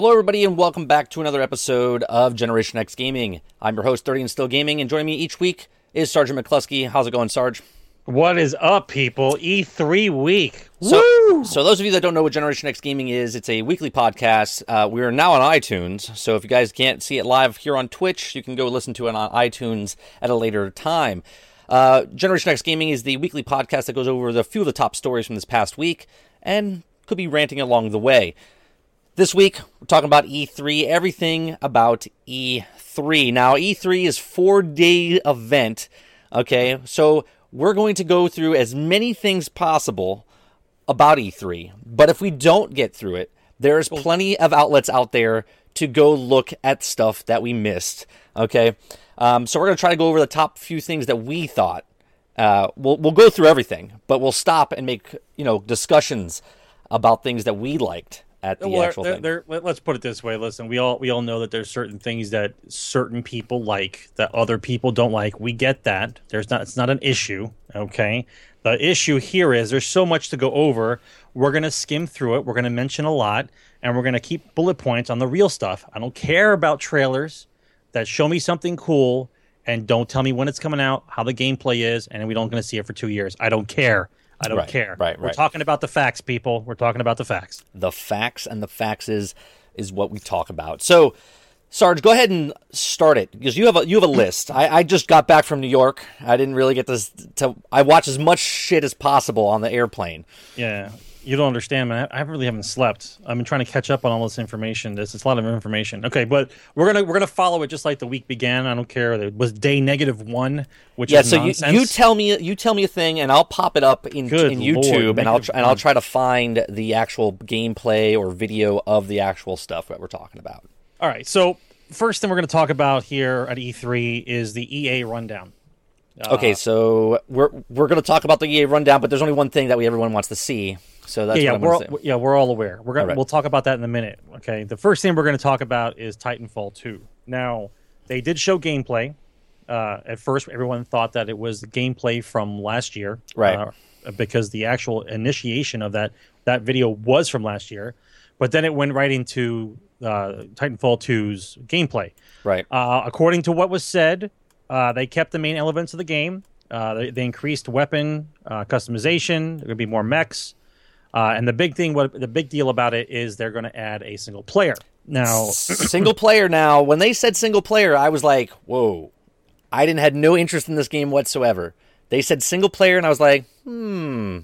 Hello, everybody, and welcome back to another episode of Generation X Gaming. I'm your host, 30 and Still Gaming, and joining me each week is Sergeant McCluskey. How's it going, Sarge? What is up, people? E3 week. So, Woo! so those of you that don't know what Generation X Gaming is, it's a weekly podcast. Uh, we are now on iTunes, so if you guys can't see it live here on Twitch, you can go listen to it on iTunes at a later time. Uh, Generation X Gaming is the weekly podcast that goes over the few of the top stories from this past week and could be ranting along the way. This week, we're talking about E3, everything about E3. Now, E3 is four day event. Okay, so we're going to go through as many things possible about E3. But if we don't get through it, there's plenty of outlets out there to go look at stuff that we missed. Okay, um, so we're going to try to go over the top few things that we thought. Uh, we'll we'll go through everything, but we'll stop and make you know discussions about things that we liked at the Well, actual there- thing. let- let's put it this way. Listen, we all we all know that there's certain things that certain people like that other people don't like. We get that. There's not. It's not an issue. Okay. The issue here is there's so much to go over. We're gonna skim through it. We're gonna mention a lot, and we're gonna keep bullet points on the real stuff. I don't care about trailers that show me something cool and don't tell me when it's coming out, how the gameplay is, and we don't going to see it for two years. I don't care. I don't Right, care. right, right. We're talking about the facts, people. We're talking about the facts. the facts and the facts is is what we talk about. So, Sarge, go ahead and start it because you have a you have a list. I, I just got back from New York. I didn't really get this to. I watch as much shit as possible on the airplane. Yeah, you don't understand, man. I I really haven't slept. I've been trying to catch up on all this information. This it's a lot of information. Okay, but we're gonna we're gonna follow it just like the week began. I don't care. It was day negative one, which Yeah. is So you, you tell me you tell me a thing, and I'll pop it up in, Good in Lord, YouTube, and I'll tr- and I'll try to find the actual gameplay or video of the actual stuff that we're talking about. All right. So first thing we're gonna talk about here at E3 is the EA rundown. Uh, Okay, so we're we're gonna talk about the EA rundown, but there's only one thing that we everyone wants to see. So that's yeah, yeah, we're all, yeah, we're all aware. We're gonna right. we'll talk about that in a minute. Okay, the first thing we're gonna talk about is Titanfall 2. Now, they did show gameplay. Uh, at first, everyone thought that it was gameplay from last year, Right. Uh, because the actual initiation of that that video was from last year, but then it went right into uh, Titanfall 2's gameplay. Right. Uh, according to what was said, uh, they kept the main elements of the game. Uh, they, they increased weapon uh, customization. There going to be more mechs, uh, and the big thing, what the big deal about it is they're going to add a single player. Now, single player now when they said single player i was like whoa i didn't had no interest in this game whatsoever they said single player and i was like hmm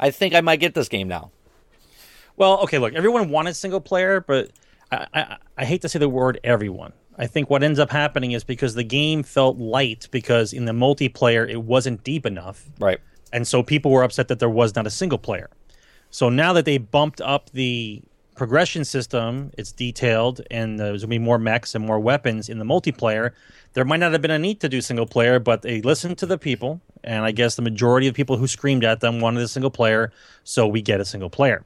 i think i might get this game now well, okay, look, everyone wanted single player, but I, I, I hate to say the word everyone. I think what ends up happening is because the game felt light because in the multiplayer it wasn't deep enough. right and so people were upset that there was not a single player. So now that they bumped up the progression system, it's detailed, and there's gonna be more mechs and more weapons in the multiplayer. There might not have been a need to do single player, but they listened to the people, and I guess the majority of people who screamed at them wanted a single player, so we get a single player.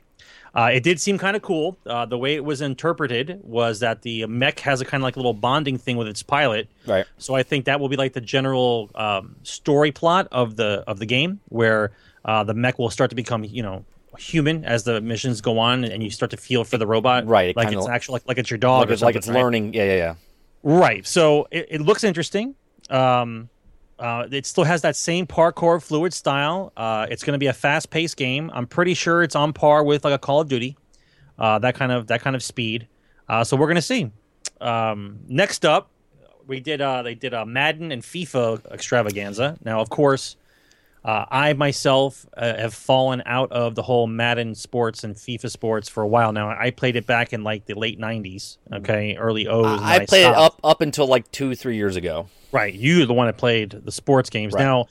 Uh, it did seem kind of cool. Uh, the way it was interpreted was that the mech has a kind of like a little bonding thing with its pilot, right so I think that will be like the general um, story plot of the of the game, where uh, the mech will start to become, you know, human as the missions go on, and you start to feel for the robot, Right, it Like kinda- it's actually like, like it's your dog, like it's like it's right? learning yeah yeah yeah Right. So it, it looks interesting. Um, uh, it still has that same parkour fluid style. Uh, it's going to be a fast paced game. I'm pretty sure it's on par with like a Call of Duty, uh, that kind of that kind of speed. Uh, so we're going to see. Um, next up, we did uh, they did a Madden and FIFA extravaganza. Now, of course, uh, I myself uh, have fallen out of the whole Madden sports and FIFA sports for a while now. I played it back in like the late '90s, okay, early O's. and i then played it up up until like two three years ago Right, you're the one that played the sports games. Right. Now,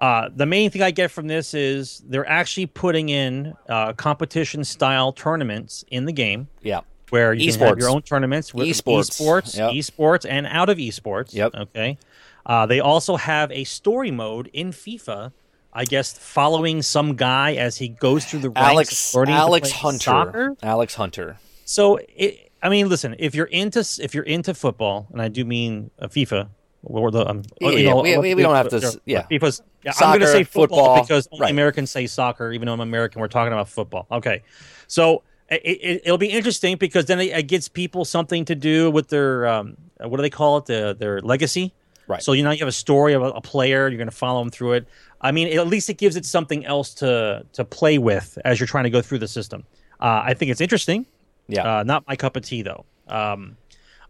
uh, the main thing I get from this is they're actually putting in uh, competition style tournaments in the game. yeah where you can have your own tournaments with Esports. esports, Yep. esports, and out of esports. Yep. Okay. Uh, they also have a story mode in FIFA. I guess following some guy as he goes through the ranks, Alex Alex Hunter. soccer. Alex Hunter. So, it, I mean, listen, if you're into if you're into football, and I do mean uh, FIFA, or the um, Yeah, you know, we- we- we don't have to uh, yeah. FIFA's. Yeah, I'm going to say football, football, because only right. Americans say soccer, even though I'm American. We're talking about football. Okay, so it, it, it'll be interesting because then it, it gets people something to do with their um, what do they call it? Their their legacy. Right. So you know you have a story of a, a player. You're going to follow them through it. I mean, at least it gives it something else to to play with as you're trying to go through the system. Uh, I think it's interesting. Yeah. Uh, not my cup of tea though. Um,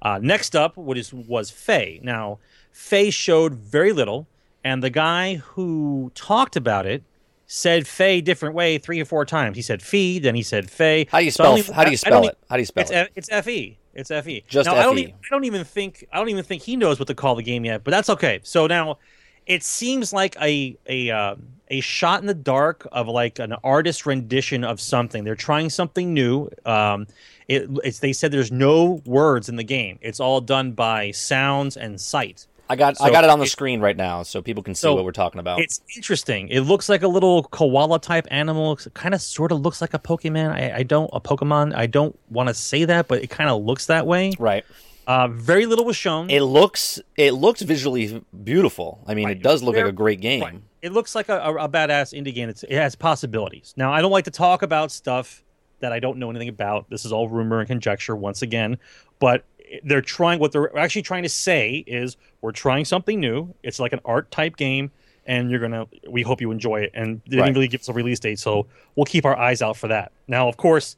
uh, next up, what is was Faye. Now, Faye showed very little, and the guy who talked about it said Faye different way three or four times. He said Fee, then he said Faye. How do you So spell? even- how do you spell it? How do you spell It's it? It's F E. It's F E. Just now, I don't, FE. even, I don't even think I don't even think he knows what to call the game yet. But that's okay. So now, it seems like a a um a shot in the dark of like an artist rendition of something. They're trying something new. Um, it, it's they said there's no words in the game. It's all done by sounds and sight. I got I got it on the it- screen right now, so people can see So what we're talking about. It's interesting. It looks like a little koala type animal. It kind of sort of looks like a Pokemon. I, I don't a Pokemon. I don't want to say that, but it kind of looks that way. right. Uh, very little was shown. It looks it looks visually beautiful. I mean, Right. it does look like a great game. Right. It looks like a, a, a badass indie game. It's, it has possibilities. Now, I don't like to talk about stuff that I don't know anything about. This is all rumor and conjecture once again, but they're trying. What they're actually trying to say is, we're trying something new. It's like an art type game, and you're gonna. We hope you enjoy it. And they Right. didn't really give us a release date, so we'll keep our eyes out for that. Now, of course,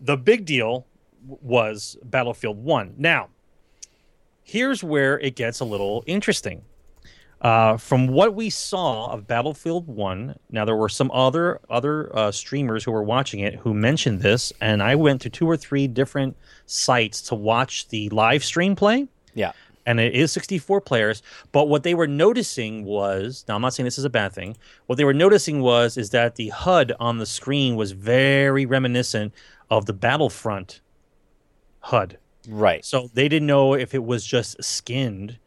the big deal was Battlefield One. Now, here's where it gets a little interesting. Uh, from what we saw of Battlefield One, now there were some other other uh, streamers who were watching it who mentioned this, and I went to two or three different sites to watch the live stream play, Yeah. and it is 64 players. But what they were noticing was, now I'm not saying this is a bad thing. What they were noticing was is that the HUD on the screen was very reminiscent of the Battlefront HUD. Right. So they didn't know if it was just skinned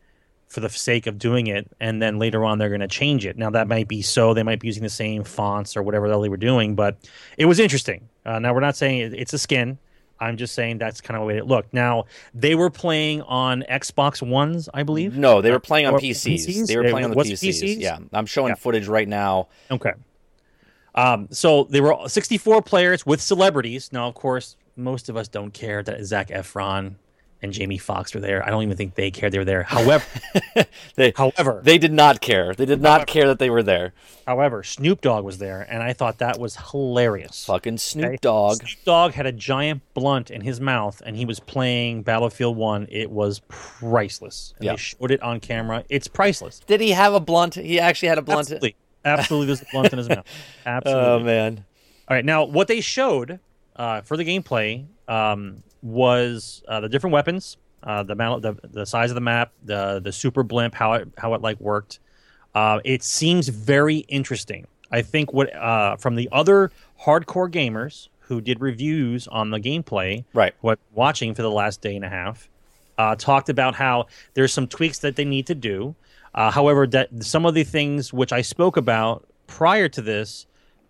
for the sake of doing it, and then later on they're going to change it. Now that might be so; they might be using the same fonts or whatever the hell they were doing, but it was interesting. Uh, now we're not saying it's a skin. I'm just saying that's kind of the way it looked. Now they were playing on Xbox Ones, I believe. No, they were playing on PCs. PCs? They were playing on the PCs. PCs? Yeah. I'm showing Yeah. footage right now. Okay. Um, so there were 64 players with celebrities. Now, of course, most of us don't care that Zac Efron and Jamie Foxx were there. I don't even think they cared they were there. However, They however, they did not care. They did not care that they were there. However, Snoop Dogg was there, and I thought that was hilarious. Fucking Snoop Okay? Dogg. Snoop Dogg had a giant blunt in his mouth, and he was playing Battlefield One. It was priceless. And Yeah. They showed it on camera. It's priceless. Did he have a blunt? He actually had a blunt. Absolutely, absolutely. There's a blunt in his mouth. Absolutely. Oh man. All right, now what they showed uh, for the gameplay um, was uh, the different weapons, uh, the, the the size of the map, the the super blimp, how it how it like worked. Uh, it seems very interesting. I think what uh, from the other hardcore gamers who did reviews on the gameplay, Right. what watching for the last day and a half, uh, talked about how there's some tweaks that they need to do. Uh, however, that some of the things which I spoke about prior to this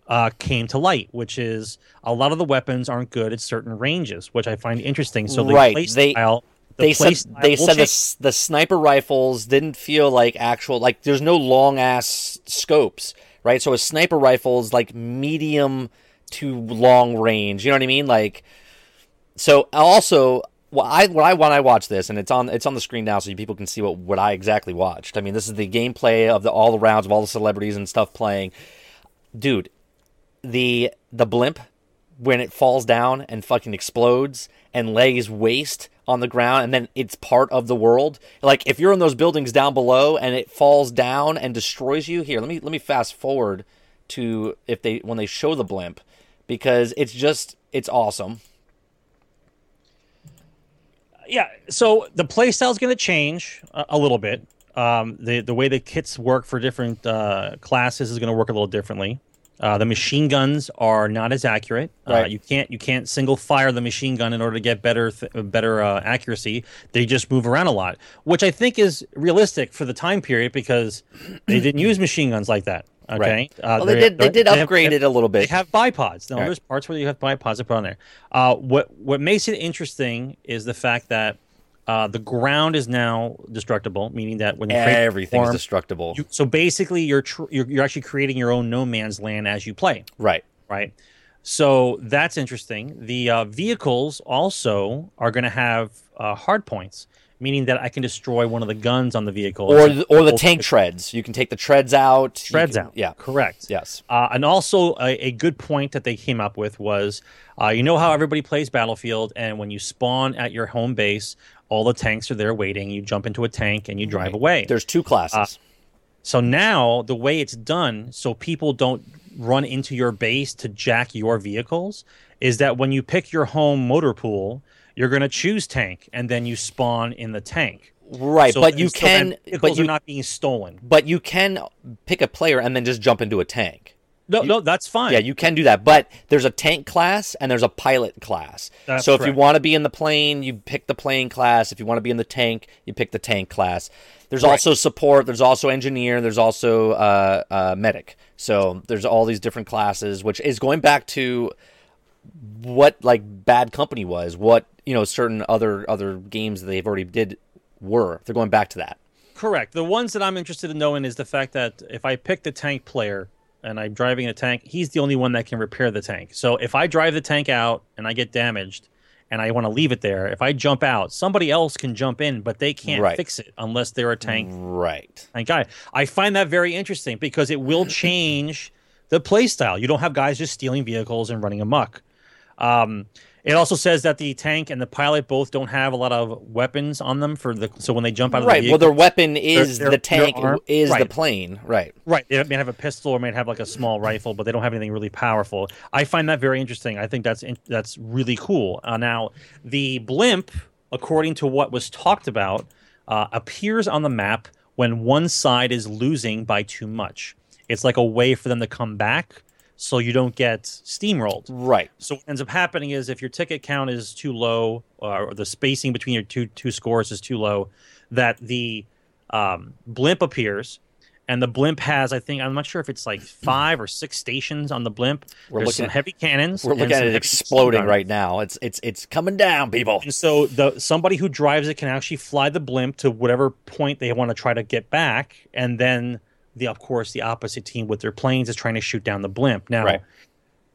uh, came to light, which is a lot of the weapons aren't good at certain ranges, which I find interesting. So the Right, play style, the They play said they said the, the sniper rifles didn't feel like actual like there's no long ass scopes, right? So a sniper rifle is like medium to long range. You know what I mean? Like so also what I what I when I watch this and it's on it's on the screen now so people can see what what I exactly watched. I mean, this is the gameplay of the all the rounds of all the celebrities and stuff playing. Dude, the the blimp when it falls down and fucking explodes and lays waste on the ground and then it's part of the world like if you're in those buildings down below and it falls down and destroys you here let me let me fast forward to if they when they show the blimp because it's just it's awesome yeah. So the play style is going to change a, a little bit. Um, the the way the kits work for different uh, classes is going to work a little differently. Uh, the machine guns are not as accurate. Uh, you can't you can't single fire the machine gun in order to get better th- better uh, accuracy. They just move around a lot, which I think is realistic for the time period because they didn't use machine guns like that. Okay, Right. Uh, Well, they did. They did they have- upgrade it a little bit. They have bipods. No, Right. there's parts where you have bipods to put on there. Uh, what what makes it interesting is the fact that uh, the ground is now destructible, meaning that when you create Everything's form, destructible. you, so basically you're, tr- you're you're actually creating your own no man's land as you play right. right so that's interesting the uh, vehicles also are going to have uh, hard points meaning that i can destroy one of the guns on the vehicle Or the, or the tank treads. You can take the treads out. treads can- out Yeah. correct Yes. uh, and also a, a good point that they came up with was uh, you know how everybody plays battlefield and when you spawn at your home base all the tanks are there waiting you jump into a tank and you drive away There's two classes. So now the way it's done, so people don't run into your base to jack your vehicles, is that when you pick your home motor pool, you're going to choose tank, and then you spawn in the tank. right. So- but you can. But you. are not being stolen. but you can pick a player and then just jump into a tank. No, no, that's fine. Yeah, you can do that. But there's a tank class and there's a pilot class. That's so if you want to be in the plane, you pick the plane class. If you want to be in the tank, you pick the tank class. There's also support. There's also engineer. There's also uh, uh, medic. So there's all these different classes, which is going back to what like Bad Company was. What you know, certain other other games that they've already did were. They're going back to that. Correct. The ones that I'm interested in knowing is the fact that if I pick the tank player and I'm driving a tank, he's the only one that can repair the tank. So if I drive the tank out and I get damaged and I want to leave it there, if I jump out, somebody else can jump in, but they can't Right. fix it unless they're a tank Right. tank guy. I find that very interesting because it will change the play style. You don't have guys just stealing vehicles and running amok. Um, it also says that the tank and the pilot both don't have a lot of weapons on them for the so when they jump out of the plane. Right. the Well, their weapon is they're- the tank. Is the plane. Right. Right. They may have a pistol or may have like a small rifle, but they don't have anything really powerful. I find that very interesting. I think that's in, that's really cool. Uh, now, the blimp, according to what was talked about, uh, appears on the map when one side is losing by too much. It's like a way for them to come back, so you don't get steamrolled. Right. So what ends up happening is if your ticket count is too low, or the spacing between your two two scores is too low, that the um, blimp appears, and the blimp has I think I'm not sure if it's like five or six stations on the blimp. We're There's looking some at- heavy cannons. We're looking at it exploding right now. It's it's it's coming down, people. And so the somebody who drives it can actually fly the blimp to whatever point they want to try to get back, and then the of course the opposite team with their planes is trying to shoot down the blimp. Now, Right.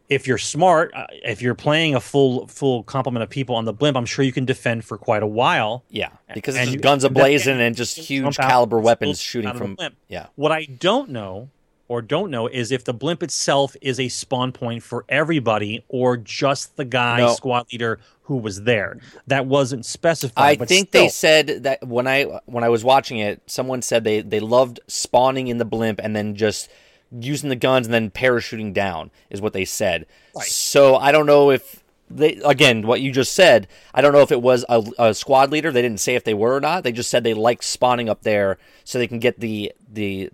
if you're smart, uh, if you're playing a full full complement of people on the blimp, I'm sure you can defend for quite a while. Yeah, because And guns and ablazing then- and just huge caliber and weapons shooting from. Yeah. What I don't know or don't know is if the blimp itself is a spawn point for everybody or just the guy No. squad leader who was there. That wasn't specified. I but think they said that when I when I was watching it, someone said they they loved spawning in the blimp and then just using the guns and then parachuting down is what they said. Right. So I don't know if they again what you just said. I don't know if it was a, a squad leader. They didn't say if they were or not. They just said they like spawning up there so they can get the the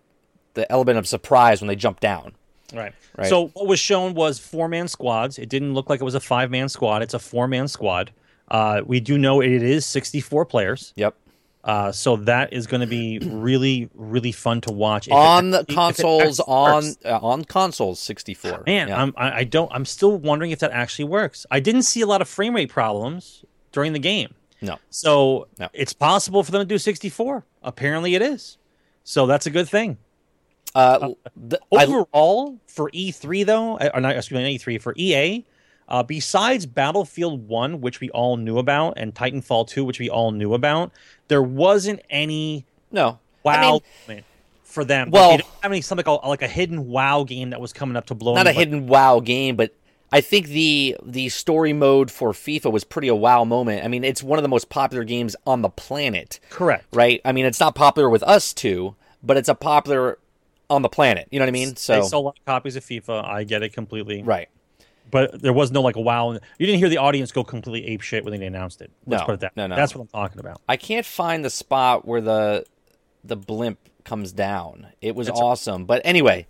the element of surprise when they jump down. Right. Right. So what was shown was four man squads. It didn't look like it was a five man squad. It's a four man squad. Uh, we do know it is 64 players. Yep. Uh, so that is going to be really, really fun to watch. If it on the it consoles on uh, on consoles 64 Man, Yeah. I'm, I I don't. I'm still wondering if that actually works. I didn't see a lot of frame rate problems during the game, no so No. it's possible for them to do 64. Apparently, it is. So that's a good thing. Uh, the, I, Overall, for E3 though, uh, or not excuse me, not E3 for EA, uh, besides Battlefield One, which we all knew about, and Titanfall Two, which we all knew about, there wasn't any no wow I mean, for them. Well- like, they didn't have any something like a, like a hidden wow game that was coming up to blow. not a hidden wow game but i think the the story mode for fifa was pretty a wow moment i mean it's one of the most popular games on the planet Correct. right i mean it's not popular with us two but it's a popular on the planet you know what i mean So They so sold a lot of copies of FIFA. I get it completely. right But there was no like a wow. You didn't hear the audience go completely ape shit when they announced it. Let's No, put it that. no, no. That's what I'm talking about. i can't find the spot where the the blimp comes down it was a- awesome but anyway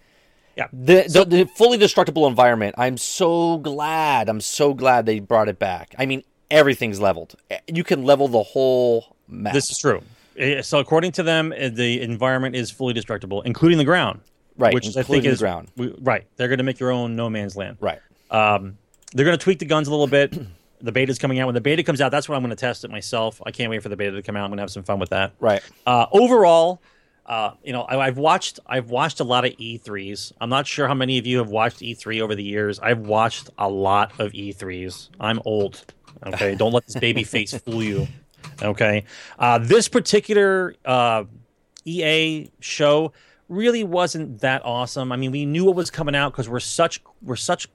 Yeah. The, the the fully destructible environment. I'm so glad. I'm so glad they brought it back. I mean, everything's leveled. You can level the whole map. This is true. Eh, So according to them, eh, the environment is fully destructible, including the ground. Right, Which I think the is ground. we- right. They're going to make your own no man's land. right. Um, they're going to tweak the guns a little bit. the beta is coming out. When the beta comes out, that's when I'm going to test it myself. I can't wait for the beta to come out. I'm going to have some fun with that. Right. Uh, overall, uh, you know, I, I've watched I've watched a lot of E3s. I'm not sure how many of you have watched E3 over the years. I've watched a lot of E3s. I'm old. Okay, don't let this baby face fool you. Okay, uh, this particular uh, EA show really wasn't that awesome. I mean, we knew what was coming out because we're such we're such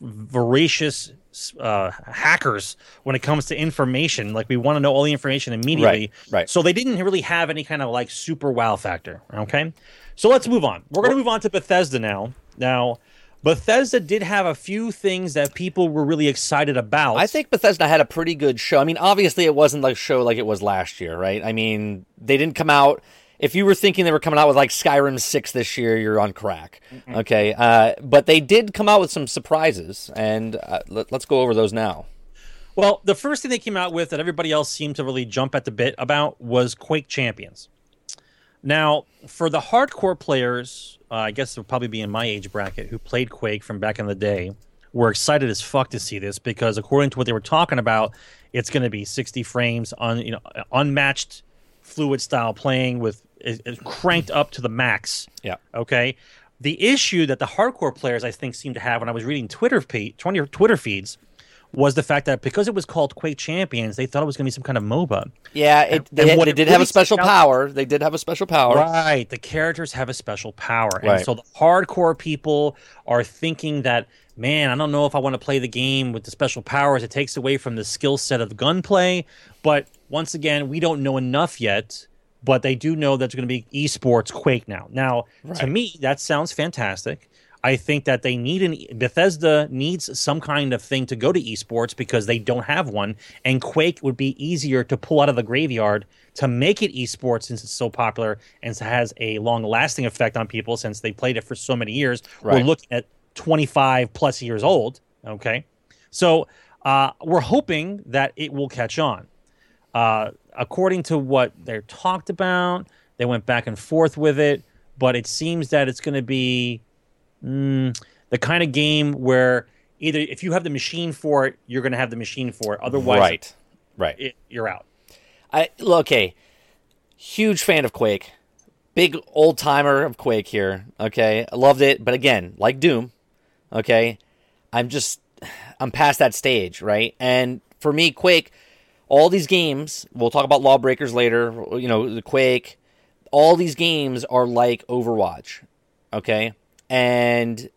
voracious uh, hackers when it comes to information. Like we want to know all the information immediately. Right, right. So they didn't really have any kind of like super wow factor. Okay. So let's move on. We're going to move on to Bethesda now. Now, Bethesda did have a few things that people were really excited about. I think Bethesda had a pretty good show. I mean, obviously it wasn't like a show like it was last year, right? I mean, they didn't come out. If you were thinking they were coming out with like Skyrim six this year, you're on crack. Okay, uh, but they did come out with some surprises, and uh, let, let's go over those now. Well, the first thing they came out with that everybody else seemed to really jump at the bit about was Quake Champions. Now, for the hardcore players, uh, I guess they'll probably be in my age bracket who played Quake from back in the day, were excited as fuck to see this because according to what they were talking about, it's going to be 60 frames on you know unmatched fluid style playing with it, it cranked up to the max. Yeah. Okay. The issue that the hardcore players I think seem to have when I was reading Twitter feed, Twitter Twitter feeds was the fact that because it was called Quake Champions, they thought it was going to be some kind of MOBA. Yeah, it, And- they, and what they it did have a special out- power. They did have a special power. Right. The characters have a special power. And so the hardcore people are thinking that, man, I don't know if I want to play the game with the special powers. It takes away from the skill set of gunplay. But once again, we don't know enough yet. But they do know there's going to be esports Quake now. Now, to me, that sounds fantastic. I think that they need an Bethesda needs some kind of thing to go to esports because they don't have one, and Quake would be easier to pull out of the graveyard to make it esports since it's so popular and has a long lasting effect on people since they played it for so many years. We're looking at 25 plus years old. Okay, so uh, we're hoping that it will catch on. Uh, according to what they're talked about, they went back and forth with it, but it seems that it's going to be mm, the kind of game where either if you have the machine for it, you're going to have the machine for it. Otherwise, Right, right. it, you're out. I okay. Huge fan of Quake. Big old timer of Quake here. Okay. I loved it, but again, like Doom, okay, I'm just I'm past that stage, right? And for me, Quake, all these games, we'll talk about Lawbreakers later, you know, the Quake, all these games are like Overwatch. Okay? And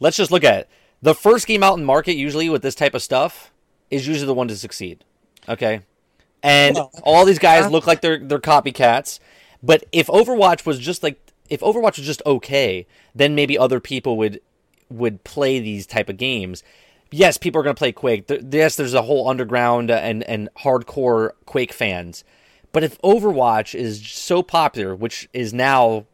let's just look at it. The first game out in market usually with this type of stuff is usually the one to succeed. Okay? And Well, all these guys look like they're they're copycats. But if Overwatch was just like if Overwatch was just okay, then maybe other people would would play these type of games. Yes, people are going to play Quake. Yes, there's a whole underground and and hardcore Quake fans. But if Overwatch is so popular, which is now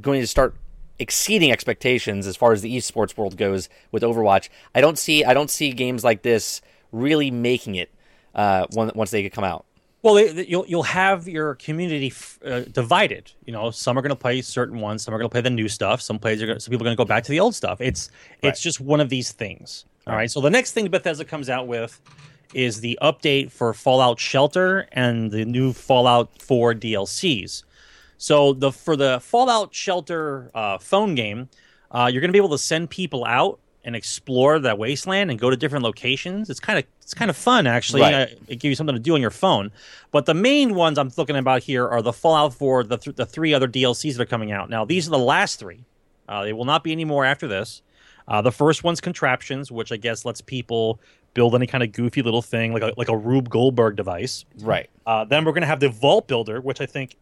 going to start exceeding expectations as far as the esports world goes with Overwatch, I don't see I don't see games like this really making it uh, once they come out. Well, you'll you'll have your community uh, divided. You know, some are going to play certain ones, some are going to play the new stuff, some players are gonna, some people are going to go back to the old stuff. It's it's just one of these things. All right. So the next thing Bethesda comes out with is the update for Fallout Shelter and the new Fallout 4 DLCs. So the for the Fallout Shelter uh, phone game, uh, you're going to be able to send people out and explore that wasteland and go to different locations. It's kind of it's kind of fun actually. Right. Uh, it gives you something to do on your phone. But the main ones I'm looking about here are the Fallout 4, the th- the three other DLCs that are coming out. Now these are the last three. Uh, they will not be any more after this. Uh, the first one's contraptions, which I guess lets people build any kind of goofy little thing like a like a Rube Goldberg device. Right. Uh, then we're going to have the Vault Builder, which I think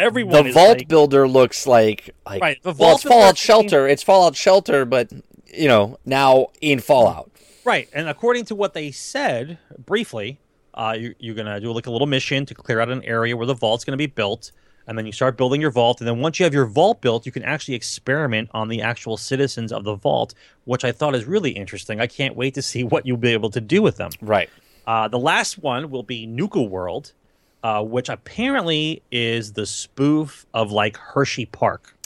everyone The vault like- builder looks like like Right, the well, vault it's Fallout Shelter. It's Fallout Shelter, but you know now in Fallout. Right, and according to what they said briefly, uh, you, you're gonna do like a little mission to clear out an area where the vault's gonna be built. and then you start building your vault. And then once you have your vault built, you can actually experiment on the actual citizens of the vault, which I thought is really interesting. I can't wait to see what you'll be able to do with them. Right. Uh, the last one will be Nuka World, uh, which apparently is the spoof of like Hershey Park.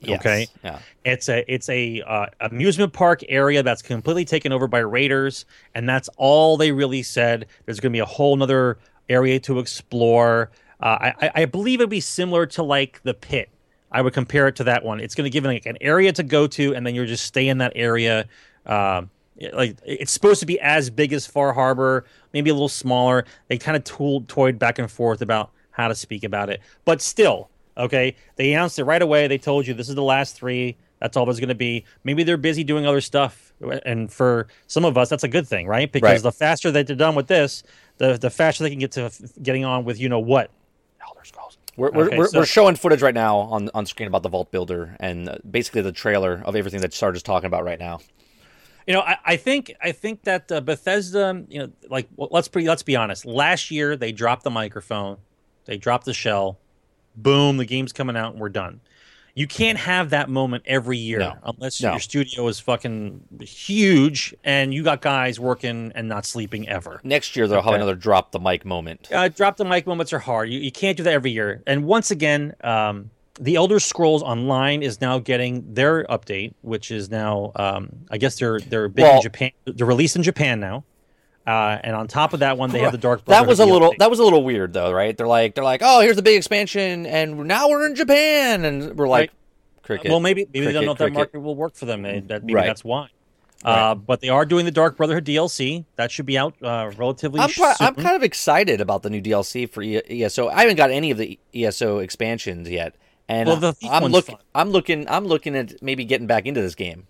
Yes. Okay. Yeah. It's a it's a uh, amusement park area that's completely taken over by raiders, and that's all they really said. There's going to be a whole nother area to explore. Uh, I, I believe it'd be similar to like the pit. I would compare it to that one. It's going to give like an area to go to, and then you're just stay in that area. Um, like it's supposed to be as big as Far Harbor, maybe a little smaller. They kind of tooled, toyed back and forth about how to speak about it, but still, okay. They announced it right away. They told you this is the last three. That's all there's going to be. Maybe they're busy doing other stuff, and for some of us, that's a good thing, right? Because Right. the faster that they're done with this, the the faster they can get to f- getting on with you know what. Elder Scrolls. We're, we're, Okay, we're, so- we're showing footage right now on, on screen about the Vault Builder and uh, basically the trailer of everything that Sarge is talking about right now. You know, I, I think I think that uh, Bethesda, you know, like well, let's be let's be honest. Last year they dropped the microphone, they dropped the shell, boom, the game's coming out and we're done. You can't have that moment every year No. unless No. your studio is fucking huge and you got guys working and not sleeping ever. Next year, they'll have another drop the mic moment. Uh, drop the mic moments are hard. You, you can't do that every year. And once again, um, the Elder Scrolls Online is now getting their update, which is now, um, I guess they're they're big Well- in Japan. They're released in Japan now. Uh, and on top of that one, they have the Dark. Brotherhood That was a little DLC. that was a little weird though, right? They're like they're like, oh, here's the big expansion, and now we're in Japan, and we're like, cricket. well, maybe maybe they don't know if that cricket. market will work for them. They- That maybe Right. that's why. Right. Uh, but they are doing the Dark Brotherhood DLC. That should be out uh, relatively I'm, pro- I'm kind of excited about the new DLC for E- ESO. I haven't got any of the ESO expansions yet, and Well, I'm looking. I'm looking. I'm looking at maybe getting back into this game.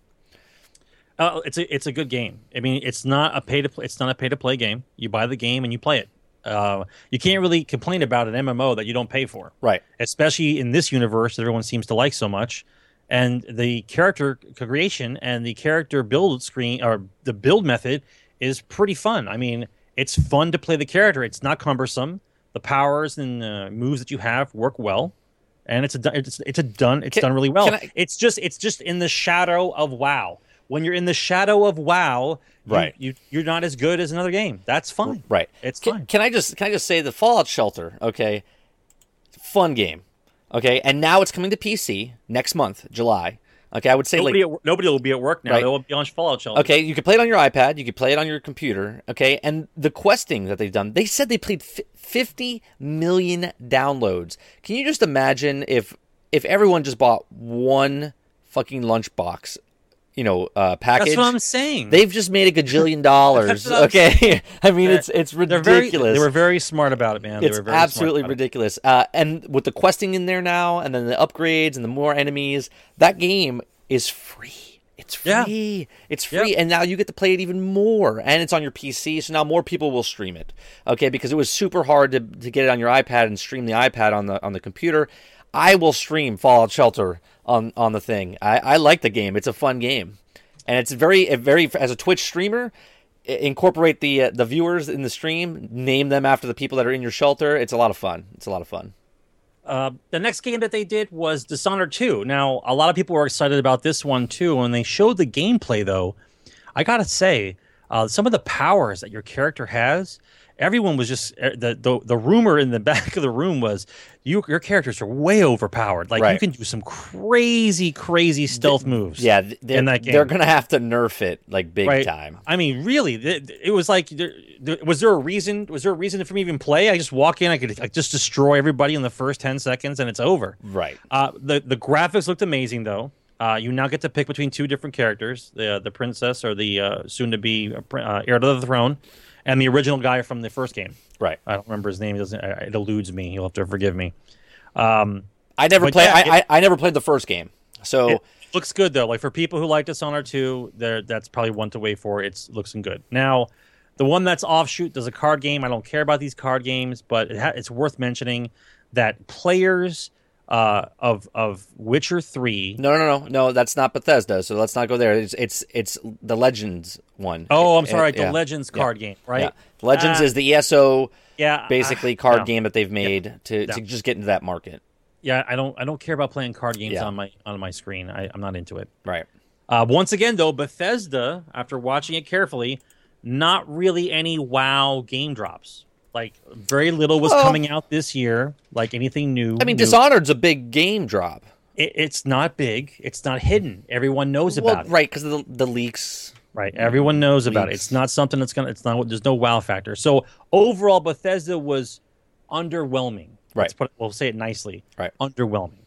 Uh, it's a it's a good game. I mean, it's not a pay to play. It's not a pay to play game. You buy the game and you play it. Uh, you can't really complain about an MMO that you don't pay for, Right. especially in this universe that everyone seems to like so much. And the character creation and the character build screen or the build method is pretty fun. I mean, it's fun to play the character. It's not cumbersome. The powers and uh, moves that you have work well, and it's a done- it's it's a done it's Can- done really well. I- it's just it's just in the shadow of WoW. When you're in the shadow of WoW, you, Right. You you're not as good as another game. That's fine. Right. It's can, fine. Can I just can I just say the Fallout Shelter? Okay, fun game. Okay, and now it's coming to PC next month, July. Okay, I would say Nobody, like at, nobody will be at work now. Right. They will be on Fallout Shelter. okay, you can play it on your iPad, you can play it on your computer. Okay, and the questing that they've done, they said they played fi- fifty million downloads. Can you just imagine if if everyone just bought one fucking lunchbox, you know, uh, package? That's what I'm saying. They've just made a gajillion dollars. That's what I'm okay, I mean it's it's They're very, ridiculous. they were very smart about it, man. They it's were very smart absolutely ridiculous. Uh, and with the questing in there now, and then the upgrades and the more enemies, that game is free. It's Yeah. free. It's free, Yep. and now you get to play it even more. And it's on your PC, so now more people will stream it. Okay, because it was super hard to, to get it on your iPad and stream the iPad on the on the computer. I will stream Fallout Shelter on on the thing. I, I like the game. It's a fun game, and it's very very as a Twitch streamer. Incorporate the uh, the viewers in the stream, name them after the people that are in your shelter. It's a lot of fun. It's a lot of fun. Uh, the next game that they did was Dishonored 2. Now, a lot of people were excited about this one too. When they showed the gameplay, though, I gotta say, uh, some of the powers that your character has, everyone was just uh, the, the the rumor in the back of the room was you your characters are way overpowered. Like you can do some crazy, crazy stealth moves. Yeah, they're, in that game. they're gonna have to nerf it like big right? time. I mean, really, th- it was like, there, there, was there a reason? Was there a reason for me to even play? I just walk in, I could like, just destroy everybody in the first ten seconds, and it's over. Right. Uh, the the graphics looked amazing though. Uh, you now get to pick between two different characters: the the princess or the uh, soon to be uh, heir to the throne, and the original guy from the first game. Right. I don't remember his name. It doesn't. It eludes me. You'll have to forgive me. Um, I never played. yeah, I, I I never played the first game. So it looks good though. Like for people who like Dishonored 2, there that's probably one to wait for. It's looking good. Now, the one that's offshoot does a card game. I don't care about these card games, but it ha- it's worth mentioning that players uh, of of Witcher 3 no, no, no, no, no. That's not Bethesda. So let's not go there. It's it's it's the Legends one. Oh, I'm Uh, sorry, the yeah. Legends Yeah. card game, right? Yeah. Legends Ah, is the ESO yeah, basically ah, card no. game that they've made to, Yeah. to just get into that market. Yeah, I don't I don't care about playing card games Yeah. on my on my screen. I, I'm not into it. Right. Uh, once again, though, Bethesda, after watching it carefully, not really any WoW game drops. Like very little was Well- coming out this year. Like anything new. I mean, new. Dishonored's a big game drop. It, it's not big. It's not hidden. Everyone knows Well, about it. right, because of the, the leaks. Right. Everyone knows about it. It's not something that's gonna. It's not. There's no wow factor. So overall, Bethesda was underwhelming. Let's Right. put. We'll say it nicely. Right. Underwhelming.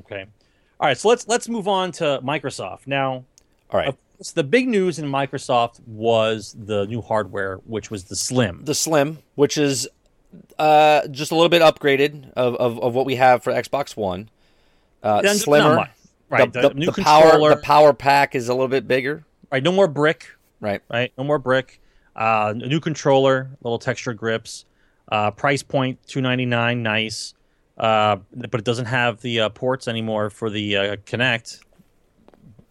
Okay. All right. So let's let's move on to Microsoft now. All right. Of course, the big news in Microsoft was the new hardware, which was the Slim. the Slim, which is uh, just a little bit upgraded of, of, of what we have for Xbox One. Uh, Not slimmer. much. Right. The, The, the- new the controller. power the power pack is a little bit bigger. right. No more brick. Right. Right. No more brick. Uh, a new controller, little texture grips. Uh, price point two ninety nine. Nice. Uh, but it doesn't have the uh, ports anymore for the uh, Kinect.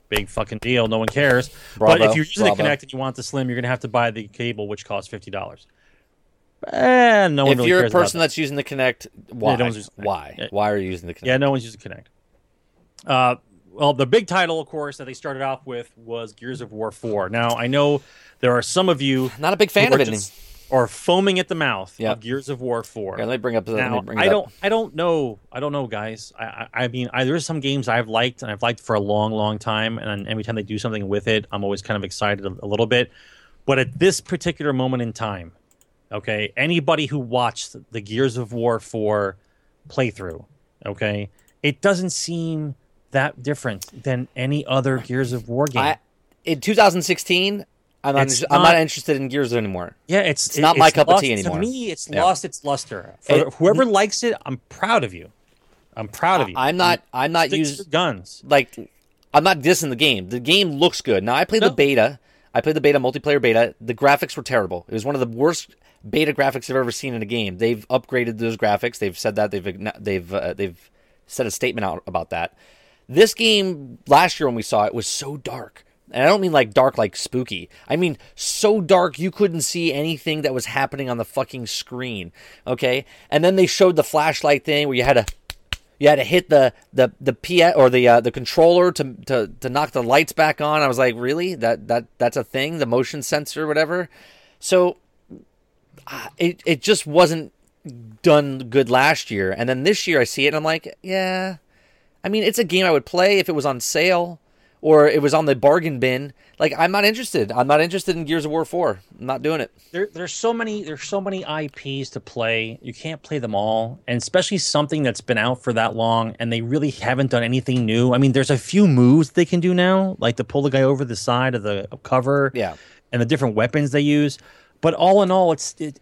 Big fucking deal. No one cares. but if you're using bravo. the Kinect and you want the Slim, you're gonna have to buy the cable, which costs fifty dollars. And no one if really you're a person that. that's using the Kinect, why? no using the why? Why are you using the Kinect? Yeah, no one's using Kinect. Uh, well, the big title, of course, that they started off with was Gears of War 4. Now, I know there are some of you Not a big fan of it. just- are foaming at the mouth Yeah. of Gears of War 4. Here, let me bring up. let now, bring I don't, I don't know, I don't know, guys. I, I, I mean, I, there's some games I've liked and I've liked for a long, long time, and every time they do something with it, I'm always kind of excited a, a little bit. But at this particular moment in time, okay, anybody who watched the Gears of War 4 playthrough, okay, it doesn't seem that different than any other Gears of War game. I, in 2016, I'm not, It's I'm not not- interested in Gears anymore. Yeah, it's It's not my cup of tea anymore. To me, it's Yeah. lost its luster. For It- whoever likes it, I'm proud of you. I'm proud of you. I'm not. I'm not using guns. like I'm not dissing the game. The game looks good. Now I played No. the beta. I played the beta multiplayer beta. The graphics were terrible. It was one of the worst beta graphics I've ever seen in a game. They've upgraded those graphics. They've said that. They've they've uh, they've said a statement out about that. This game last year when we saw it was so dark. And I don't mean like dark like spooky. I mean so dark you couldn't see anything that was happening on the fucking screen. Okay? And then they showed the flashlight thing where you had to you had to hit the the the P or the uh, the controller to, to to knock the lights back on. I was like, really? That that that's a thing? The motion sensor, whatever. So uh, it it just wasn't done good last year, and then this year I see it, and I'm like, yeah. I mean, it's a game I would play if it was on sale or it was on the bargain bin. Like, I'm not interested. I'm not interested in Gears of War 4. I'm not doing it. There, there's so many. There's so many IPs to play. You can't play them all, and especially something that's been out for that long, and they really haven't done anything new. I mean, there's a few moves they can do now, like to pull the guy over the side of the cover, Yeah. and the different weapons they use. But all in all, it's. It,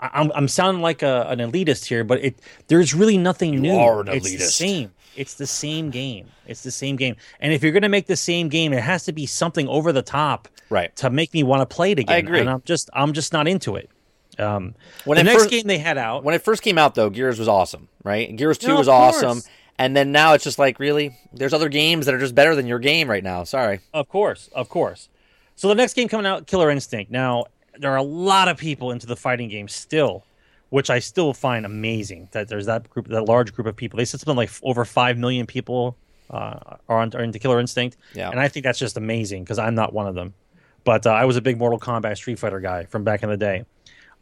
I'm, I'm sounding like a, an elitist here, but it there's really nothing new. are an It's the elitist. same. It's the same game. It's the same game. And if you're gonna make the same game, it has to be something over the top, Right. to make me want to play it again. I agree. And I'm just I'm just not into it. Um, When the next first- game they had out, When it first came out, though, Gears was awesome, right? Gears 2 No, was awesome. And then now it's just like, really? There's other games that are just better than your game right now. Sorry. of course, of course. So the next game coming out, Killer Instinct. Now there are a lot of people into the fighting game still, which I still find amazing. That there's that group, that large group of people. They said something like over five million people uh, are, on, are into Killer Instinct, Yeah. and I think that's just amazing because I'm not one of them. But uh, I was a big Mortal Kombat Street Fighter guy from back in the day.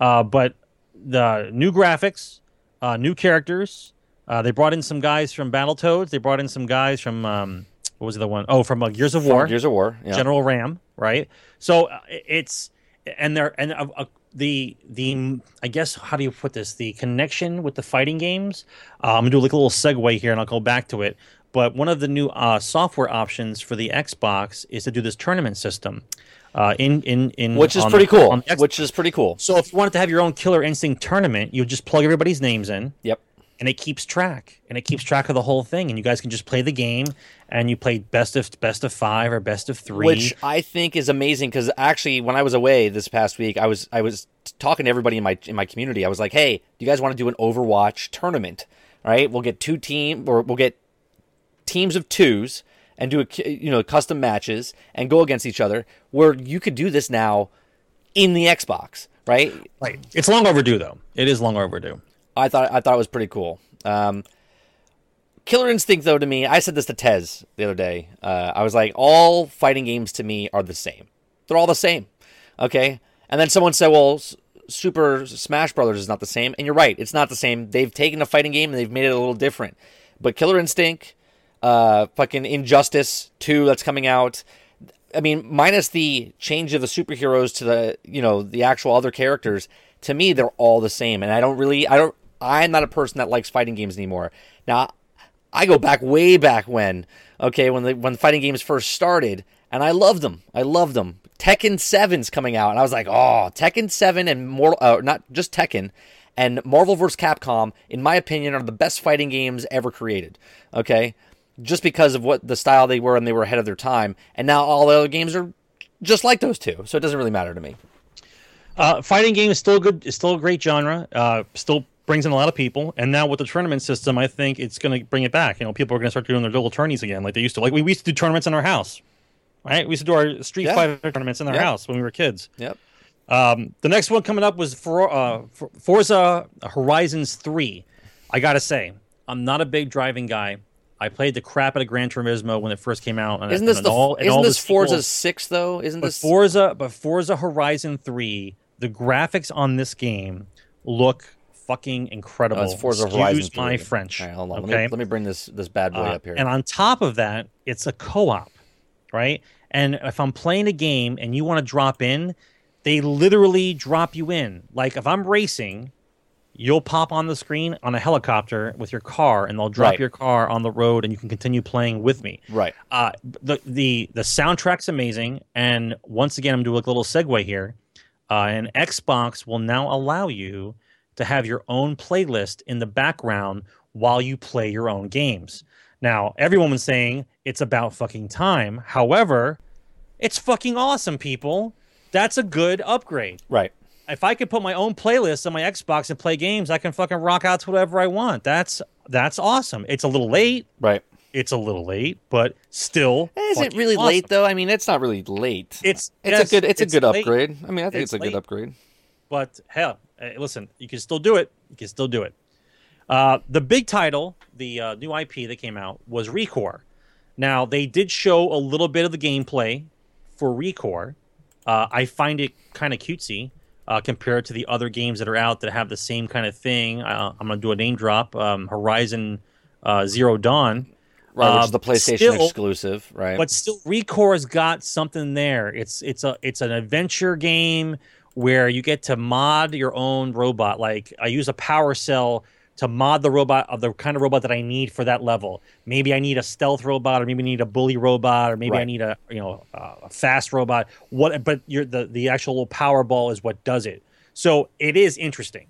Uh, but the new graphics, uh, new characters. Uh, they brought in some guys from Battletoads. They brought in some guys from um, what was the other one? Oh, from uh, Gears of War. Gears of War. Yeah. General RAAM, right? So uh, it's and they're and the the I guess how do you put this? The connection with the fighting games. Uh, I'm gonna do like a little segue here, and I'll go back to it. But one of the new uh, software options for the Xbox is to do this tournament system. Uh, in in in which is pretty the- cool. Which is pretty cool. so if you wanted to have your own Killer Instinct tournament, you just plug everybody's names in Yep. and it keeps track and it keeps track of the whole thing and you guys can just play the game and you played best of best of five or best of three Which I think is amazing because actually, when I was away this past week, I was I was talking to everybody in my in my community. I was like, "Hey, do you guys want to do an Overwatch tournament? All right, we'll get two team or we'll get teams of twos and do a you know custom matches and go against each other. Where you could do this now in the Xbox, right? right it's long overdue though it is long overdue I thought I thought it was pretty cool. Um, Killer Instinct, though, to me, I said this to Tez the other day. Uh, I was like, all fighting games to me are the same. They're all the same. Okay. And then someone said, well, S- Super Smash Brothers is not the same. And you're right. It's not the same. They've taken a fighting game and they've made it a little different. But Killer Instinct, uh, fucking Injustice 2 that's coming out. I mean, minus the change of the superheroes to the, you know, the actual other characters, to me, they're all the same. And I don't really, I don't, I'm not a person that likes fighting games anymore. Now, I go back way back when, okay, when the when fighting games first started, and I loved them. I loved them. Tekken 7's coming out, and I was like, oh, Tekken 7 and Mortal, uh, not just Tekken, and Marvel vs. Capcom, in my opinion, are the best fighting games ever created. Okay, just because of what the style they were and they were ahead of their time, and now all the other games are just like those two, so it doesn't really matter to me. Uh, fighting game is still good. It's still a great genre. Uh, still brings in a lot of people. And now with the tournament system, I think it's going to bring it back. You know, people are going to start doing their little tourneys again, like they used to. Like we, we used to do tournaments in our house, right? We used to do our Street Yeah. Fighter tournaments in our Yeah. house when we were kids. Yep. Um, the next one coming up was for uh, For- Forza Horizons Three. I gotta say, I'm not a big driving guy. I played the crap out of Gran Turismo when it first came out. And, Isn't this and the all, and isn't this Forza sequels. six though? Isn't But this Forza, but Forza Horizon Three, the graphics on this game look fucking incredible. Oh, Forza Excuse Horizon 3. my French. Right, hold on. Let, Okay, me, let me bring this this bad boy Uh, up here. and on top of that, it's a co-op, right? And if I'm playing a game and you want to drop in, they literally drop you in. Like if I'm racing, you'll pop on the screen on a helicopter with your car, and they'll drop Right. your car on the road, and you can continue playing with me. right. Uh, the the the soundtrack's amazing, and once again, I'm doing a little segue here. Uh, and Xbox will now allow you to have your own playlist in the background while you play your own games. Now, everyone was saying it's about fucking time. However, it's fucking awesome, people. That's a good upgrade. Right. If I could put my own playlist on my Xbox and play games, I can fucking rock out to whatever I want. That's that's awesome. It's a little late. Right. It's a little late, but still. Is it really awesome. late though? I mean, it's not really late. It's It's yes, a good. It's, a good late, upgrade. I mean, I think it's, It's a good upgrade. but hell, uh, listen, you can still do it. You can still do it. Uh, the big title, the uh, new IP that came out, was Recore. Now they did show a little bit of the gameplay for Recore. Uh, I find it kind of cutesy uh, compared to the other games that are out that have the same kind of thing. Uh, I'm gonna do a name drop: um, Horizon uh, Zero Dawn. Right, which is the PlayStation still- exclusive. Right. but still Recore's got something there. It's it's a it's an adventure game where you get to mod your own robot. Like I use a power cell to mod the robot of the kind of robot that I need for that level. Maybe I need a stealth robot, or maybe I need a bully robot, or maybe I need a you know uh, a fast robot. What? But you're, the the actual power ball is what does it. So it is interesting.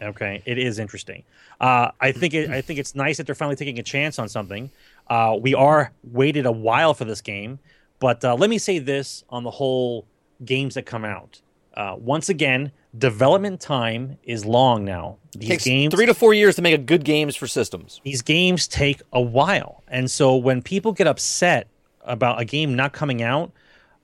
Okay, it is interesting. Uh, I think it, I think it's nice that they're finally taking a chance on something. Uh, we are waited a while for this game, but uh, let me say this on the whole games that come out. Uh, once again, development time is long now. These takes games, three to four years to make a good games for systems. these games take a while, and so when people get upset about a game not coming out,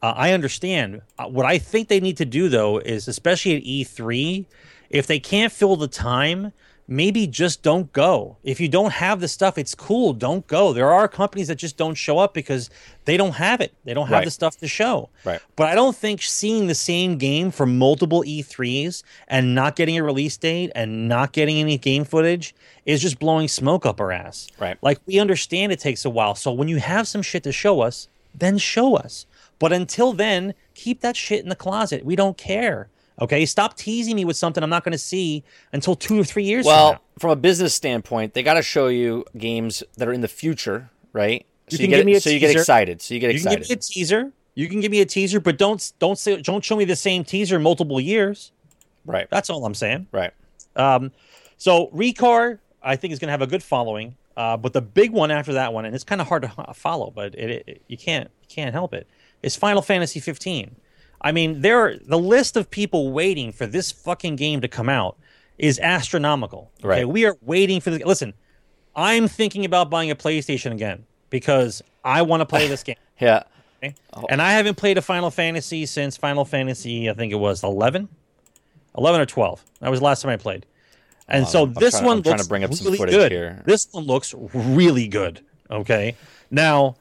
uh, I understand. Uh, what I think they need to do though is, especially at E3, if they can't fill the time, maybe just don't go. If you don't have the stuff, it's cool. Don't go. There are companies that just don't show up because they don't have it. They don't have Right. the stuff to show. Right. But I don't think seeing the same game for multiple E3s and not getting a release date and not getting any game footage is just blowing smoke up our ass. Right. Like we understand it takes a while. So when you have some shit to show us, then show us. But until then, keep that shit in the closet. We don't care. Okay? Stop teasing me with something I'm not going to see until 2 or 3 years from Well, now. from a business standpoint, they got to show you games that are in the future, right? You so can you get give me a so you get excited. So you get You can excited. give me a teaser. You can give me a teaser, but don't don't say don't show me the same teaser multiple years. right. That's all I'm saying. Right. Um, so Recore, I think is going to have a good following. Uh, but the big one after that one, and it's kind of hard to follow, but it, it you can't you can't help it. Is Final Fantasy 15. I mean, there are, the list of people waiting for this fucking game to come out is astronomical. Okay, Right. we are waiting for the. Listen, I'm thinking about buying a PlayStation again because I want to play this game. Yeah. Okay? And I haven't played a Final Fantasy since Final Fantasy, I think it was 11, 11 or 12. That was the last time I played. And so I'm this trying- one I'm trying looks to bring up some really footage good. here. This one looks really good. Okay. Now,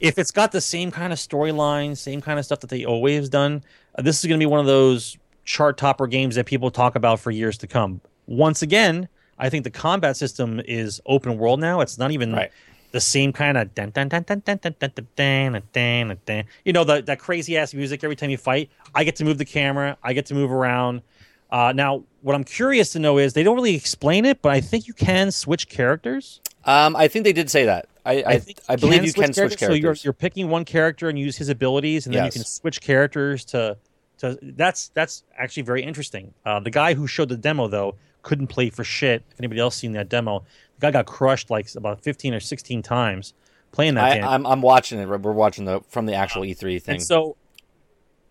if it's got the same kind of storyline, same kind of stuff that they always done, uh, this is going to be one of those chart topper games that people talk about for years to come. Once again, I think the combat system is open world now. It's not even Right. the same kind of dun, dun, dun, dun, dun, dun, dun, dun, dun, dun, dun, dun. you know the, that crazy ass music every time you fight. I get to move the camera. I get to move around. Uh, now, what I'm curious to know is they don't really explain it, but I think you can switch characters. Um, I think they did say that. I I, think I believe you can switch characters. So you're you're picking one character and use his abilities, and then Yes. you can switch characters to to. That's that's actually very interesting. Uh, the guy who showed the demo though couldn't play for shit. If anybody else seen that demo, the guy got crushed like about 15 or 16 times playing that I, game. I'm I'm watching it. We're watching the from the actual E3 thing. And so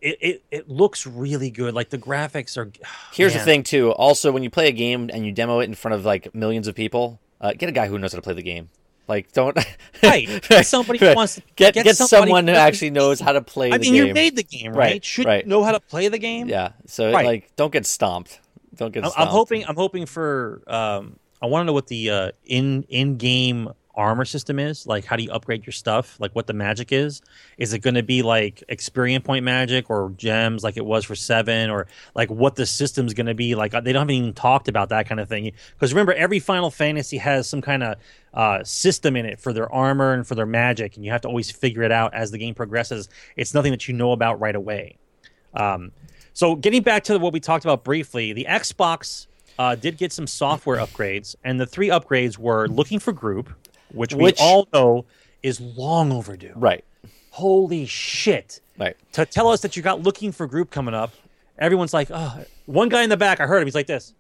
it, it it looks really good. Like the graphics are. Here's the thing too. Also, when you play a game and you demo it in front of like millions of people, uh, get a guy who knows how to play the game. Like, don't Right. Get somebody who wants to- get get get, someone who actually knows how to play I mean, game. you made the game, right? Right, Should right. know how to play the game. yeah. So Right. like, don't get stomped. Don't get. I'm, Stomped. I'm hoping. I'm hoping for. Um, I want to know what the uh, in in game armor system is. Like, how do you upgrade your stuff? Like, what the magic is? Is it going to be like experience point magic or gems, like it was for seven, or like what the system's going to be? Like, they don't even talked about that kind of thing. Because remember, every Final Fantasy has some kind of uh, system in it for their armor and for their magic, and you have to always figure it out as the game progresses. It's nothing that you know about right away. Um, so getting back to what we talked about briefly, the Xbox uh, did get some software upgrades, and the three upgrades were looking for group, which, Which- we all know is long overdue. Right. Holy shit! Right. To tell us that you got looking for group coming up, everyone's like, oh, one guy in the back, I heard him. He's like this.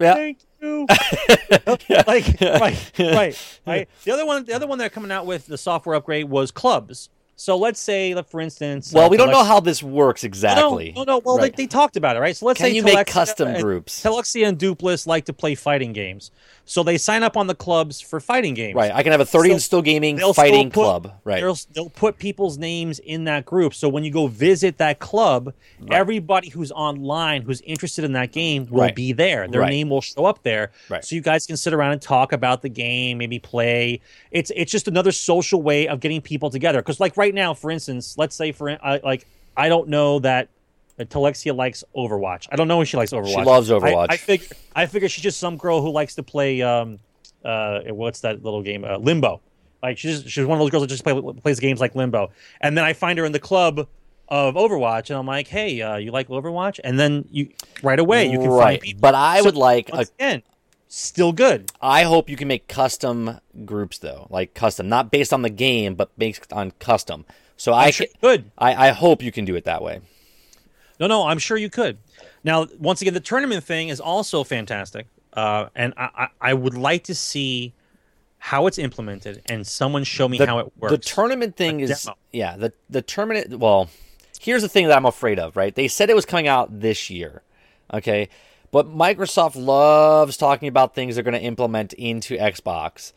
Yeah. Thank you. like right, right, right. The other one, the other one they're coming out with the software upgrade was clubs. So let's say, for instance, Well, uh, we don't Telex- know how this works exactly. no, no, no. Well, Right. they, they talked about it, right? So let's Can say you make Telexia custom and- groups? Telexia and Dupless like to play fighting games, so they sign up on the clubs for fighting games. Right. I can have a 30 So and still gaming They'll still fighting put- club. Right. They'll, they'll put people's names in that group. So when you go visit that club, everybody who's online who's interested in that game will Right. be there. Their Right. name will show up there. Right. So you guys can sit around and talk about the game, maybe play. It's it's just another social way of getting people together. Because like right now, for instance, let's say for I like I don't know that. That Telexia likes Overwatch. I don't know if she likes Overwatch. She loves I- Overwatch. I, figure I figure she's just some girl who likes to play um uh what's that little game uh, Limbo. Like she's she's one of those girls that just play, plays games like Limbo. And then I find her in the club of Overwatch, and I'm like, hey, uh, you like Overwatch? And then you right away you can right. find people. But I So, would like a again, still good. I hope you can make custom groups though, like custom, not based on the game, but based on custom. So I, I'm sure ca- you could. I I hope you can do it that way. No, no, I'm sure you could. Now, once again, the tournament thing is also fantastic, uh, and I, I, I would like to see how it's implemented and someone show me The, how it works. the tournament thing A is demo. yeah the the tournament. Well, here's the thing that I'm afraid of. Right? They said it was coming out this year. Okay. But Microsoft loves talking about things they're going to implement into Xbox,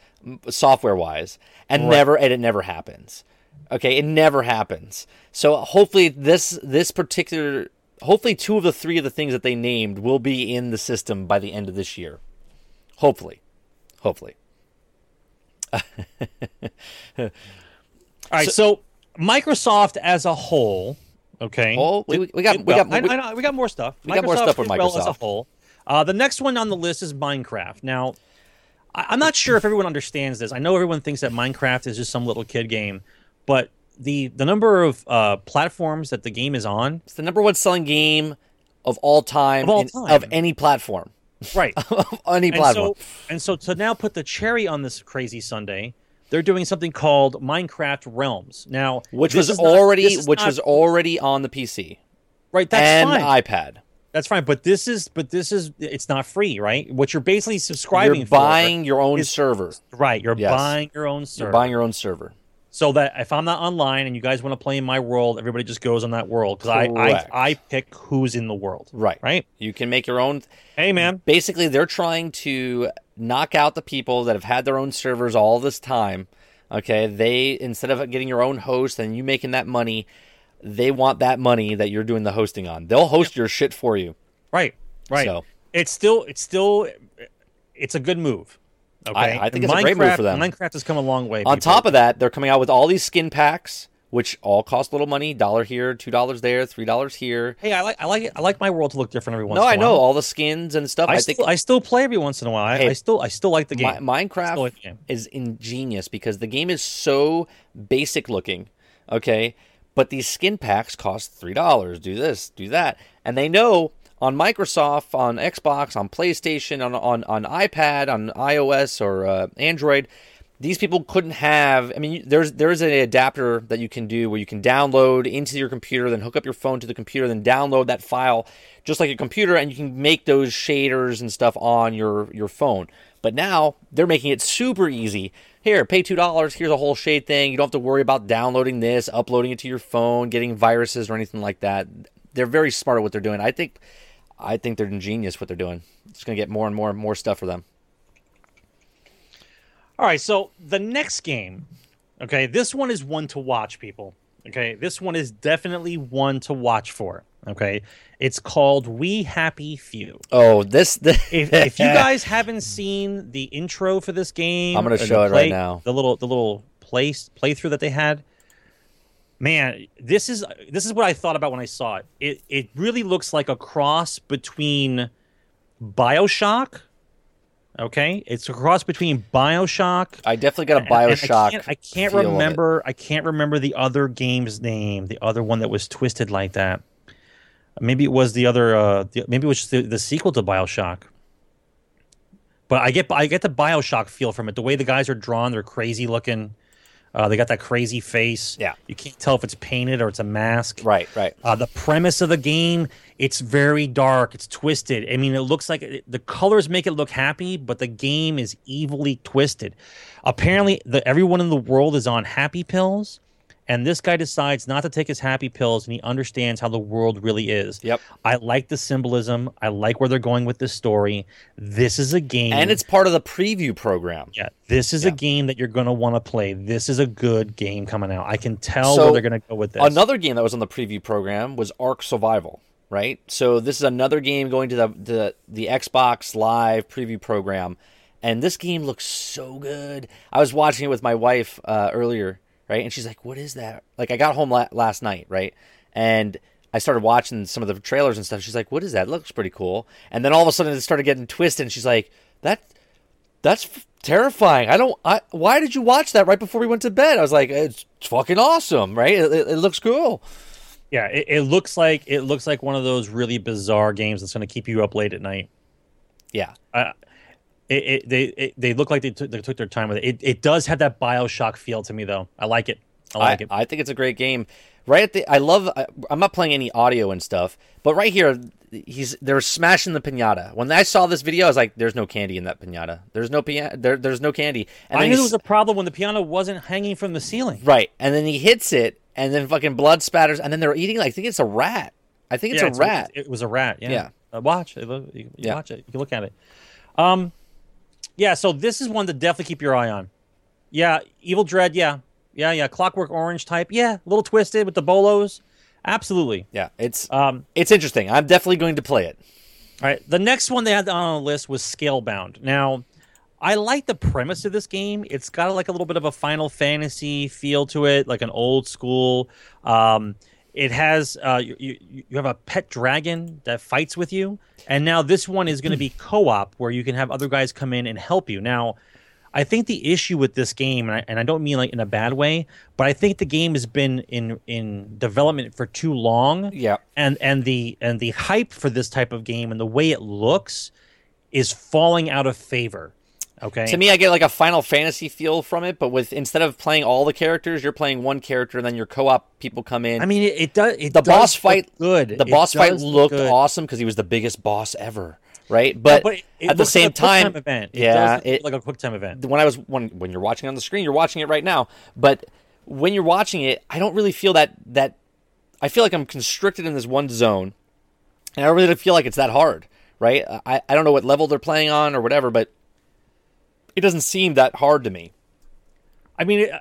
software wise, and never and it never happens. Okay, it never happens. So hopefully this this particular hopefully two of the three of the things that they named will be in the system by the end of this year. Hopefully. Hopefully. All right, so, Microsoft as a whole, okay. Oh, we- we got- we got- I, we- I know, we got more stuff. we got more stuff with Microsoft as a whole. Uh, the next one on the list is Minecraft. Now, I, I'm not sure if everyone understands this. I know everyone thinks that Minecraft is just some little kid game, but the the number of uh, platforms that the game is on, It's the number one selling game of all time, Of all in- time. of any platform. right? of any platform. and so and so to now put the cherry on this crazy sundae, they're doing something called Minecraft Realms. Now, which was is not- already which not- was already on the PC right. That's and fine. iPad. That's fine. But this is but this is it's not free, right? What you're basically subscribing You're for, buying your own is- server. right? You're Yes. buying your own server. You're buying your own server. So that if I'm not online and you guys want to play in my world, everybody just goes on that world because I, I I pick who's in the world. Right. Right. You can make your own. Hey man. Basically, they're trying to knock out the people that have had their own servers all this time. Okay, they instead of getting your own host and you making that money, they want that money that you're doing the hosting on. They'll host your shit for you. Right. Right. So- It's still it's still it's a good move. Okay, I- I think it's a great move for them. Minecraft has come a long way. On people. top of that, they're coming out with all these skin packs, which all cost a little money. Dollar here, two dollars there, three dollars here. hey, I like I like it. I like my world to look different every once. No, in a I know all the skins and stuff. I, I, still, think I still play every once in a while. I, Hey, I still I still like the game. Mi- Minecraft like the game. is ingenious because the game is so basic looking, okay? But these skin packs cost three dollars. Do this, do that, and they know on Microsoft, on Xbox, on PlayStation, on on, on iPad, on iOS or uh, Android. These people couldn't have. I mean, there's there's an adapter that you can do where you can download into your computer, then hook up your phone to the computer, then download that file just like a computer, and you can make those shaders and stuff on your your phone. But now they're making it super easy. Here, pay two dollars. Here's a whole shade thing. You don't have to worry about downloading this, uploading it to your phone, getting viruses or anything like that. They're very smart at what they're doing. I think, I think they're ingenious what they're doing. It's going to get more and more and more stuff for them. All right, so the next game, okay, this one is one to watch, people. Okay, this one is definitely one to watch for. Okay, it's called We Happy Few. Oh, this. this If, if you guys haven't seen the intro for this game, I'm or the show it right now. The little the little play playthrough that they had. Man, this is this is what I thought about when I saw it. It it really looks like a cross between Bioshock. Okay, it's a cross between Bioshock I definitely got a and- and Bioshock. I can't, I can't remember. I can't remember the other game's name. The other one that was twisted like that. Maybe it was the other. Uh, the, maybe it was the, the sequel to Bioshock. But I get I get the Bioshock feel from it. The way the guys are drawn, they're crazy looking. Uh, they got that crazy face. Yeah. you can't tell if it's painted or it's a mask. Right, right. Uh, the premise of the game, it's very dark. It's twisted. I mean, it looks like it, the colors make it look happy, but the game is evilly twisted. Apparently, the, everyone in the world is on happy pills, and this guy decides not to take his happy pills, and he understands how the world really is. Yep. I like the symbolism. I like where they're going with this story. This is a game, And it's part of the preview program. yeah, this is Yeah. a game that you're going to want to play. This is a good game coming out. I can tell So, where they're going to go with this. Another game that was on the preview program was Ark Survival, right? So this is another game going to the the, the Xbox Live preview program, and this game looks so good. I was watching it with my wife uh, earlier, right? And she's like, "What is that?" Like I got home la- last night, right? And I started watching some of the trailers and stuff. She's like, "What is that? It looks pretty cool." And then all of a sudden, it started getting twisted, and she's like, "That that's f- terrifying. I don't. I, why did you watch that right before we went to bed? I was like, it's fucking awesome, right? It, it, it looks cool. Yeah, it, it looks like it looks like one of those really bizarre games that's going to keep you up late at night. Yeah, Uh, it, it, they it, they look like they took, they took their time with it. it. It does have that Bioshock feel to me, though. I like it. I I, like it. I think it's a great game. Right at the, I love. I, I'm not playing any audio and stuff, but right here, he's they're smashing the pinata. When I saw this video, I was like, "There's no candy in that pinata. There's no piano. There, there's no candy." And I knew there was a problem when the piano wasn't hanging from the ceiling. right, and then he hits it, and then fucking blood spatters, and then they're eating. Like, I think it's a rat. I think it's Yeah, a rat. It, was a rat. Yeah. Yeah. Uh, watch. it. You, you Yeah. watch it. You can look at it. Um, yeah. So this is one to definitely keep your eye on. Yeah. Evil Dead. Yeah. Yeah. Yeah. Clockwork Orange type. Yeah. A little twisted with the bolos. Absolutely. yeah, it's Um, it's interesting. I'm definitely going to play it. All right. The next one they had on the list was Scalebound. Now, I like the premise of this game. It's got like a little bit of a Final Fantasy feel to it, like an old school. Um, it has uh, you, you you have a pet dragon that fights with you, and now this one is going to be co-op where you can have other guys come in and help you. Now, I think the issue with this game, and I, and I don't mean like in a bad way, but I think the game has been in in development for too long Yeah. and and the and the hype for this type of game and the way it looks is falling out of favor. Okay. To me, I get like a Final Fantasy feel from it, but with instead of playing all the characters, you're playing one character, and then your co-op people come in. I mean, it, it does. It the does boss fight, good. The It boss fight does look looked awesome because he was the biggest boss ever, right? But, But at the like same a QuickTime time, event. Yeah, it, like a quick time event. when I was when when you're watching on the screen, you're watching it right now. But when you're watching it, I don't really feel that that. I feel like I'm constricted in this one zone, and I don't really feel like it's that hard, right? I I don't know what level they're playing on or whatever, but it doesn't seem that hard to me. I mean, it, uh,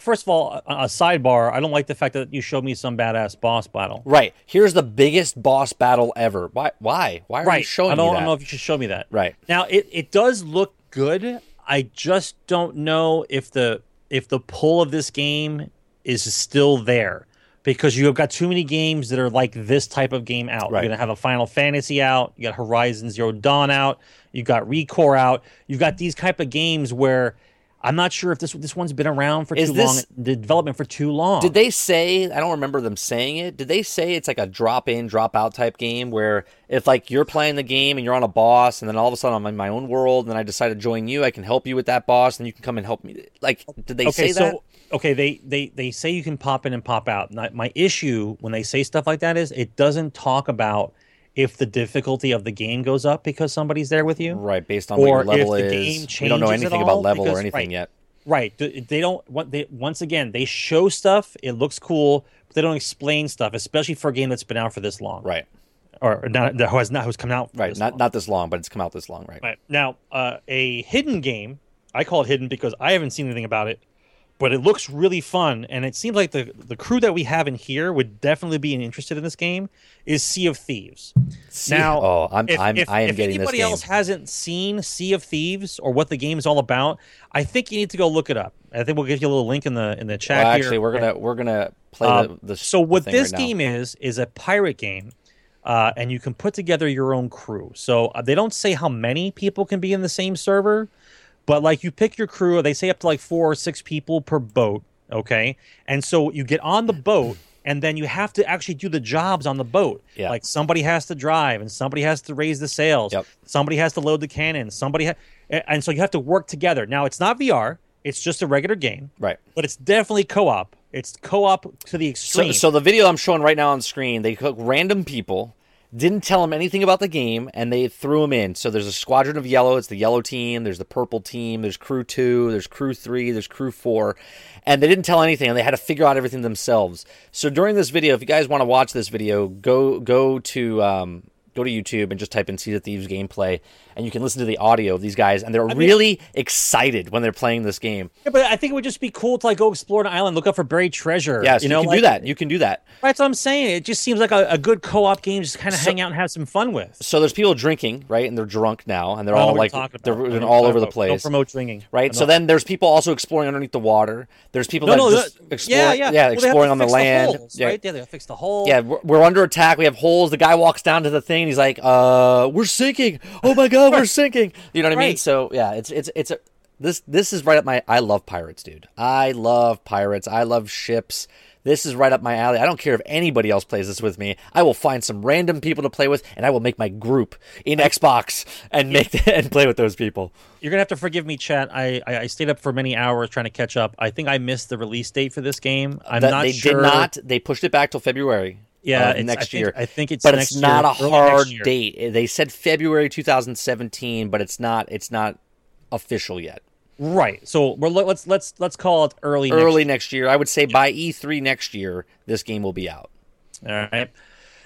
first of all, a, a sidebar. I don't like the fact that you showed me some badass boss battle. Right. Here's the biggest boss battle ever. Why? Why? Why are you showing I don't, me I don't know if you should show me that. Right. Now it, it does look good. I just don't know if the if the pull of this game is still there because you have got too many games that are like this type of game out. Right. You're gonna have a Final Fantasy out. You got Horizon Zero Dawn out. You got Recore out. You've got these type of games where I'm not sure if this this one's been around for Is too this- long. The development for too long. Did they say? I don't remember them saying it. Did they say it's like a drop in, drop out type game where if like you're playing the game and you're on a boss, and then all of a sudden I'm in my own world, and then I decide to join you, I can help you with that boss, and you can come and help me. Like, did they okay, say so that? okay, they they they say you can pop in and pop out. My, my issue when they say stuff like that is it doesn't talk about if the difficulty of the game goes up because somebody's there with you. Right, based on Or what your level if the is. game we don't know anything about level because- or anything right. yet. Right. They don't they once again they show stuff. It looks cool, but they don't explain stuff, especially for a game that's been out for this long. Right, Or, not that has not who's come out. For right. this Not long. not this long, but it's come out this long, right? Right. Now, uh, a hidden game. I call it hidden because I haven't seen anything about it, but it looks really fun, and it seems like the the crew that we have in here would definitely be interested in this game. Is Sea of Thieves? See- Now, oh, I'm if, I'm if, I am if getting this anybody else hasn't seen Sea of Thieves or what the game is all about, I think you need to go look it up. I think we'll give you a little link in the in the chat. Well, here. actually, we're gonna we're gonna play Uh, the, the so what this right game is is a pirate game uh, and you can put together your own crew so uh, they don't say how many people can be in the same server but like you pick your crew they say up to like four or six people per boat okay? And so you get on the boat and then you have to actually do the jobs on the boat. Yeah. like somebody has to drive and somebody has to raise the sails. Yep. somebody has to load the cannon. Somebody ha- and so you have to work together. Now it's not vr it's just a regular game. Right. but it's definitely co-op. It's co-op to the So, extreme. so the video I'm showing right now on screen, they took random people, didn't tell them anything about the game, and they threw them in. So there's a squadron of yellow. It's the yellow team. There's the purple team. There's crew two. There's crew three. There's crew four, and they didn't tell anything, and they had to figure out everything themselves. So during this video, if you guys want to watch this video, go go to. Um, Go to YouTube and just type in Sea of Thieves gameplay, and you can listen to the audio of these guys, and they're really excited when they're playing this game. Yeah, but I think it would just be cool to like go explore an island, look up for buried treasure. Yes, you you, know, can like, do that. You can do that. That's what I'm saying. It just seems like a, a good co-op game, just kind of hang out and have some fun with. so there's people drinking, right? And they're drunk now, and they're oh, all like they're all over the about. Don't place, promote drinking, right? So then there's people also exploring underneath the water. There's people no, that no, just explore, yeah, yeah, yeah, Well, they have to exploring on the land. holes, yeah, right? Yeah, they fix the hole. yeah, we're, we're under attack. We have holes. The guy walks down to the thing. And he's like, "Uh, we're sinking. Oh my god, we're sinking." You know what I mean? So yeah, it's it's it's a this this is right up my. I love pirates, dude. I love pirates. I love ships. This is right up my alley. I don't care if anybody else plays this with me. I will find some random people to play with, and I will make my group in Xbox and make and play with those people. You're gonna have to forgive me, chat. I, I I stayed up for many hours trying to catch up. I think I missed the release date for this game. I'm That not they sure. did not. They pushed it back till February. Yeah, it's- next I think- year. I think it's but it's not year, a hard date. They said February 2017, but it's not. It's not official yet. Right. So we're let's let's let's call it early. next Early next year, I would say by E3 next year, this game will be out. All right.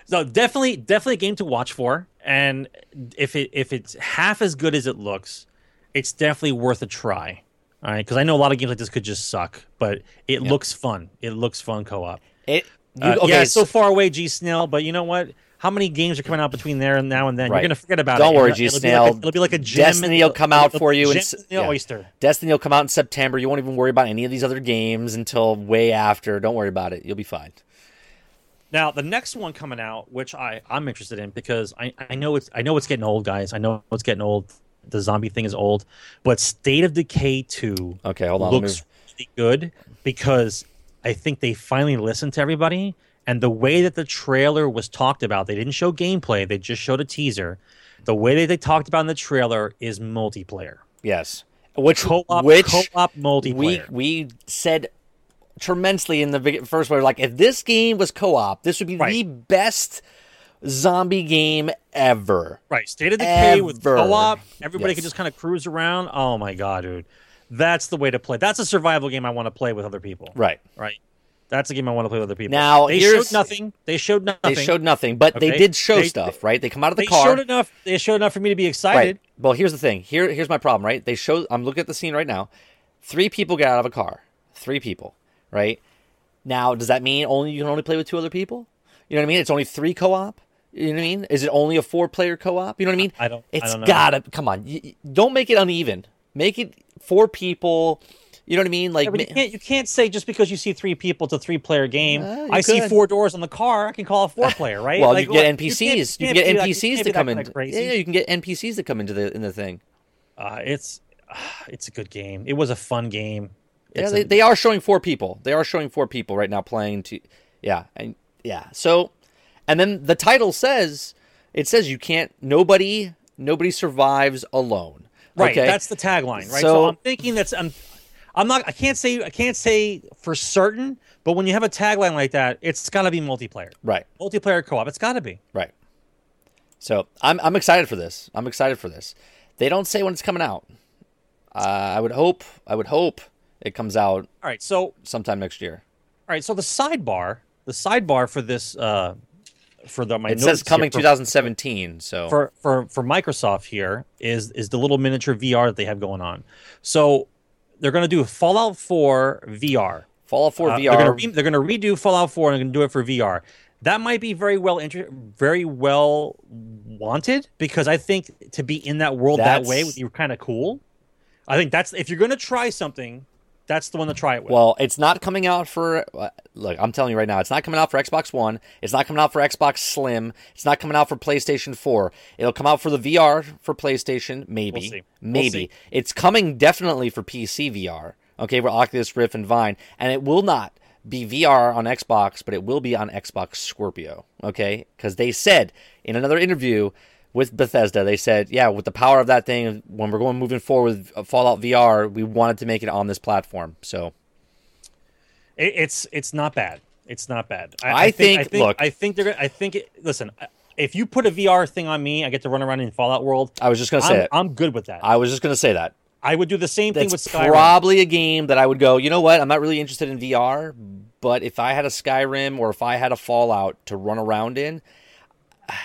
So definitely, definitely a game to watch for. And if it if it's half as good as it looks, it's definitely worth a try. All right, because I know a lot of games like this could just suck, but it looks fun. It looks fun co-op. It. You, Uh, okay, yeah, it's so so- far away, G Snail. But you know what? How many games are coming out between there and now and then? Right. You're gonna forget about it. Don't it. worry, It'll- G it'll be Snail. like a- It'll be like a gem. Destiny will come out for you in yeah. oyster. Destiny will come out in September. You won't even worry about any of these other games until way after. Don't worry about it. You'll be fine. Now the next one coming out, which I I'm interested in because I I know it's I know it's getting old, guys. I know it's getting old. The zombie thing is old, but State of Decay two Okay, hold on. let me- looks really good because I think they finally listened to everybody. And the way that the trailer was talked about, they didn't show gameplay; they just showed a teaser. The way that they talked about in the trailer is multiplayer, Yes. Which co-op, which co-op we multiplayer. we said tremendously in the first one. Like, if this game was co-op, this would be the best zombie game ever. Right, State of the Decay with co-op, everybody Yes. can just kind of cruise around. Oh my god, dude, that's the way to play. That's a survival game I want to play with other people. Right. right. That's a game I want to play with other people. Now, they showed nothing. They showed nothing. They showed nothing, but they did show They- stuff, right? They come out of the They car. showed enough. They showed enough for me to be excited. Right. Well, here's the thing. Here, here's my problem. Right? They show. I'm looking at the scene right now. Three people get out of a car. three people, right? Now, does that mean only you can only play with two other people? You know what I mean? It's only three co-op. You know what I mean? Is it only a four-player co-op? You know what I mean? I don't- I It's don't know. gotta come on. You- don't make it uneven. Make it four people. You know what I mean? Like Yeah, you can't you can't say just because you see three people it's a three player game. Uh, you I see four doors on the car. I can call a four player, right? well, Like, you get NPCs. can't- You, can't can get NPCs can't to that come in. Yeah, you can get NPCs to come into the in the thing. Uh, it's it's a good game. It was a fun game. Yeah, they, a- they are showing four people. They are showing four people right now playing. To yeah, and yeah. So, and then the title says it says you can't. Nobody nobody survives alone. Right. Okay? That's the tagline, right? So, So- I'm thinking that's I'm I'm not I can't say I can't say for certain, but when you have a tagline like that, it's got to be multiplayer. right. Multiplayer co-op. It's got to be. Right. So I'm I'm excited for this. I'm excited for this. They don't say when it's coming out. Uh, I would hope. I would hope it comes out All right. So sometime next year. all right. So the sidebar, the sidebar for this uh for the my It notes says here coming for- 2017. So for for for Microsoft here is is the little miniature VR that they have going on. So they're going to do Fallout 4 VR. Fallout 4 Uh, VR. They're going to they're going to redo Fallout 4 and they're going to do it for VR. That might be very well inter- very well wanted because I think to be in that world that way That's- would be kind of cool. I think that's if you're going to try something, that's the one to try it with. Well, it's not coming out for. uh, Look, I'm telling you right now, it's not coming out for Xbox One. It's not coming out for Xbox Slim. It's not coming out for PlayStation 4. It'll come out for the VR for PlayStation, maybe. We'll. We'll Maybe. see. It's coming definitely for PC VR, okay, for Oculus Rift and Vive. And it will not be VR on Xbox, but it will be on Xbox Scorpio, okay? Because they said in another interview with Bethesda, they said, yeah, with the power of that thing, when we're going moving forward with uh, Fallout VR, we wanted to make it on this platform. So. It, it's it's not bad. It's not bad. I think- I think look- I think they're gonna- I think it, listen. If you put a VR thing on me, I get to run around in Fallout World. I was just gonna say I'm, it. I'm good with that. I was just gonna say that. I would do the same thing with Skyrim. probably a game that I would go. You know what? I'm not really interested in VR, but if I had a Skyrim or if I had a Fallout to run around in,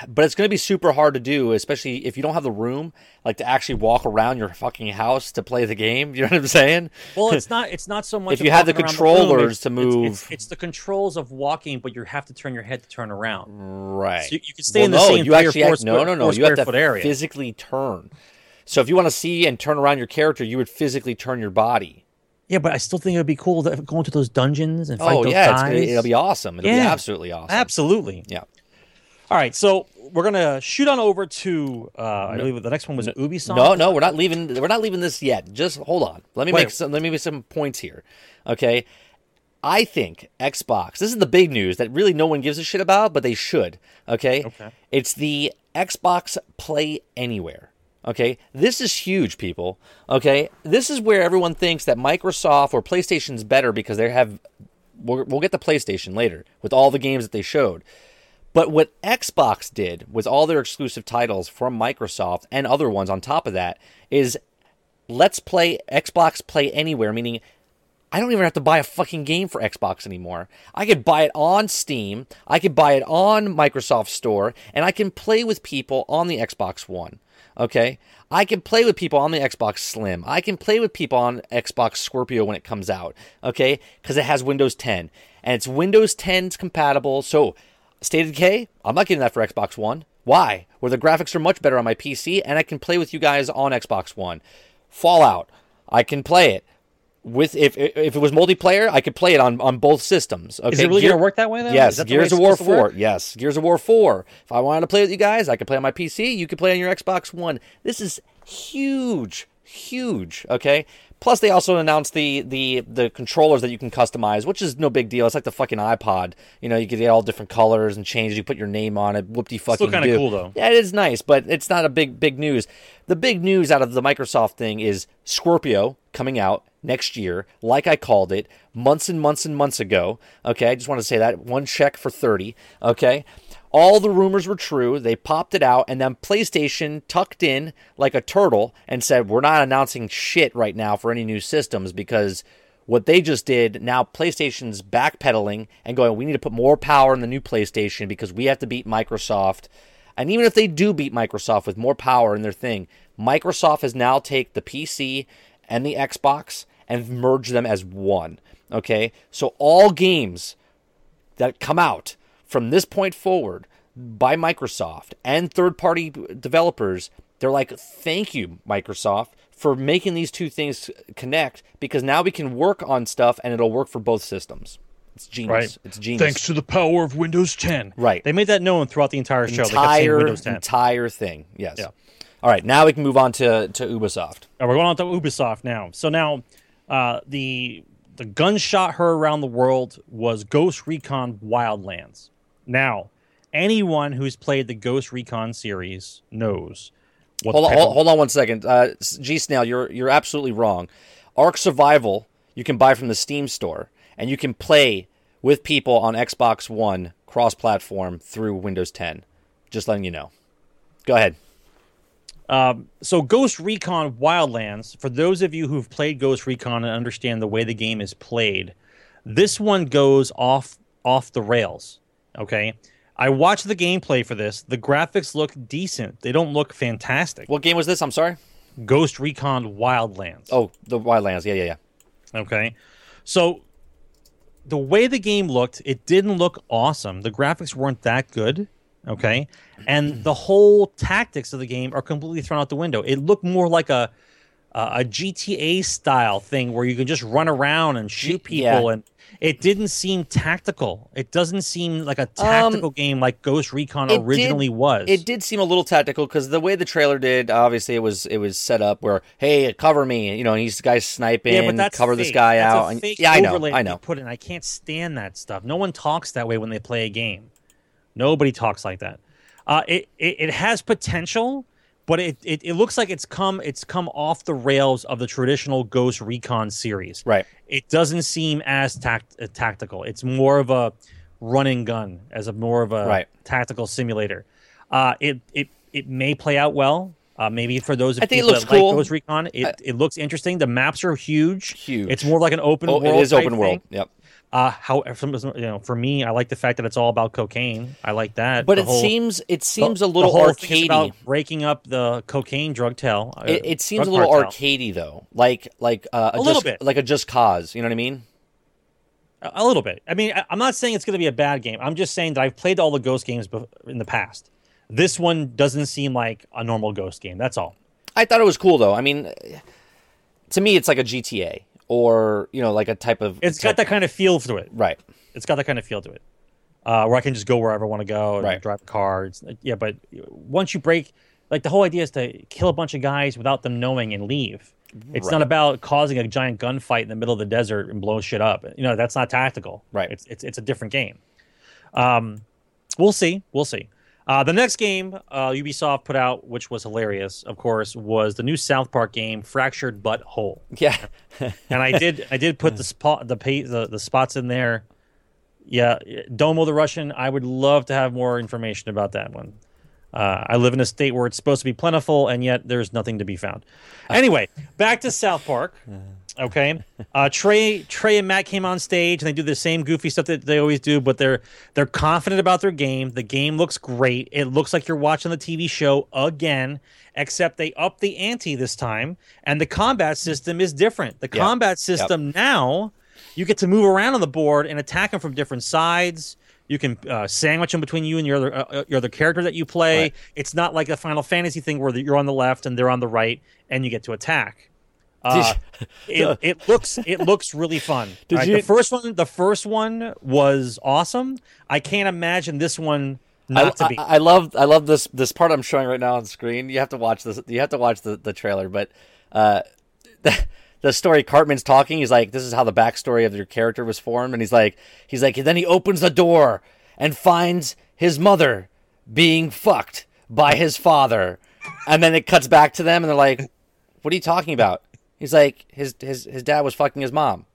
but it's going to be super hard to do, especially if you don't have the room, like to actually walk around your fucking house to play the game. You know what I'm saying? well, it's not. It's not so much. If you have the walking around room, controllers to move- It's, it's, the controls of walking, but you have to turn your head to turn around. Right. So you, you can stay Well, in the no, same you actually act- square, no, no, no. You have to area. physically turn. So if you want to see and turn around your character, you would physically turn your body. yeah, but I still think it would be cool to go into those dungeons and fight Oh those yeah, it's guys. gonna, it'll be awesome. It'll be absolutely awesome. Absolutely. Yeah. All right, so we're gonna shoot on over to. Uh, I believe the next one was Ubisoft. No, no, we're not leaving. We're not leaving this yet. Just hold on. Let me Wait. make some. Let me make some points here. Okay, I think Xbox. This is the big news that really no one gives a shit about, but they should. Okay. Okay. It's the Xbox Play Anywhere. Okay, this is huge, people. Okay, this is where everyone thinks that Microsoft or PlayStation's better because they have. We'll, we'll get the PlayStation later with all the games that they showed. But what Xbox did with all their exclusive titles from Microsoft and other ones on top of that is let's play Xbox Play Anywhere, meaning I don't even have to buy a fucking game for Xbox anymore. I could buy it on Steam, I could buy it on Microsoft Store, and I can play with people on the Xbox One. Okay? I can play with people on the Xbox Slim. I can play with people on Xbox Scorpio when it comes out. Okay? Because it has Windows 10. And it's Windows 10's compatible. So, State of Decay, I'm not getting that for Xbox One. Why? Where the graphics are much better on my PC and I can play with you guys on Xbox One. Fallout, I can play it with if if it was multiplayer, I could play it on on both systems. Okay, Is it really Gear- gonna work that way? Though? Yes, Gears of War supposed to work? Four. Yes, Gears of War Four. If I wanted to play with you guys, I could play on my PC. You could play on your Xbox One. This is huge, huge. Okay. Plus, they also announced the the the controllers that you can customize, which is no big deal. It's like the fucking iPod. You know, you get all different colors and changes. You put your name on it. Whoop de fucking kinda cool, though. Yeah, it is nice, but it's not a big big news. The big news out of the Microsoft thing is Scorpio coming out next year, like I called it months and months and months ago. Okay, I just want to say that one check for 30, okay? All the rumors were true. They popped it out, and then PlayStation tucked in like a turtle and said, We're not announcing shit right now for any new systems because what they just did, now PlayStation's backpedaling and going, We need to put more power in the new PlayStation because we have to beat Microsoft. And even if they do beat Microsoft with more power in their thing, Microsoft has now take the PC and the Xbox and merge them as one. Okay, so all games that come out from this point forward by Microsoft and third party developers, they're like, thank you, Microsoft, for making these two things connect because now we can work on stuff and it'll work for both systems. It's genius. Right. It's genius. Thanks to the power of Windows 10. Right. They made that known throughout the entire show. Entire Windows 10. entire thing. Yes. Yeah. All right, now we can move on to to Ubisoft. Uh, we're going on to Ubisoft now. So now, uh, the the gunshot heard around the world was Ghost Recon Wildlands. Now, anyone who's played the Ghost Recon series knows. What Hold on, hold, hold on one second. Uh, G Snail, you're you're absolutely wrong. Ark Survival you can buy from the Steam store, and you can play with people on Xbox One cross-platform through Windows 10. Just letting you know. Go ahead. Um, so Ghost Recon Wildlands, for those of you who've played Ghost Recon and understand the way the game is played, this one goes off off the rails. Okay. I watched the gameplay for this. The graphics look decent. They don't look fantastic. What game was this? I'm sorry. Ghost Recon Wildlands. Oh, the Wildlands. Yeah, yeah, yeah. Okay. So the way the game looked, it didn't look awesome. The graphics weren't that good. Okay. And the whole tactics of the game are completely thrown out the window. It looked more like a a, a GTA style thing where you can just run around and shoot G- yeah. people and it didn't seem tactical. It doesn't seem like a tactical game like Ghost Recon Um, it did- originally was. It did seem a little tactical because the way the trailer did, obviously, it was it was set up where, hey, cover me, you know, and these guys sniping, Yeah, but that's cover this guy That's out. And- fake yeah, I know, I know. Put in. I can't stand that stuff. No one talks that way when they play a game. Nobody talks like that. Uh, it, it it has potential, but it, it it looks like it's come it's come off the rails of the traditional Ghost Recon series. Right. It doesn't seem as tact, uh, tactical. It's more of a run and gun as a more of a Right. tactical simulator. Uh, it it it may play out well. Uh, maybe for those of I think it people looks that cool. like Ghost Recon, it, it looks interesting. The maps are huge. Huge. It's more like an open Oh, world. it is open world. thing. Yep. Uh, however, you know, for me, I like the fact that it's all about cocaine. I like that. But The it whole- seems it the- seems a the little whole thing arcadey. about breaking up the cocaine drug tail. uh, It, it seems a little arcadey though, like like uh, A just, little bit. like a Just Cause. You know what I mean? A a little bit. I mean, I- I'm not saying it's going to be a bad game. I'm just saying that I've played all the Ghost games bef- in the past. This one doesn't seem like a normal Ghost game. That's all. I thought it was cool though. I mean, to me, it's like a GTA or you know, like a type of. It's got that kind of feel to it. right. It's got that kind of feel to it, uh, where I can just go wherever I want to go and Right. drive a car. It's, yeah, but once you break, like the whole idea is to kill a bunch of guys without them knowing and leave. It's Right. not about causing a giant gunfight in the middle of the desert and blow shit up. You know, that's not tactical. Right. It's it's, it's a different game. Um, we'll see. We'll see. Uh, the next game uh, Ubisoft put out, which was hilarious, of course, was the new South Park game, Fractured But Whole Yeah. and I did I did put the spot the pay, the the spots in there. Yeah, Domo the Russian. I would love to have more information about that one. Uh, I live in a state where it's supposed to be plentiful, and yet there's nothing to be found. Anyway, back to South Park. Okay, uh, Trey Trey and Matt came on stage, and they do the same goofy stuff that they always do, but they're they're confident about their game. The game looks great. It looks like you're watching the TV show again, except they up the ante this time, and the combat system is different. The Yeah. combat system now, you get to move around on the board and attack them from different sides. You can uh, sandwich them between you and your other uh, your other character that you play. Right. It's not like a Final Fantasy thing where you're on the left and they're on the right, and you get to attack. Uh, it, it looks it looks really fun. Did right, you- The first one, the first one was awesome. I can't imagine this one not I, to be. I, I love I love this this part I'm showing right now on screen. You have to watch this. You have to watch the, the trailer. But uh, the, the story Cartman's talking. He's like, this is how the backstory of your character was formed, and he's like, he's like, then he opens the door and finds his mother being fucked by his father, and then it cuts back to them, and they're like, what are you talking about? He's like, his his his dad was fucking his mom.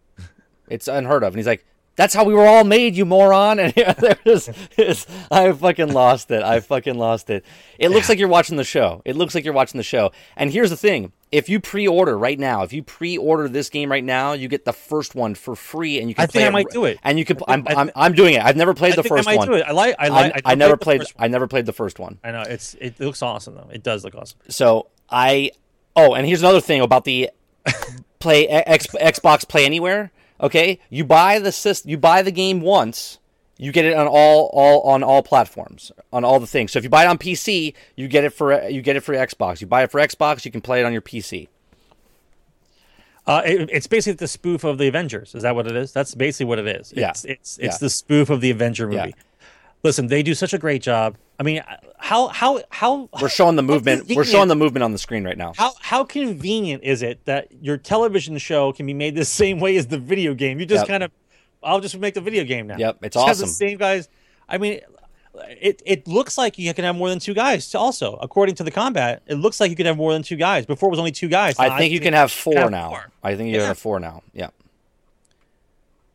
It's unheard of. And he's like, that's how we were all made, you moron. And there is, is, I fucking lost it. I fucking lost it. It looks like you're watching the show. It looks like you're watching the show. And here's the thing. If you pre-order right now, if you pre-order this game right now, you get the first one for free, and you can. I think I it- might do it. And you can. I'm, I thi- I'm, I'm doing it. I've never played I the think I first might one. do it. I like. I I, like. I never the played. I never played the first one. I know it's. It, looks awesome though. It does look awesome. So I oh, and here's another thing about the play X, Xbox Play Anywhere. Okay, you buy the system, you buy the game once, you get it on all all on all platforms on all the things. So if you buy it on PC, you get it for you get it for Xbox. You buy it for Xbox, you can play it on your PC. Uh, it, it's basically the spoof of the Avengers. Is that what it is? That's basically what it is. Yeah. It's it's, it's Yeah. the spoof of the Avenger movie. Yeah. Listen, they do such a great job. I mean, how how how We're showing the movement. We're showing the movement on the screen right now. How how convenient is it that your television show can be made the same way as the video game? You just Yep. kind of, I'll just make the video game now. Yep, it's Just awesome. The same guys. I mean, it it looks like you can have more than two guys. Also, according to the combat, it looks like you can have more than two guys. Before it was only two guys. I Now think you can have four have now. four. I think you Yeah. have four now. Yeah.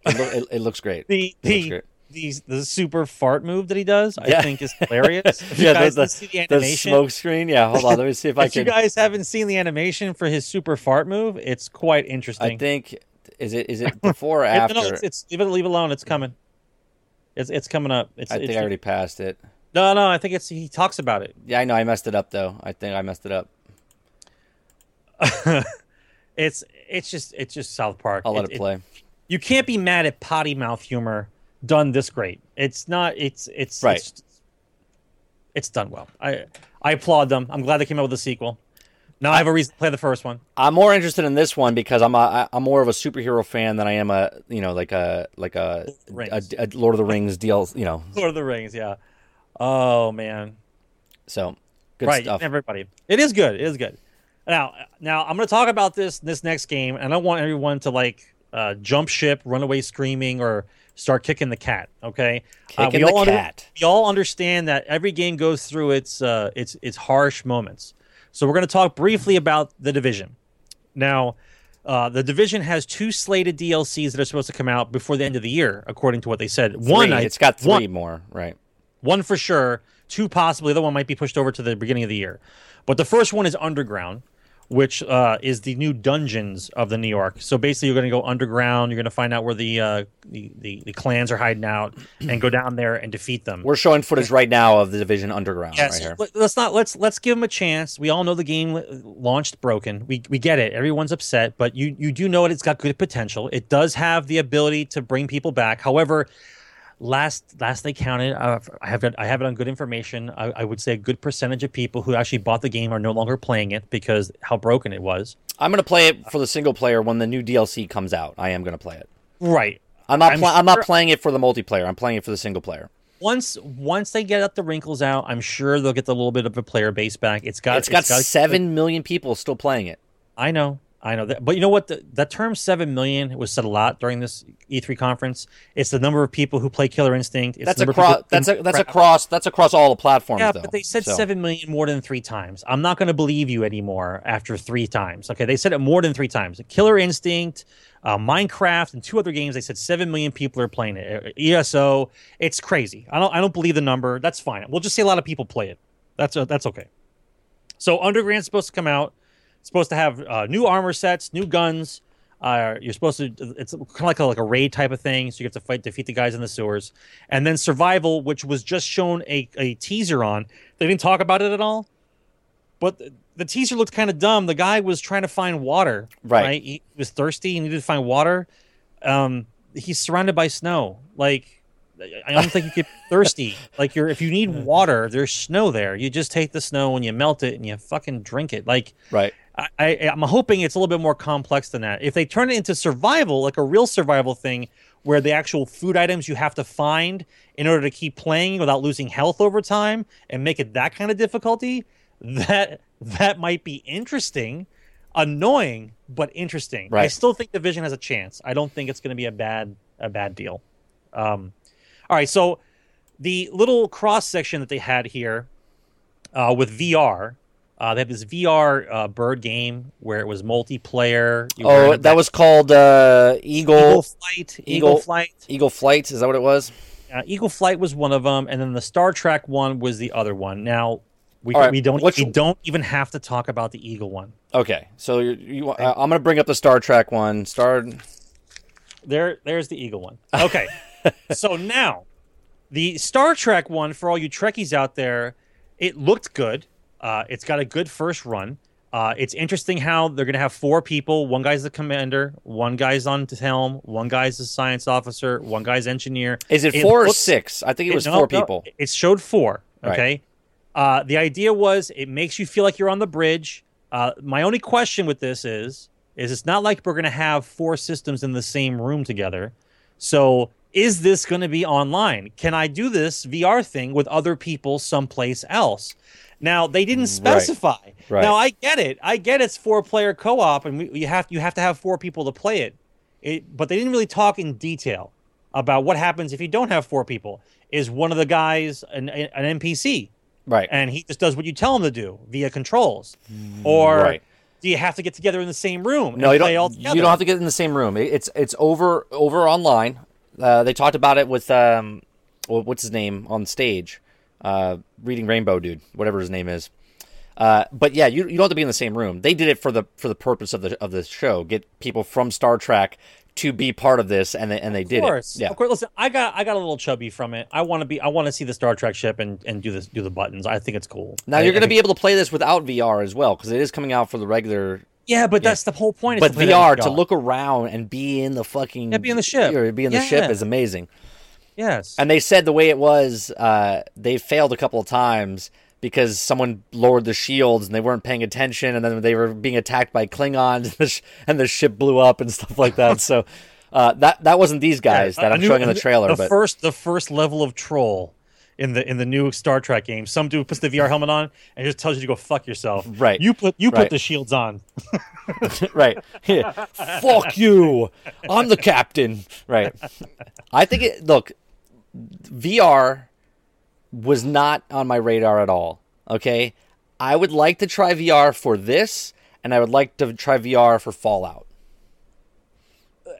It, loo- it, it looks great. the It looks the great. The, the super fart move that he does. I think is hilarious. If you yeah, guys the, the the, the smoke screen. Yeah, hold on. Let me see if I if you guys haven't seen the animation for his super fart move, it's quite interesting. I think is it is it before or It- after? no, it's, it's leave it leave it alone. It's coming. It's it's coming up. It's, I think it's, I already passed it. no no. I think it's he talks about it. Yeah, I know I messed it up though. I think I messed it up. It's it's just it's just South Park. I'll let it, play. you can't be mad at potty mouth humor done this great. It's not. It's it's Right. It's, it's done well. I I applaud them. I'm glad they came out with a sequel. Now I have a reason to play the first one. I'm more interested in this one because I'm a I'm more of a superhero fan than I am a you know like a like a, a, a Lord of the Rings deal. You know, Lord of the Rings. Yeah. Oh man. so good right. stuff. Everybody. It is good. It is good. Now now I'm going to talk about this this next game, and I don't want everyone to like uh, jump ship, run away screaming, or start kicking the cat. Okay. Uh, Kicking we the all under- cat. we all understand that every game goes through its uh, its its harsh moments. So we're going to talk briefly about the division. Now, uh, the division has two slated DLCs that are supposed to come out before the end of the year, according to what they said. One, Three. I, it's got three one- more. Right. one for sure, two possibly. The other one might be pushed over to the beginning of the year. But the first one is Underground, which uh, is the new dungeons of the New York. So basically, you're going to go underground. You're going to find out where the, uh, the, the the clans are hiding out, and go down there and defeat them. We're showing footage right now of the Division Underground Yes, right let's not let's let's give them a chance. We all know the game launched broken. We we get it. Everyone's upset, but you you do know it. It's got good potential. It does have the ability to bring people back. However, last last they counted, uh, I have it, I have it on good information. I, I would say a good percentage of people who actually bought the game are no longer playing it because how broken it was. I'm gonna play it for the single player when the new DLC comes out. I am gonna play it. Right. I'm not. I'm pla- I'm not playing it for the multiplayer. I'm playing it for the single player. Once once they get up the wrinkles out, I'm sure they'll get the little bit of a player base back. It's got it's got seven million people still playing it. I know, I know that, but you know what? The, that term seven million was said a lot during this E3 conference. It's the number of people who play Killer Instinct. It's That's the across. That's a, that's across. That's across all the platforms. Yeah, though. but they said So- seven million more than three times. I'm not going to believe you anymore after three times. Okay, they said it more than three times. Killer Instinct, uh, Minecraft, and two other games. They said seven million people are playing it. Uh, ESO, it's crazy. I don't. I don't believe the number. That's fine. We'll just say a lot of people play it. That's uh, that's okay. So Underground's supposed to come out. Supposed to have uh, new armor sets, new guns. Uh, you're supposed to. It's kind of like a, like a raid type of thing. So you have to fight, defeat the guys in the sewers, and then survival, which was just shown a, a teaser on. They didn't talk about it at all, but the, the teaser looked kind of dumb. The guy was trying to find water. Right. He was thirsty and needed to find water. Um, he's surrounded by snow. Like I don't think you get thirsty. Like you're if you need water, there's snow there. You just take the snow and you melt it and you fucking drink it. Like right. I, I, I'm hoping it's a little bit more complex than that. If they turn it into survival, like a real survival thing, where the actual food items you have to find in order to keep playing without losing health over time, and make it that kind of difficulty, that that might be interesting, annoying but interesting. I still think Division has a chance. I don't think it's going to be a bad a bad deal. Um, all right, so the little cross section that they had here uh, with VR. Uh, they had this VR uh, bird game where it was multiplayer. You Oh, a that was called uh, Eagle Eagle Flight. Eagle, Eagle- Flight. Eagle Flight. Is that what it was? Uh, Eagle Flight was one of them, and then the Star Trek one was the other one. Now we, right, we don't which- we don't even have to talk about the Eagle one. Okay, so you, you uh, I'm gonna bring up the Star Trek one. Star. There, there's the Eagle one. Okay, so now the Star Trek one for all you Trekkies out there, it looked good. Uh, it's got a good first run. Uh, it's interesting how they're going to have four people. One guy's the commander, one guy's on the helm, one guy's the science officer, one guy's engineer. Is it It four or six? I think it was no, four no, people. it showed four. Right. Okay. Uh, the idea was it makes you feel like you're on the bridge. Uh, my only question with this is, is it's not like we're going to have four systems in the same room together. So is this going to be online? Can I do this VR thing with other people someplace else? Now they didn't specify. Right. Now I get it. I get it's four player co op, and we, you have you have to have four people to play it. It, but they didn't really talk in detail about what happens if you don't have four people. Is one of the guys an, an NPC Right. and he just does what you tell him to do via controls, or Right. do you have to get together in the same room? No, you don't. You don't have to get in the same room. It's it's over over online. Uh, they talked about it with um, what's his name on stage, uh, reading Rainbow dude, whatever his name is. Uh, but yeah, you you don't have to be in the same room. They did it for the for the purpose of the of the show, get people from Star Trek to be part of this, and they and they Of did course, it. Yeah, of course. Listen, I got I got a little chubby from it. I want to be. I want to see the Star Trek ship and, and do this do the buttons. I think it's cool. Now I- you're going to be able to play this without VR as well because it is coming out for the regular. Yeah, but that's the whole point. is But to VR to look around and be in the fucking Yeah, be in the ship. or be in the ship Yeah. is amazing. Yes. And they said the way it was, uh, they failed a couple of times because someone lowered the shields and they weren't paying attention, and then they were being attacked by Klingons, and the, sh- and the ship blew up and stuff like that. so uh, that that wasn't these guys that I I'm knew- showing in the trailer, The but first the first level of troll in the in the new Star Trek game. Some dude puts the VR helmet on and just tells you to go fuck yourself. Right. You put you Right. put the shields on. right, Yeah. fuck you, I'm the captain. Right. I think it. Look, VR was not on my radar at all. Okay, I would like to try VR for this, and I would like to try VR for Fallout.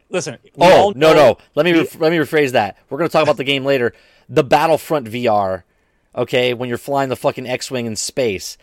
Listen. Oh no no! Let me ref- let me rephrase that. We're gonna talk about the game later. The Battlefront VR, okay? When you're flying the fucking X-wing in space,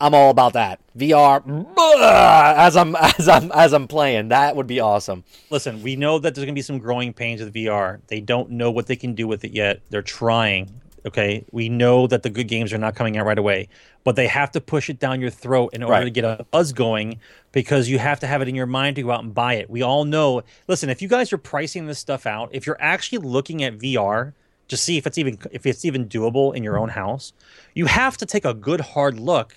I'm all about that. VR blah, as I'm as I'm as I'm playing. That would be awesome. Listen, we know that there's going to be some growing pains with VR. They don't know what they can do with it yet. They're trying. Okay, we know that the good games are not coming out right away, but they have to push it down your throat in order Right. to get a buzz going because you have to have it in your mind to go out and buy it. We all know. Listen, if you guys are pricing this stuff out, if you're actually looking at VR to see if it's even if it's even doable in your own house, you have to take a good hard look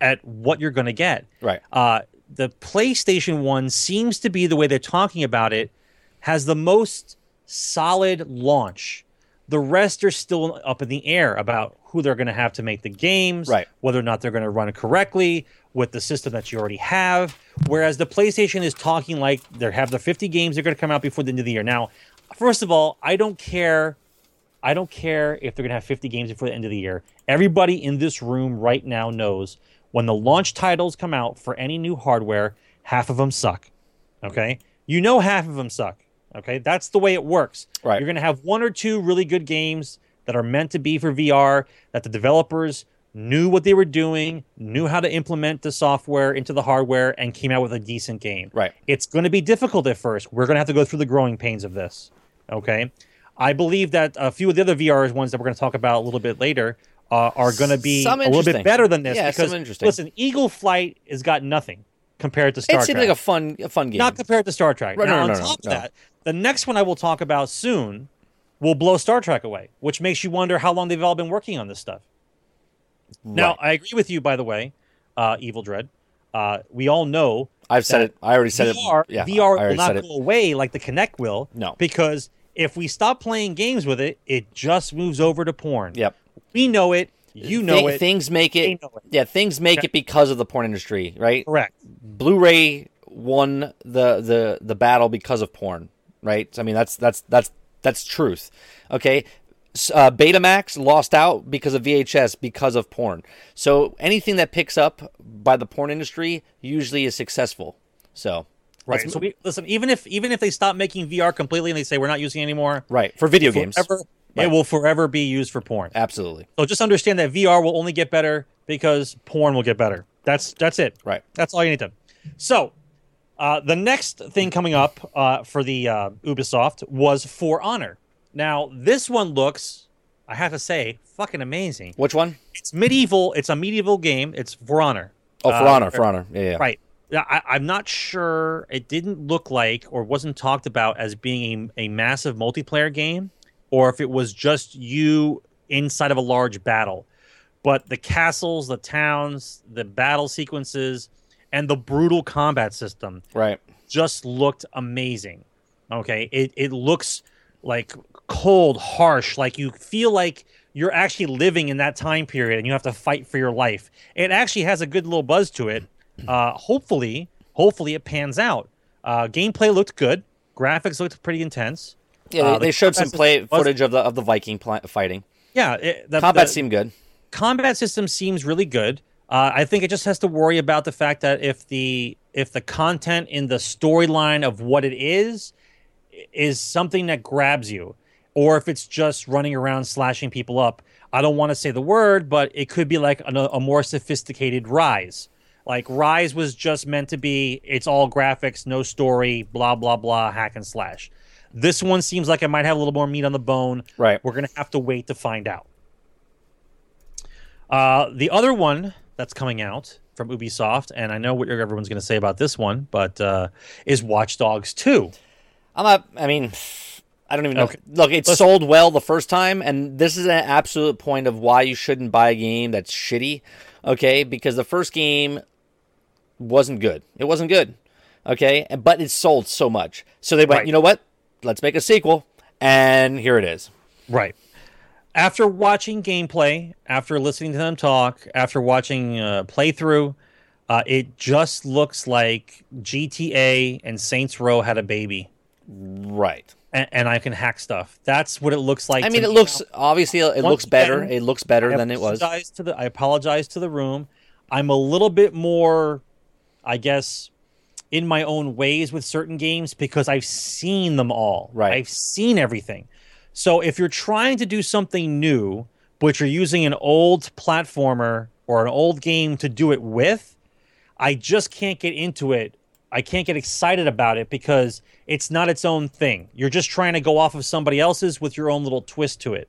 at what you're going to get. Right. Uh, the PlayStation one seems to be the way they're talking about it has the most solid launch. The rest are still up in the air about who they're going to have to make the games, Right. whether or not they're going to run it correctly with the system that you already have. Whereas the PlayStation is talking like they have the 50 games they're going to come out before the end of the year. Now, first of all, I don't care. I don't care if they're going to have 50 games before the end of the year. Everybody in this room right now knows when the launch titles come out for any new hardware, half of them suck. Okay? You know half of them suck. Okay? That's the way it works. Right. You're going to have one or two really good games that are meant to be for VR that the developers knew what they were doing, knew how to implement the software into the hardware and came out with a decent game. Right. It's going to be difficult at first. We're going to have to go through the growing pains of this. Okay. I believe that a few of the other VR ones that we're going to talk about a little bit later uh, are going to be a little bit better than this. Yeah, some interesting. listen, Eagle Flight has got nothing compared to Star Trek. it seems like a fun a fun game. Not compared to Star Trek. Right, now, no, no, on top no. of that, the next one I will talk about soon will blow Star Trek away, which makes you wonder how long they've all been working on this stuff. Now, I agree with you, by the way, uh, Evil Dead. Uh, we all know I've said it. I already said VR, it. Yeah, VR will not go away like the Kinect will. No. Because if we stop playing games with it, it just moves over to porn. Yep. We know it. You know Thi- it. Things make it. know it. Yeah, things make Okay. it because of the porn industry, right? Correct. Blu-ray won the the the battle because of porn, right? I mean, that's that's that's that's truth. Okay, uh, Betamax lost out because of VHS because of porn. So anything that picks up by the porn industry usually is successful. So Right. So we, listen, even if even if they stop making VR completely and they say we're not using it anymore, right for video games, Right. it will forever be used for porn. absolutely So just understand that VR will only get better because porn will get better. That's that's it. right. That's all you need to. So, uh, the next thing coming up uh, for the uh, Ubisoft was For Honor. Now, this one looks, I have to say, fucking amazing. Which one? It's medieval. It's a medieval game. It's For Honor. Oh, For Uh, Honor, For Honor. Yeah, yeah. Right. Yeah, I, I'm not sure. It didn't look like or wasn't talked about as being a, a massive multiplayer game, or if it was just you inside of a large battle. But the castles, the towns, the battle sequences, and the brutal combat system Right. just looked amazing. Okay, it it looks like cold, harsh, like you feel like you're actually living in that time period and you have to fight for your life. It actually has a good little buzz to it. Uh, hopefully, hopefully it pans out. Uh, gameplay looked good. Graphics looked pretty intense. Yeah, Uh, they, the they showed some play was- footage of the of the Viking pla- fighting. Yeah, it, the, Combat the- seemed good. combat system seems really good. Uh, I think it just has to worry about the fact that if the if the content in the storyline of what it is is something that grabs you, or if it's just running around slashing people up. I don't want to say the word, but it could be like a, a more sophisticated Rise. Like Rise was just meant to be it's all graphics, no story, blah blah blah, hack and slash. This one seems like it might have a little more meat on the bone. Right. We're gonna have to wait to find out. Uh, the other one that's coming out from Ubisoft, and I know what everyone's going to say about this one, but uh, is Watch Dogs 2. I'm not. I mean, I don't even know. Okay. Look, it Let's- sold well the first time, and this is an absolute point of why you shouldn't buy a game that's shitty. Okay, because the first game wasn't good. It wasn't good. Okay, but it sold so much, so they went. Right. You know what? Let's make a sequel, and here it is. Right. After watching gameplay, after listening to them talk, after watching uh, playthrough, uh, it just looks like GTA and Saints Row had a baby, Right. and, and I can hack stuff. That's what it looks like. I mean, it me looks now. obviously it Once looks better. again, It looks better I than it was. apologize To the, I apologize to the room. I'm a little bit more, I guess, in my own ways with certain games because I've seen them all. Right. I've seen everything. So if you're trying to do something new, but you're using an old platformer or an old game to do it with, I just can't get into it. I can't get excited about it because it's not its own thing. You're just trying to go off of somebody else's with your own little twist to it.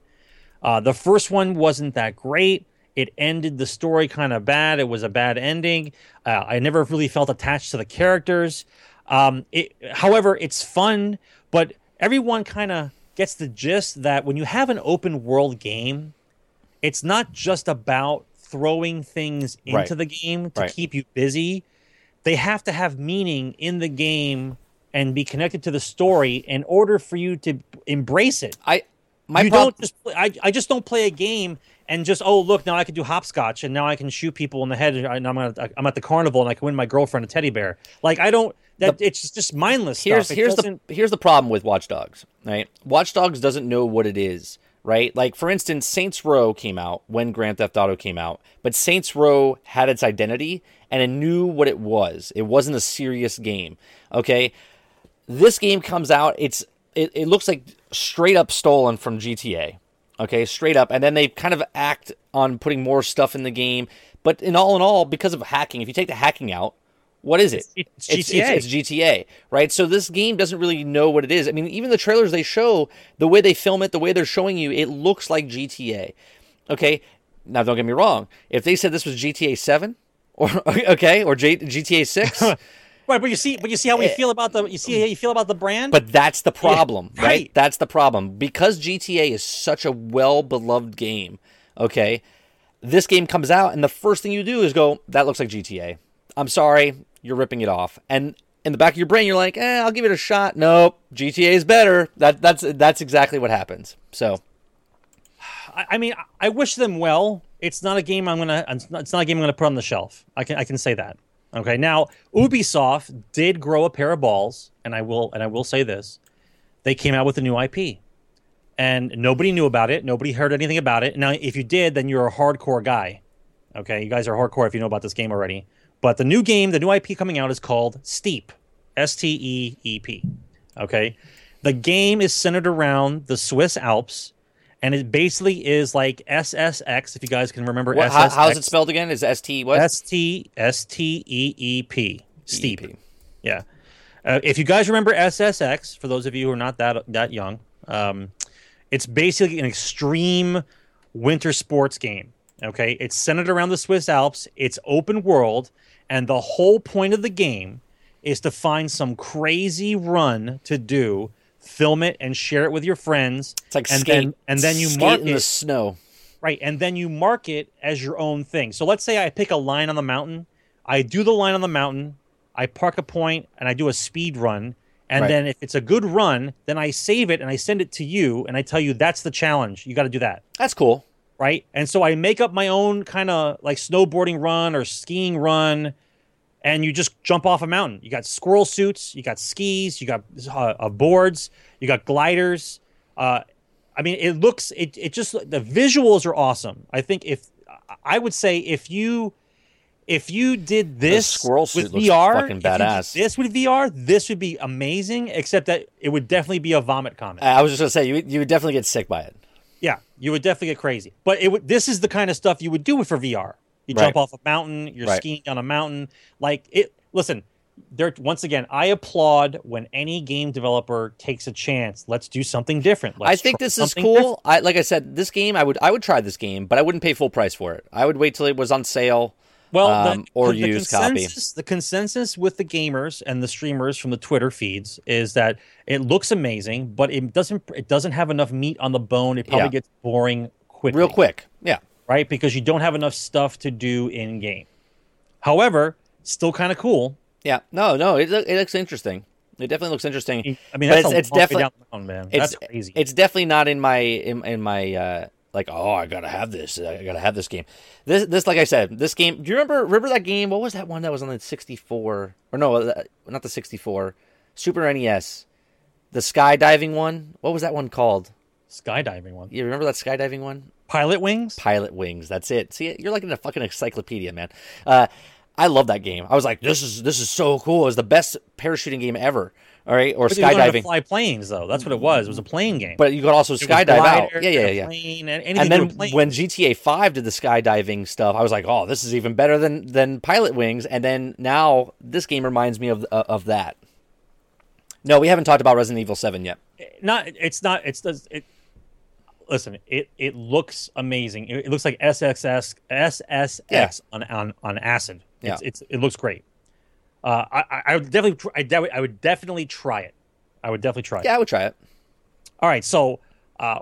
Uh, the first one wasn't that great. It ended the story kind of bad. It was a bad ending. Uh, I never really felt attached to the characters. Um, it, however, it's fun, but everyone kind of gets the gist that when you have an open world game, it's not just about throwing things into Right. the game to Right. keep you busy. They have to have meaning in the game and be connected to the story in order for you to embrace it I my you prob- don't just play, I, I just don't play a game and just oh look now I can do hopscotch and now I can shoot people in the head and I'm at, I'm at the carnival and I can win my girlfriend a teddy bear like I don't that it's just mindless here's here's doesn't- the here's the problem with Watch Dogs, right? Watch Dogs doesn't know what it is, right? Like for instance, Saints Row came out when Grand Theft Auto came out, but Saints Row had its identity and it knew what it was. It wasn't a serious game. Okay? This game comes out, it's it, it looks like straight up stolen from GTA. Okay, straight up. And then they kind of act on putting more stuff in the game. But in all in all, because of hacking, if you take the hacking out, what is it? It's It's, GTA. it's, it's GTA, right? So this game doesn't really know what it is. I mean, even the trailers they show, the way they film it, the way they're showing you, it looks like GTA. Okay, now don't get me wrong. If they said this was GTA Seven, or okay, or J, GTA Six, right but you see but you see how we feel about the you see how you feel about the brand but that's the problem, right? right. That's the problem because GTA is such a well beloved game. Okay, this game comes out, and the first thing you do is go, "That looks like GTA." I'm sorry, you're ripping it off, and in the back of your brain, you're like, "Eh, I'll give it a shot." Nope, GTA is better. That that's that's exactly what happens. So I, I mean I wish them well it's not a game I'm gonna it's not, it's not a game I'm gonna put on the shelf I can I can say that okay now Ubisoft did grow a pair of balls and I will and I will say this they came out with a new IP and nobody knew about it. Nobody heard anything about it. Now, if you did, then you're a hardcore guy. Okay, you guys are hardcore if you know about this game already. But the new game, the new IP coming out is called Steep, S T E E P. Okay, the game is centered around the Swiss Alps, and it basically is like SSX. If you guys can remember, what, SSX. how's it spelled again? Is S T what? S T S T E E P. Steep. EP. Yeah. Uh, if you guys remember SSX, for those of you who are not that that young, um, it's basically an extreme winter sports game. Okay, it's centered around the Swiss Alps. It's open world, and the whole point of the game is to find some crazy run to do, film it, and share it with your friends. It's like and skate, then and then you skate mark in it the snow. right, and then you mark it as your own thing. So let's say I pick a line on the mountain. I do the line on the mountain. I park a point and I do a speed run. And Right. then if it's a good run, then I save it and I send it to you and I tell you that's the challenge. You got to do that That's cool. right? And so I make up my own kind of like snowboarding run or skiing run, and you just jump off a mountain. You got squirrel suits, you got skis, you got uh, uh, boards, you got gliders. Uh, I mean, it looks it it just the visuals are awesome. I think if I would say if you if you did this squirrel suit with VR, fucking if you did badass. this with VR, this would be amazing. Except that it would definitely be a vomit comment. I was just gonna say you you would definitely get sick by it. Yeah, you would definitely get crazy. But it would. This is the kind of stuff you would do for VR. You Right. jump off a mountain. You're Right. skiing on a mountain. Like it. Listen, there. Once again, I applaud when any game developer takes a chance. Let's do something different. Let's I think this is cool. different. I like I said, this game I would I would try this game, but I wouldn't pay full price for it. I would wait till it was on sale. Well, um, the, or the used copy. consensus, The consensus with the gamers and the streamers from the Twitter feeds is that it looks amazing, but it doesn't. It doesn't have enough meat on the bone. It probably Yeah. gets boring quickly. Real quick. Yeah. Right? Because you don't have enough stuff to do in game. However, still kind of cool. Yeah. No, no, it, it looks interesting. It definitely looks interesting. I mean, that's it's, a it's definitely down the mountain, man. it's, That's crazy. It's definitely not in my in, in my uh like oh I gotta have this I gotta have this game. This this like I said this game. Do you remember remember that game? What was that one that was on the sixty four or no uh, not the sixty four Super NES, the skydiving one. What was that one called? Skydiving one. You remember that skydiving one? Pilotwings. Pilot Wings. That's it. See, you're like in a fucking encyclopedia, man. Uh, I love that game. I was like, this is this is so cool. It's the best parachuting game ever. All right, or But skydiving. fly planes, though. That's what it was. It was a plane game. But you could also It skydive out. Yeah, yeah, yeah. Plane, and anything And then when GTA Five did the skydiving stuff, I was like, oh, this is even better than than Pilotwings. And then now this game reminds me of uh, of that. No, we haven't talked about Resident Evil Seven yet. not it's not it's does it listen it it looks amazing it, it looks like sxs sssx Yeah. on, on on acid Yeah. it's it looks great uh i I- i would definitely tr- I, de- I would definitely try it i would definitely try it Yeah, I would try it. all right so uh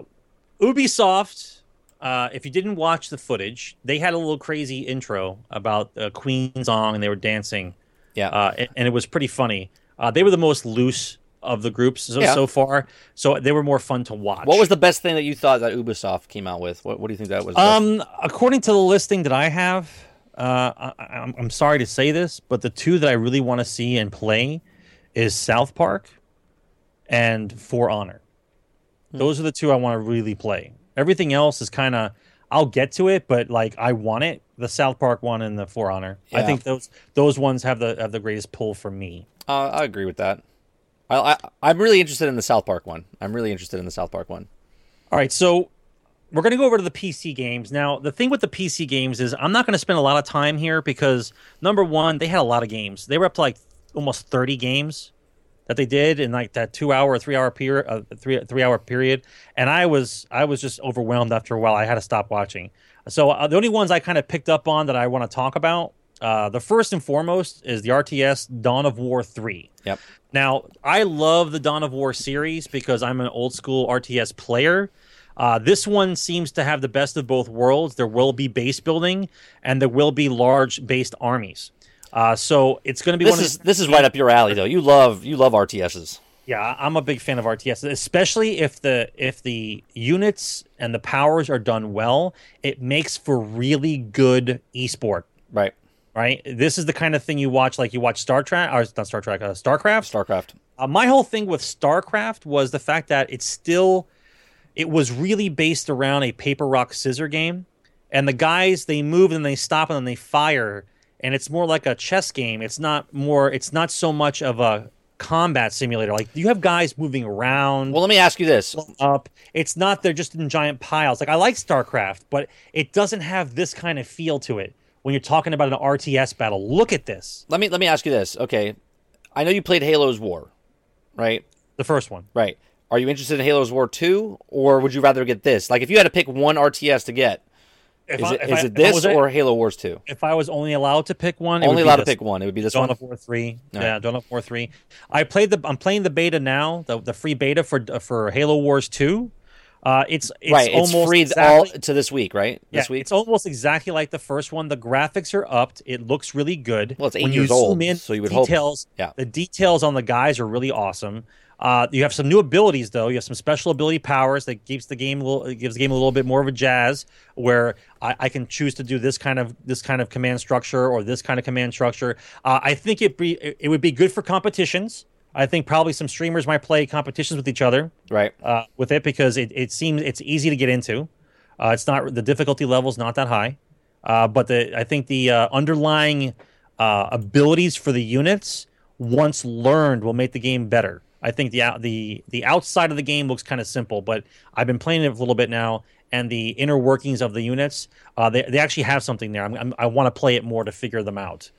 ubisoft uh, if you didn't watch the footage, they had a little crazy intro about uh, Queen song and they were dancing Yeah. uh, and, and it was pretty funny. Uh, they were the most loose of the groups so, Yeah. so far, so they were more fun to watch. what was the best thing that you thought that Ubisoft came out with? What, what do you think that was? Um, according to the listing that I have, uh, I, I'm, I'm sorry to say this, but the two that I really want to see and play is South Park and For Honor. Hmm. Those are the two I want to really play. Everything else is kind of I'll get to it, but like I want it. The South Park one and the For Honor. I think those those ones have the have the greatest pull for me. Uh, I agree with that. I, I I'm really interested in the South Park one. I'm really interested in the South Park one. All right, so we're going to go over to the PC games. Now, the thing with the PC games is I'm not going to spend a lot of time here because number one, they had a lot of games. They were up to like almost 30 games that they did in like that two hour or three hour period, uh, three three hour period, and I was I was just overwhelmed after a while. I had to stop watching. So uh, the only ones I kind of picked up on that I want to talk about, uh, the first and foremost is the RTS Dawn of War three. Yep. Now, I love the Dawn of War series because I'm an old school RTS player. Uh, this one seems to have the best of both worlds. There will be base building, and there will be large based armies. Uh, so it's going to be This one is this is right up your alley, though. You love you love RTSs. yeah. I'm a big fan of RTS, especially if the if the units and the powers are done well. It makes for really good esport. Right. Right. This is the kind of thing you watch, like you watch Star Trek, or not Star Trek, uh, Starcraft. StarCraft. Uh, my whole thing with StarCraft was the fact that it's still, it was really based around a paper rock scissor game, and the guys they move and they stop and then they fire, and it's more like a chess game. It's not more. It's not so much of a combat simulator. Like you have guys moving around. Well, let me ask you this. up. It's not they're just in giant piles. Like I like StarCraft, but it doesn't have this kind of feel to it when you're talking about an RTS battle. Look at this, Let me let me ask you this. Okay, I know you played Halo Wars, right? the first one. Right. Are you interested in Halo Wars two, or would you rather get this? Like, if you had to pick one RTS to get, If Is I- it, if is I- it this or Halo Wars Two? If I was only allowed to pick one, it Only allowed to pick one. It would be this Dawn one. of War three. All yeah, right. Dawn of War three. I played the. I'm playing the beta now. The the free beta for for Halo Wars two. Uh, it's it's right, it's almost free exactly, all to this week, right? yeah, This week. it's almost exactly like the first one. The graphics are upped. It looks really good. Well, it's eight when years you zoom old, in, so you would hope- details. yeah. the details on the guys are really awesome. Uh, you have some new abilities though. You have some special ability powers that keeps the game a little, gives the game a little bit more of a jazz. Where I, I can choose to do this kind of this kind of command structure or this kind of command structure. Uh, I think it be it would be good for competitions. I think probably some streamers might play competitions with each other right. uh, with it because it, it seems it's easy to get into. Uh, it's not the difficulty level is not that high, uh, but the I think the uh, underlying uh, abilities for the units once learned will make the game better. I think the the the outside of the game looks kind of simple, but I've been playing it a little bit now, and the inner workings of the units uh, they they actually have something there. I'm, I'm, I want to play it more to figure them out.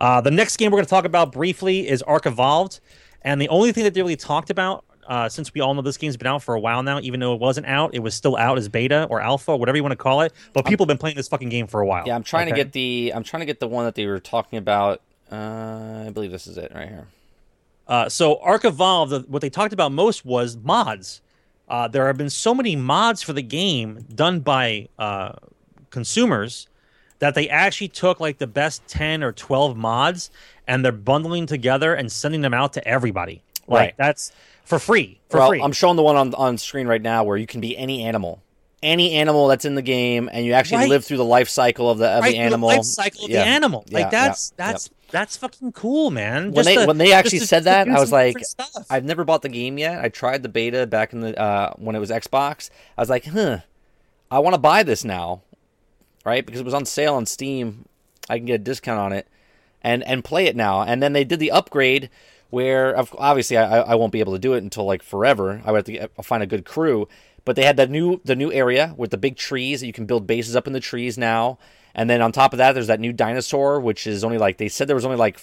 Uh, the next game we're going to talk about briefly is Ark Evolved, and the only thing that they really talked about, uh, since we all know this game's been out for a while now, even though it wasn't out, it was still out as beta or alpha, whatever you want to call it. But people have been playing this fucking game for a while. Yeah, I'm trying to get the I'm trying to get the one that they were talking about. Uh, I believe this is it right here. Uh, so Ark Evolved, the- what they talked about most was mods. Uh, there have been so many mods for the game done by uh, consumers that they actually took like the best 10 or 12 mods and they're bundling together and sending them out to everybody. Like Right. that's for free. For well, free. I'm showing the one on on screen right now where you can be any animal, any animal that's in the game, and you actually Right. live through the life cycle of the of right the animal. life cycle of Yeah. the animal. Yeah, Like that's yeah. that's that's fucking cool, man. When they to- when they actually said that, I was like. I've never bought the game yet. I tried the beta back in the uh, when it was Xbox. I was like, huh, I want to buy this now, right? Because it was on sale on Steam. I can get a discount on it, and and play it now. And then they did the upgrade where obviously I, I won't be able to do it until like forever. I would have to get, find a good crew. But they had the new the new area with the big trees that you can build bases up in the trees now. And then on top of that, there's that new dinosaur, which is only like they said there was only like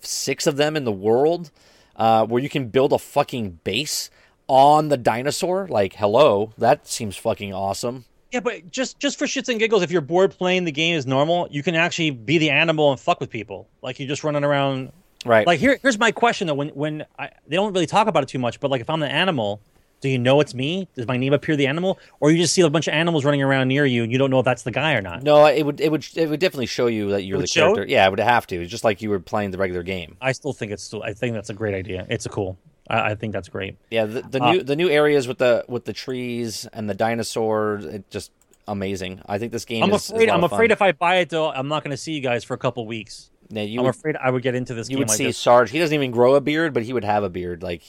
six of them in the world, uh, where you can build a fucking base on the dinosaur. Like, hello, that seems fucking awesome. Yeah, but just just for shits and giggles, if you're bored playing the game as normal, you can actually be the animal and fuck with people. Like you're just running around. Right. Like here, here's my question though. When when I, they don't really talk about it too much, but like if I'm the animal, do you know it's me? Does my name appear the animal, or you just see a bunch of animals running around near you and you don't know if that's the guy or not? no, it would it would it would definitely show you that you're the would show character. Yeah, it would have to. It's just like you were playing the regular game. I still think it's still. I think that's a great idea. It's a cool. I, I think that's great. Yeah, the, the Uh, new the new areas with the with the trees and the dinosaurs, it just amazing. I think this game. I'm is, is afraid. lot I'm afraid if I buy it though, I'm not going to see you guys for a couple weeks. Yeah, you I'm would, afraid I would get into this you game would like see this. Sarge. He doesn't even grow a beard, but he would have a beard. Like,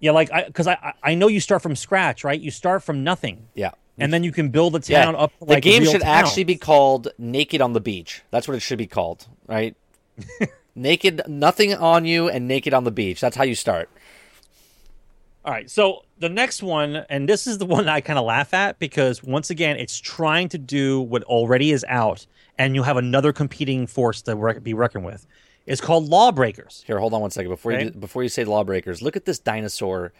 Yeah, like I because I I- know you start from scratch, right? You start from nothing. yeah. and then you can build a Yeah, town up. To, the game should town. actually be called "Naked on the Beach." That's what it should be called, right? naked, nothing on you, and naked on the beach. That's how you start. All right, so the next one, and this is the one I kind of laugh at because once again, it's trying to do what already is out, and you have another competing force to re- be reckoned with. It's called Lawbreakers. Here, hold on one second before Okay. you do, before you say lawbreakers. Look at this dinosaur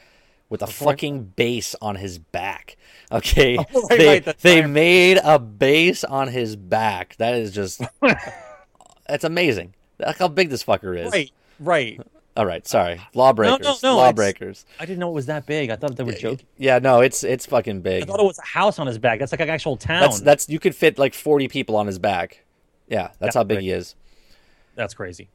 with a fucking base on his back. Okay, Oh, right, they right, they right. made a base on his back. That is just that's amazing. Look how big this fucker is. Right, right. All right, sorry. Lawbreakers. no, it's- Lawbreakers. I didn't know it was that big. I thought they were joking. Yeah, no, it's it's fucking big. I thought it was a house on his back. That's like an actual town. That's that's you could fit like forty people on his back. Yeah, that's Yeah, how big right. he is. That's crazy.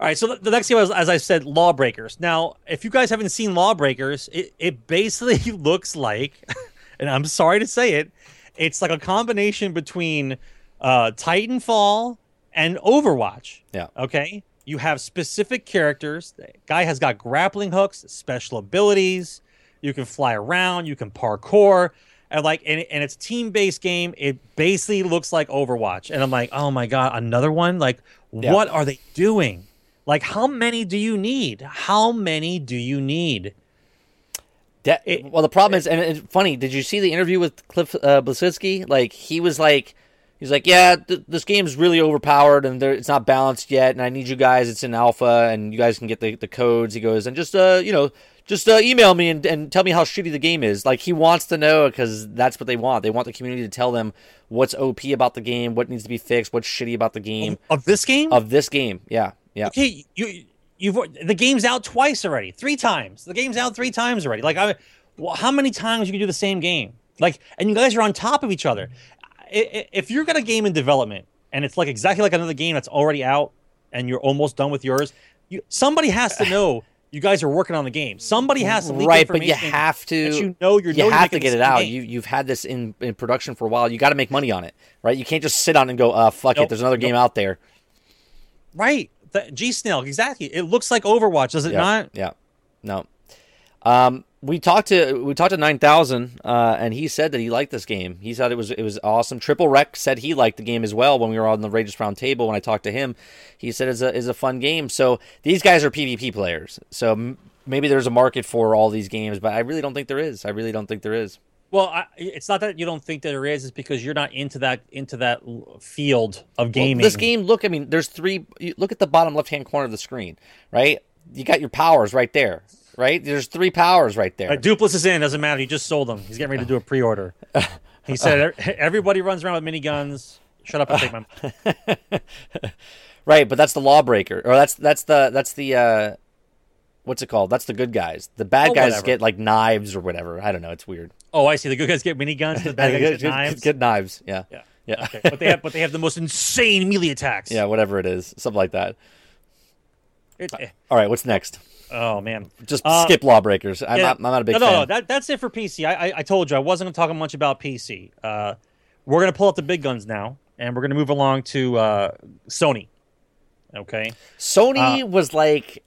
All right, so the, the next game was, as I said, Lawbreakers. Now, if you guys haven't seen Lawbreakers, it, it basically looks like, and I'm sorry to say it, it's like a combination between uh, Titanfall and Overwatch. Yeah. Okay. You have specific characters. The guy has got grappling hooks, special abilities. You can fly around. You can parkour. And like, and, and it's team based game. It basically looks like Overwatch. And I'm like, oh my god, another one. Like, Yeah. what are they doing? Like, how many do you need? How many do you need? De- It- well, the problem is, and it's funny. Did you see the interview with Cliff uh, Bleszinski? Like he was like, he's like, yeah, th- this game's really overpowered and it's not balanced yet, and I need you guys. It's in alpha, and you guys can get the, the codes. He goes and just uh, you know, just uh, email me and, and tell me how shitty the game is. Like he wants to know because that's what they want. They want the community to tell them what's OP about the game, what needs to be fixed, what's shitty about the game Of this game? of this game. Yeah, yeah. okay, you you've the game's out twice already, three times. The game's out three times already. Like, I, well, how many times you can do the same game? Like, and you guys are on top of each other. If you've got a game in development and it's like exactly like another game that's already out and you're almost done with yours, you somebody has to know you guys are working on the game. Somebody has to leak right, but you have to. you know you're you know have to get it out. game. You you've had this in, in production for a while. You got to make money on it, right? You can't just sit on it and go, uh, fuck it. There's another game out there. right. The, G Snail, exactly. It looks like Overwatch, does it yeah, not? Yeah, no. Um, we talked to we talked to nine thousand, uh, and he said that he liked this game. He said it was it was awesome. Triple Rec said he liked the game as well when we were on the Rages Round Table. When I talked to him, he said it's a is a fun game. So these guys are PvP players. So m- maybe there's a market for all these games, but I really don't think there is. I really don't think there is. Well, I, it's not that you don't think that there is; it's because you're not into that into that field of Well, gaming. this game, look, I mean, there's three. Look at the bottom left hand corner of the screen, right? You got your powers right there, right? There's three powers right there. Uh, Dupless is in. Doesn't matter. He just sold them. He's getting ready to do a pre-order. He said "E- everybody runs around with miniguns. Shut up and take my. Right, but that's the lawbreaker, or that's that's the that's the uh, what's it called? That's the good guys. The bad Oh, guys whatever. get like knives or whatever. I don't know. It's weird. Oh, I see. The good guys get miniguns. The bad guys get, get knives. get knives. Yeah, Yeah. yeah, Okay, but they have but they have the most insane melee attacks. yeah. Whatever it is, something like that. Eh, All right, what's next? Oh man. Just Uh, skip lawbreakers. I'm, Yeah. not, I'm not a big no, no, fan. no, that, that's it for PC. I, I, I told you I wasn't going to talk much about PC. Uh, we're going to pull up the big guns now, and we're going to move along to uh, Sony. Okay. Sony Uh, was like,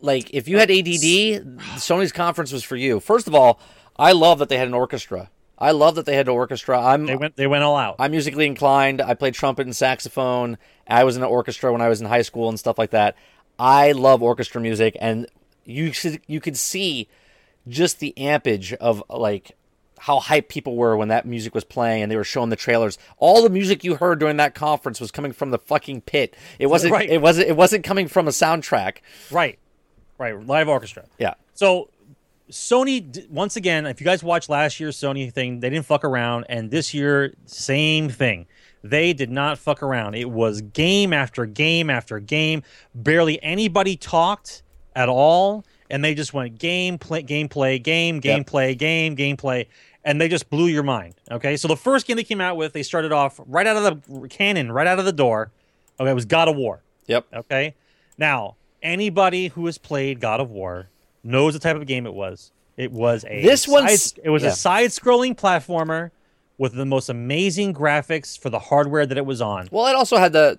like if you had ADD, Sony's conference was for you. First of all, I love that they had an orchestra. I love that they had an orchestra. I'm They went they went all out. I'm musically inclined. I played trumpet and saxophone. I was in an orchestra when I was in high school and stuff like that. I love orchestra music, and you should- you could see just the ampage of like how hyped people were when that music was playing and they were showing the trailers. All the music you heard during that conference was coming from the fucking pit. It wasn't. Right. It wasn't. It wasn't coming from a soundtrack. right. Right. Live orchestra. Yeah. So Sony once again, if you guys watched last year's Sony thing, they didn't fuck around, and this year, same thing. They did not fuck around. It was game after game after game. Barely anybody talked at all, and they just went game play, gameplay, game, Yep. gameplay, game, gameplay, and they just blew your mind. Okay, so the first game they came out with, they started off right out of the cannon, right out of the door. Okay, it was God of War. Yep. Okay. Now, anybody who has played God of War knows the type of game it was. It was a This side, it was yeah. a side-scrolling platformer with the most amazing graphics for the hardware that it was on. Well, it also had the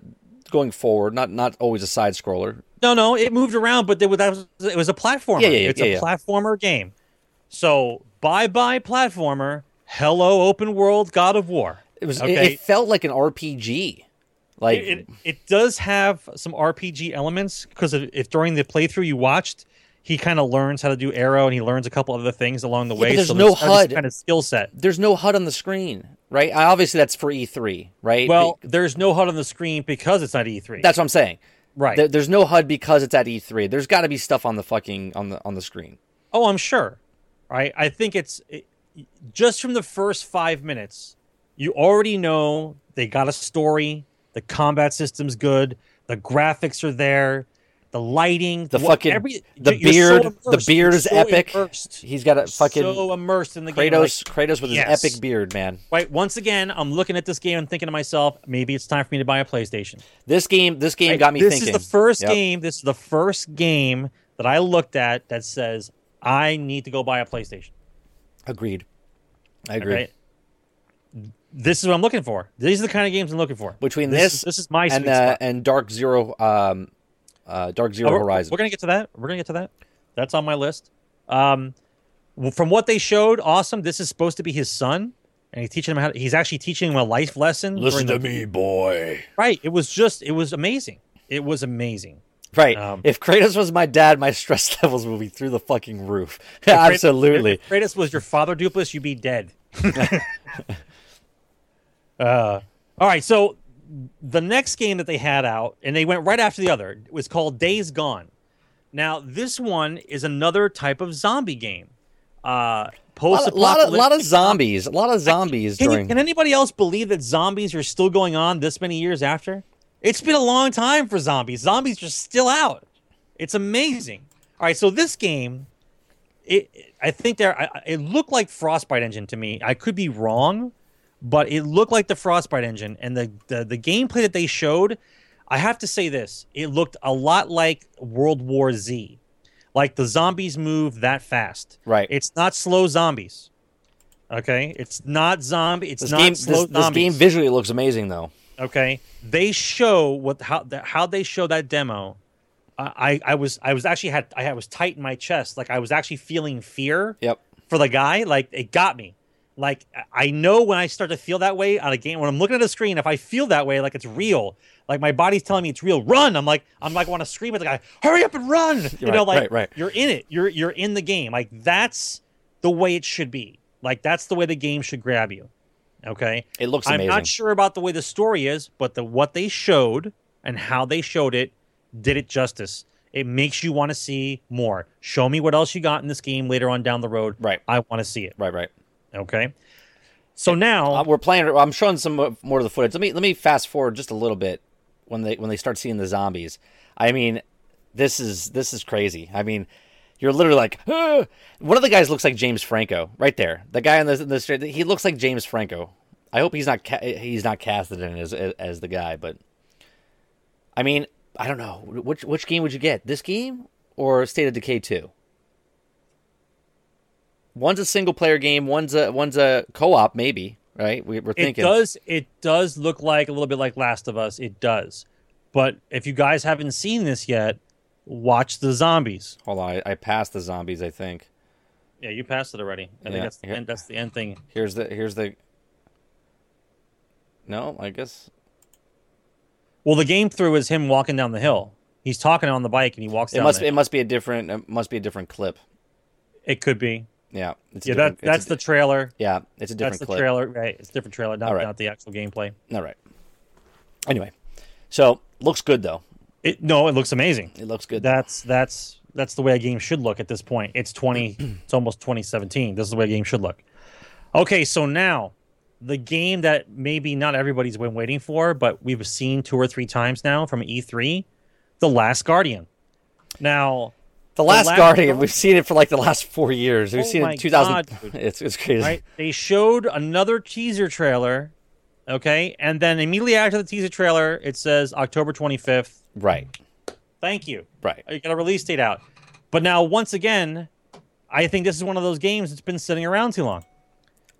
going forward, not not always a side scroller. No, no, it moved around, but it was, that was it was a platformer. Yeah, yeah, yeah, it's yeah, a platformer game. So, bye-bye platformer. Hello, open world God of War. It was. It, it felt like an RPG. Like it, it, it does have some RPG elements because if, if during the playthrough you watched, he kind of learns how to do arrow and he learns a couple other things along the but way. there's so no there's HUD. kind of skill set. there's no HUD on the screen, right? Obviously, that's for E3, right? Well, there's no HUD on the screen because it's not E3. that's what I'm saying. right. There- there's no HUD because it's at E3. There's got to be stuff on the fucking on the on the screen. oh, I'm sure. Right. I think it's it, just from the first five minutes, you already know they got a story. The combat system's good. The graphics are there. The lighting, The what- fucking every- the you're so beard, the beard is so epic. immersed. He's got a fucking so immersed in the game. Kratos, Kratos with yes. his epic beard, man. Right. Once again, I'm looking at this game and thinking to myself, maybe it's time for me to buy a PlayStation. This game, this game Right? got me this thinking. is the first Yep. game. This is the first game that I looked at that says I need to go buy a PlayStation. Agreed. I agree. Okay. This is what I'm looking for. These are the kind of games I'm looking for. Between This this, is- this is my and uh, and Dark Zero, um, uh, Dark Zero Oh, we're, Horizon. We're gonna get to that. We're gonna get to that. That's on my list. Um, from what they showed, awesome. This is supposed to be his son, and he's teaching him how. To, he's actually teaching him a life lesson. Listen during to me, boy. Right. It was just. It was amazing. It was amazing. Right. Um, if Kratos was my dad, my stress levels would be through the fucking roof. If Absolutely. If Kratos was your father, Dupless, you'd be dead. uh, all right. So the next game that they had out, and they went right after the other, was called Days Gone. Now, this one is another type of zombie game. Uh, A lot, post a lot of, lot of zombies. A lot of zombies Can, you- can anybody else believe that zombies are still going on this many years after? It's been a long time for zombies. Zombies are still out. It's amazing. All right, so this game, it I think there it looked like Frostbite Engine to me. I could be wrong, but it looked like the Frostbite Engine, and the the, the gameplay that they showed. I have to say this: it looked a lot like World War Z. Like the zombies move that fast. Right. It's not slow zombies. Okay, it's not zombie. It's this not game, slow this, this game visually looks amazing, though. okay, they show what how the, how they show that demo. I, I I was I was actually had I was tight in my chest, like I was actually feeling fear Yep. for the guy. Like it got me. Like I know when I start to feel that way on a game when I'm looking at a screen, if I feel that way, like it's real, like my body's telling me it's real, run. I'm like I'm like want to scream at the guy, hurry up and run. You Right, know, like right, right. you're in it. You're you're in the game. Like that's the way it should be. Like that's the way the game should grab you. Okay. It looks amazing. I'm amazing. not sure about the way the story is, but the what they showed and how they showed it did it justice. It makes you want to see more. Show me what else you got in this game later on down the road. Right. I want to see it. Right, right. Okay. So now, Uh, we're playing. I'm showing some more of the footage. Let me let me fast forward just a little bit when they when they start seeing the zombies. I mean, this is this is crazy. I mean, you're literally like, "Ah!" one of the guys looks like James Franco right there. The guy in the, in the straight, he looks like James Franco. I hope he's not ca- he's not casted in as as the guy, but I mean, I don't know which which game would you get? This game or State of Decay two? One's a single player game. One's a one's a co op, maybe. Right? We, we're it does it does look like a little bit like Last of Us. It does. But if you guys haven't seen this yet, watch the zombies. Hold on, I, I passed the zombies. I think. Yeah, you passed it already. I Yeah, think that's the here- end, that's the end thing. Here's the here's the. No, I guess Well, the game through is him walking down the hill. He's talking on the bike and he walks it down. must the it must be a different it must be a different clip. It could be. Yeah, it's Yeah, that, that's a, the trailer. yeah, it's a different That's the clip. trailer. Right. It's a different trailer, not, right. not the actual gameplay. All right. Anyway, so looks good though. It no, it looks amazing. It looks good. That's that's that's the way a game should look at this point. It's twenty. it's almost twenty seventeen. This is the way a game should look. Okay, so now the game that maybe not everybody's been waiting for, but we've seen two or three times now from E3, The Last Guardian. Now, the Last Last Guardian. Guardian- We've seen it for like the last four years. We've Oh seen it in 2000. God, it's it's crazy. right? They showed another teaser trailer, okay, and then immediately after the teaser trailer, it says October twenty fifth. Right. Thank you. Right. You got a release date out. But now, once again, I think this is one of those games that's been sitting around too long.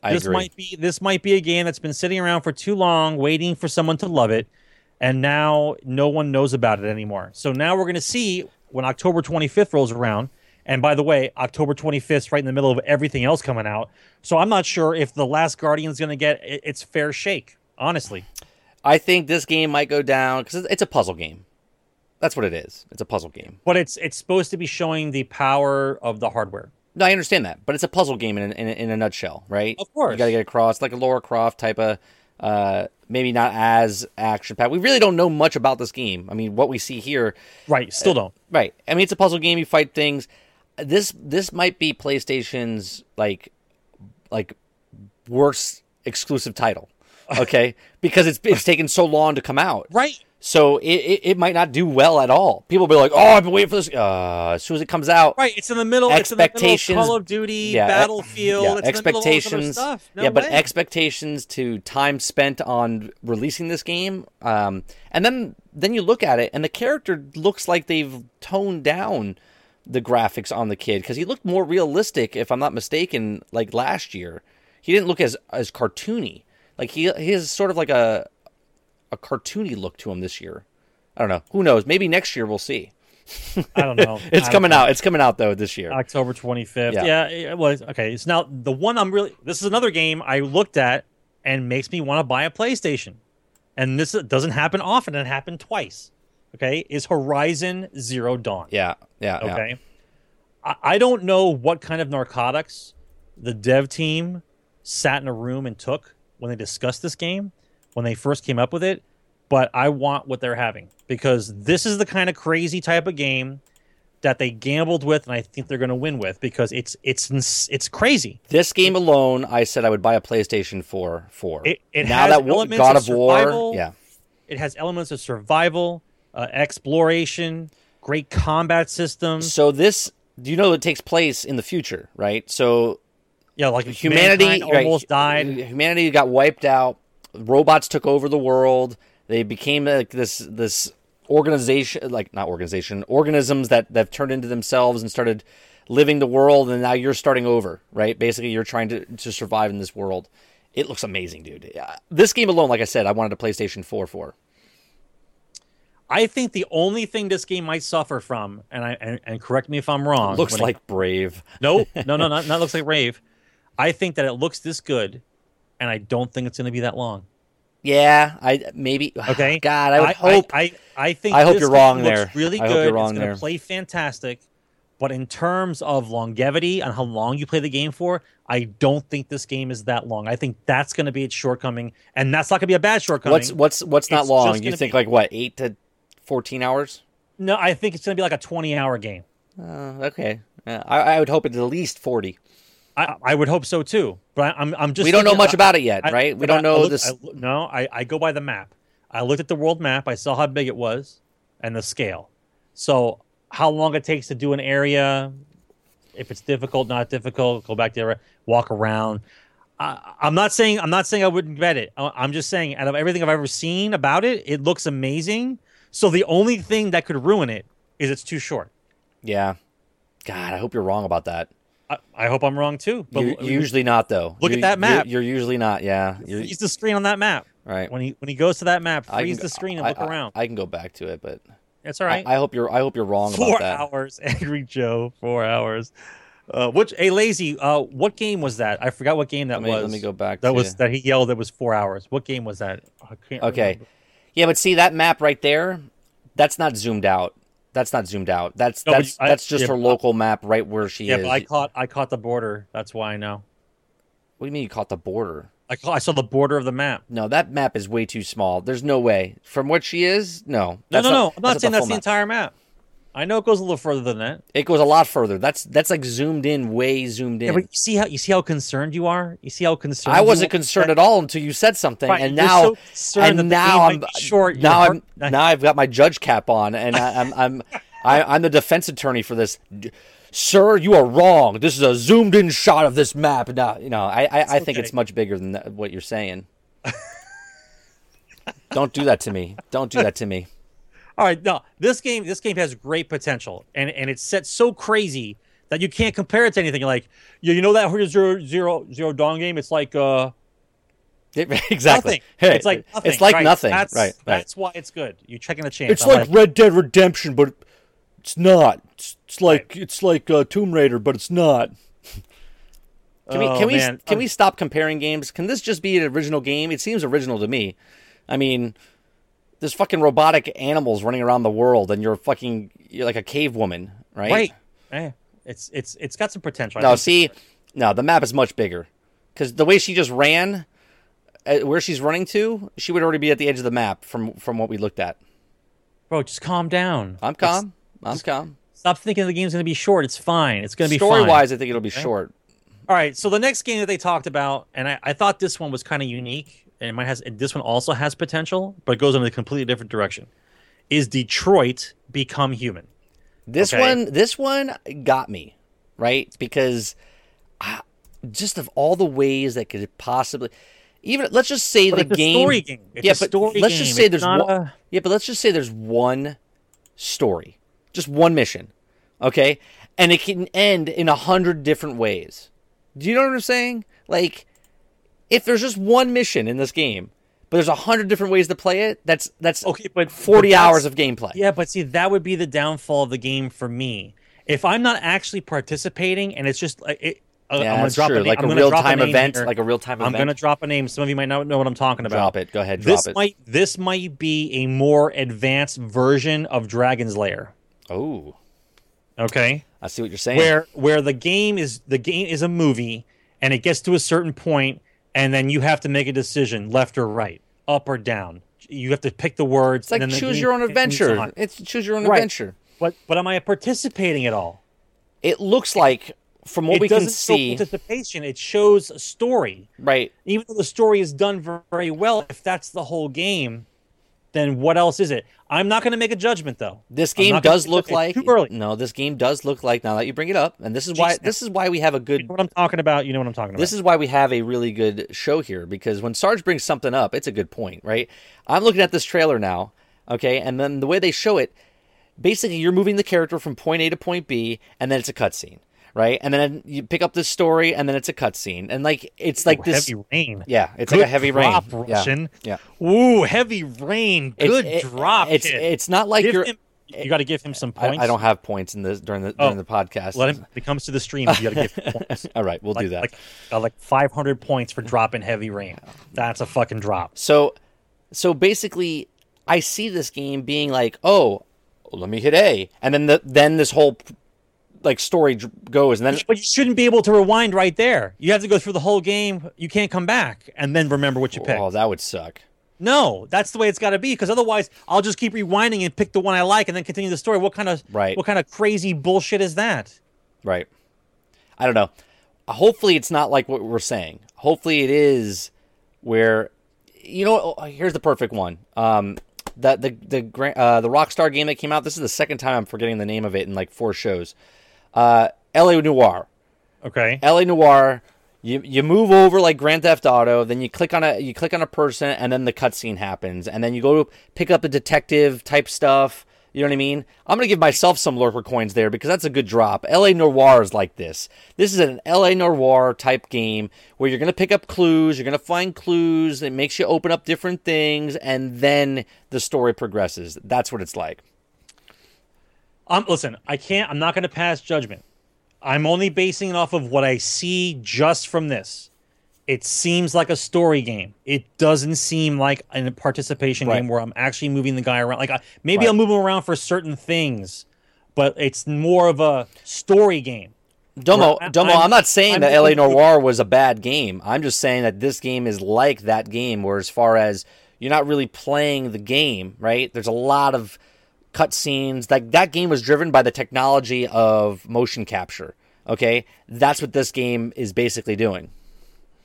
I this agree. might be this might be a game that's been sitting around for too long, waiting for someone to love it, and now no one knows about it anymore. So now we're going to see when October 25th rolls around. And by the way, October 25th is right in the middle of everything else coming out. So I'm not sure if the Last Guardian is going to get its fair shake. Honestly, I think this game might go down because it's a puzzle game. That's what it is. It's a puzzle game. but it's it's supposed to be showing the power of the hardware. No, I understand that, but it's a puzzle game in in a, in a nutshell, right? Of course. you got to get across like a Lara Croft type of, uh, maybe not as action packed. We really don't know much about this game. I mean, what we see here, Right? Still don't. Uh, right? I mean, it's a puzzle game. You fight things. This this might be PlayStation's like like worst exclusive title, okay? because it's it's taken so long to come out, Right. So it, it, it might not do well at all. People will be like, "Oh, I've been waiting for this." Uh, as soon as it comes out, Right, it's in the middle. In the middle of Expectations- Call of Duty, Yeah, Battlefield. yeah, it's in the of all this other expectations. stuff. No yeah, but way. expectations to time spent on releasing this game, um, and then then you look at it, and the character looks like they've toned down the graphics on the kid because he looked more realistic, if I'm not mistaken, like last year. He didn't look as as cartoony. Like he he has sort of like a a cartoony look to him this year. I don't know. Who knows? Maybe next year we'll see. I don't know. It's don't coming know. out. It's coming out though this year. October 25th. Yeah. Yeah. it was okay. It's now the one I'm really. This is another game I looked at and makes me want to buy a PlayStation. And this doesn't happen often. It happened twice. Okay, is Horizon Zero Dawn. Yeah, yeah, yeah. Okay. I, I don't know what kind of narcotics the dev team sat in a room and took when they discussed this game when they first came up with it, but I want what they're having because this is the kind of crazy type of game that they gambled with, and I think they're going to win with because it's it's it's crazy. This game alone, I said I would buy a PlayStation 4 for. It- it now has that elements God of War, yeah, It has elements of survival, uh, exploration, great combat systems. So this, do you know it takes place in the future, right? So Yeah, like humanity mankind right, almost died. Humanity got wiped out. Robots took over the world. They became like this this organization, like not organization, organisms that that turned into themselves and started living the world. And now you're starting over, right? Basically, you're trying to to survive in this world. It looks amazing, dude. Uh, this game alone, like I said, I wanted a PlayStation 4 for. I think the only thing this game might suffer from, and I and, and correct me if I'm wrong. Looks when it- like Brave. no, no, no, not, not looks like rave. I think that it looks this good, and I don't think it's going to be that long. Yeah, I maybe. Okay, God, I would I, hope. I, I, think. I hope you're wrong looks there. Really I good. hope you're wrong it's going to play fantastic, but in terms of longevity and how long you play the game for, I don't think this game is that long. I think that's going to be its shortcoming, and that's not going to be a bad shortcoming. what's what's what's not It's long? You think be- like what eight to fourteen hours? no, I think it's going to be like a twenty-hour game. Uh, okay, uh, I, I would hope it's at least forty. I, I would hope so too, but I, I'm I'm just we don't know much about it yet, I- right? We don't know looked- this. No, I, I go by the map. I looked at the world map. I saw how big it was and the scale. So how long it takes to do an area, if it's difficult, not difficult, go back there, walk around. I, I'm not saying I'm not saying I wouldn't bet it. I'm just saying out of everything I've ever seen about it, it looks amazing. So the only thing that could ruin it is it's too short. yeah. God, I hope you're wrong about that. I, I hope I'm wrong too. But You're, usually not, though. Look at You- that you're- map. You're, usually not. Yeah. You're, freeze the screen on that map. right. When he when he goes to that map, freeze can- the screen and look around. I, can go back to it, but That's all right. I, I hope you're. I hope you're wrong four about that. hours, Angry Joe. Four hours. Uh, which a lazy. Uh, what game was that? I forgot what game that Let me, was. let me go back. That was that he yelled. It was four hours. What game was that? I can't Okay. remember. Yeah, but see that map right there. That's not zoomed out. That's not zoomed out. That's No, that's I- that's just yeah, her local map right where she is. Yeah, is. but I caught I caught the border. That's why I know. what do you mean you caught the border? I caught, I saw the border of the map. No, that map is way too small. There's no way. From what she is, no. No, That's no, no. I'm not that's saying that's full the entire map. I know it goes a little further than that. It goes a lot further. That's that's like zoomed in, way zoomed in. Yeah, but you see how you see how concerned you are. You see how concerned. I wasn't concerned at all until you said something, Right, and now so and now I'm short. Now I'm now I've got my judge cap on, and I, I'm I'm I, I'm the defense attorney for this. Sir, you are wrong. This is a zoomed in shot of this map. Now, you know, I I, I think okay. it's much bigger than that, what you're saying. Don't do that to me. Don't do that to me. All right, no, this game this game has great potential, and and it's set so crazy that you can't compare it to anything. Like, you, you know that zero zero zero dawn game? It's like uh exactly. Hey, it's like nothing. It's like right? nothing. That's, right. Right. That's why it's good. You're checking the chance. It's I'm like Red Dead Redemption, but it's not. It's, it's like it's like uh, Tomb Raider, but it's not. Can we Oh, can we man. can we stop comparing games? Can this just be an original game? It seems original to me. I mean, there's fucking robotic animals running around the world, and you're fucking you're like a cave woman, right? right. Eh, it's it's it's got some potential. No, see, no, the map is much bigger because the way she just ran, uh, where she's running to, she would already be at the edge of the map from from what we looked at. bro, just calm down. I'm calm. I'm calm. Stop thinking the game's to be short. It's fine. It's to be Story fine. wise, I think it'll be short. All right, so the next game that they talked about, and I, I thought this one was kind of unique, and it might has this one also has potential, but it goes in a completely different direction. Is Detroit Become Human? This Okay. one, this one got me, right? Because ah, just of all the ways that could possibly, even let's just say But the it's a game. story game. It's yeah, a but story let's game. just say It's there's one. a- Yeah, but let's just say there's one story, just one mission, okay, and it can end in a hundred different ways. Do you know what I'm saying? Like, if there's just one mission in this game, but there's a hundred different ways to play it, that's that's Okay, but forty but hours of gameplay. Yeah, but see, that would be the downfall of the game for me. If I'm not actually participating, and it's just like it, uh, Yeah, I'm gonna drop true. a name. Like I'm a real-time name event, here. like a real-time event. I'm gonna drop a name. Some of you might not know what I'm talking about. Drop it. Go ahead. This Drop it. might this might be a more advanced version of Dragon's Lair. Oh, Okay. I see what you're saying. where where the game is the game is a movie and it gets to a certain point and then you have to make a decision left or right up or down you have to pick the words it's like and then choose game your own adventure. It's choose your own Right. adventure. But but am I participating at all? It looks like, from what it we doesn't can see, participation. It shows a story. right? Even though the story is done very well, if that's the whole game, then what else is it? I'm not going to make a judgment though. This game does look like too early. no. This game does look like now that you bring it up, and this is why this is why we have a You good know what I'm talking about? You know what I'm talking about. This is why we have a really good show here because when Sarge brings something up, it's a good point, right? I'm looking at this trailer now, okay, and then the way they show it, basically you're moving the character from point A to point B, and then it's a cutscene, right? And then you pick up this story, and then it's a cutscene, and like it's like Ooh, this, heavy rain. yeah, it's Good like a heavy drop, rain, yeah, Russian. yeah. Ooh, heavy rain. It's- Good it- drop. It's kid. it's not like Give you're. him- you got to give him some points. I don't have points in this during the Oh, during the podcast. Let him. He comes to the stream, you got to give points. All right, we'll like, do that. Like, uh, like 500 points for dropping heavy rain. That's a fucking drop. So, so basically, I see this game being like, oh, let me hit A, and then the, then this whole like story goes, and then But you shouldn't be able to rewind right there. You have to go through the whole game. You can't come back and then remember what you picked. oh, that would suck. No, that's the way it's got to be. Because otherwise, I'll just keep rewinding and pick the one I like, and then continue the story. What kind of Right. What kind of crazy bullshit is that? Right. I don't know. Hopefully, it's not like what we're saying. Hopefully, it is where you know. oh, Here's the perfect one. Um, that the the uh, the Rockstar game that came out. This is the second time I'm forgetting the name of it in like four shows. Uh, L.A. Noire. Okay. LA Noire. You you move over like Grand Theft Auto, then you click on a you click on a person, and then the cutscene happens, and then you go to pick up the detective type stuff. You know what I mean? I'm gonna give myself some lurker coins there because that's a good drop. LA Noire is like this. This is an LA Noire type game where you're gonna pick up clues, you're gonna find clues. It makes you open up different things, and then the story progresses. That's what it's like. Um, listen, I can't. I'm not going to pass judgment. I'm only basing it off of what I see just from this. It seems like a story game. It doesn't seem like a participation Right. game where I'm actually moving the guy around. Like I, maybe Right. I'll move him around for certain things, but it's more of a story game. Domo, Well, Domo, I'm- I'm, not saying I'm that LA Noir was a bad game. I'm just saying that this game is like that game, where as far as you're not really playing the game, right? There's a lot of cutscenes. Like that game was driven by the technology of motion capture. Okay, that's what this game is basically doing.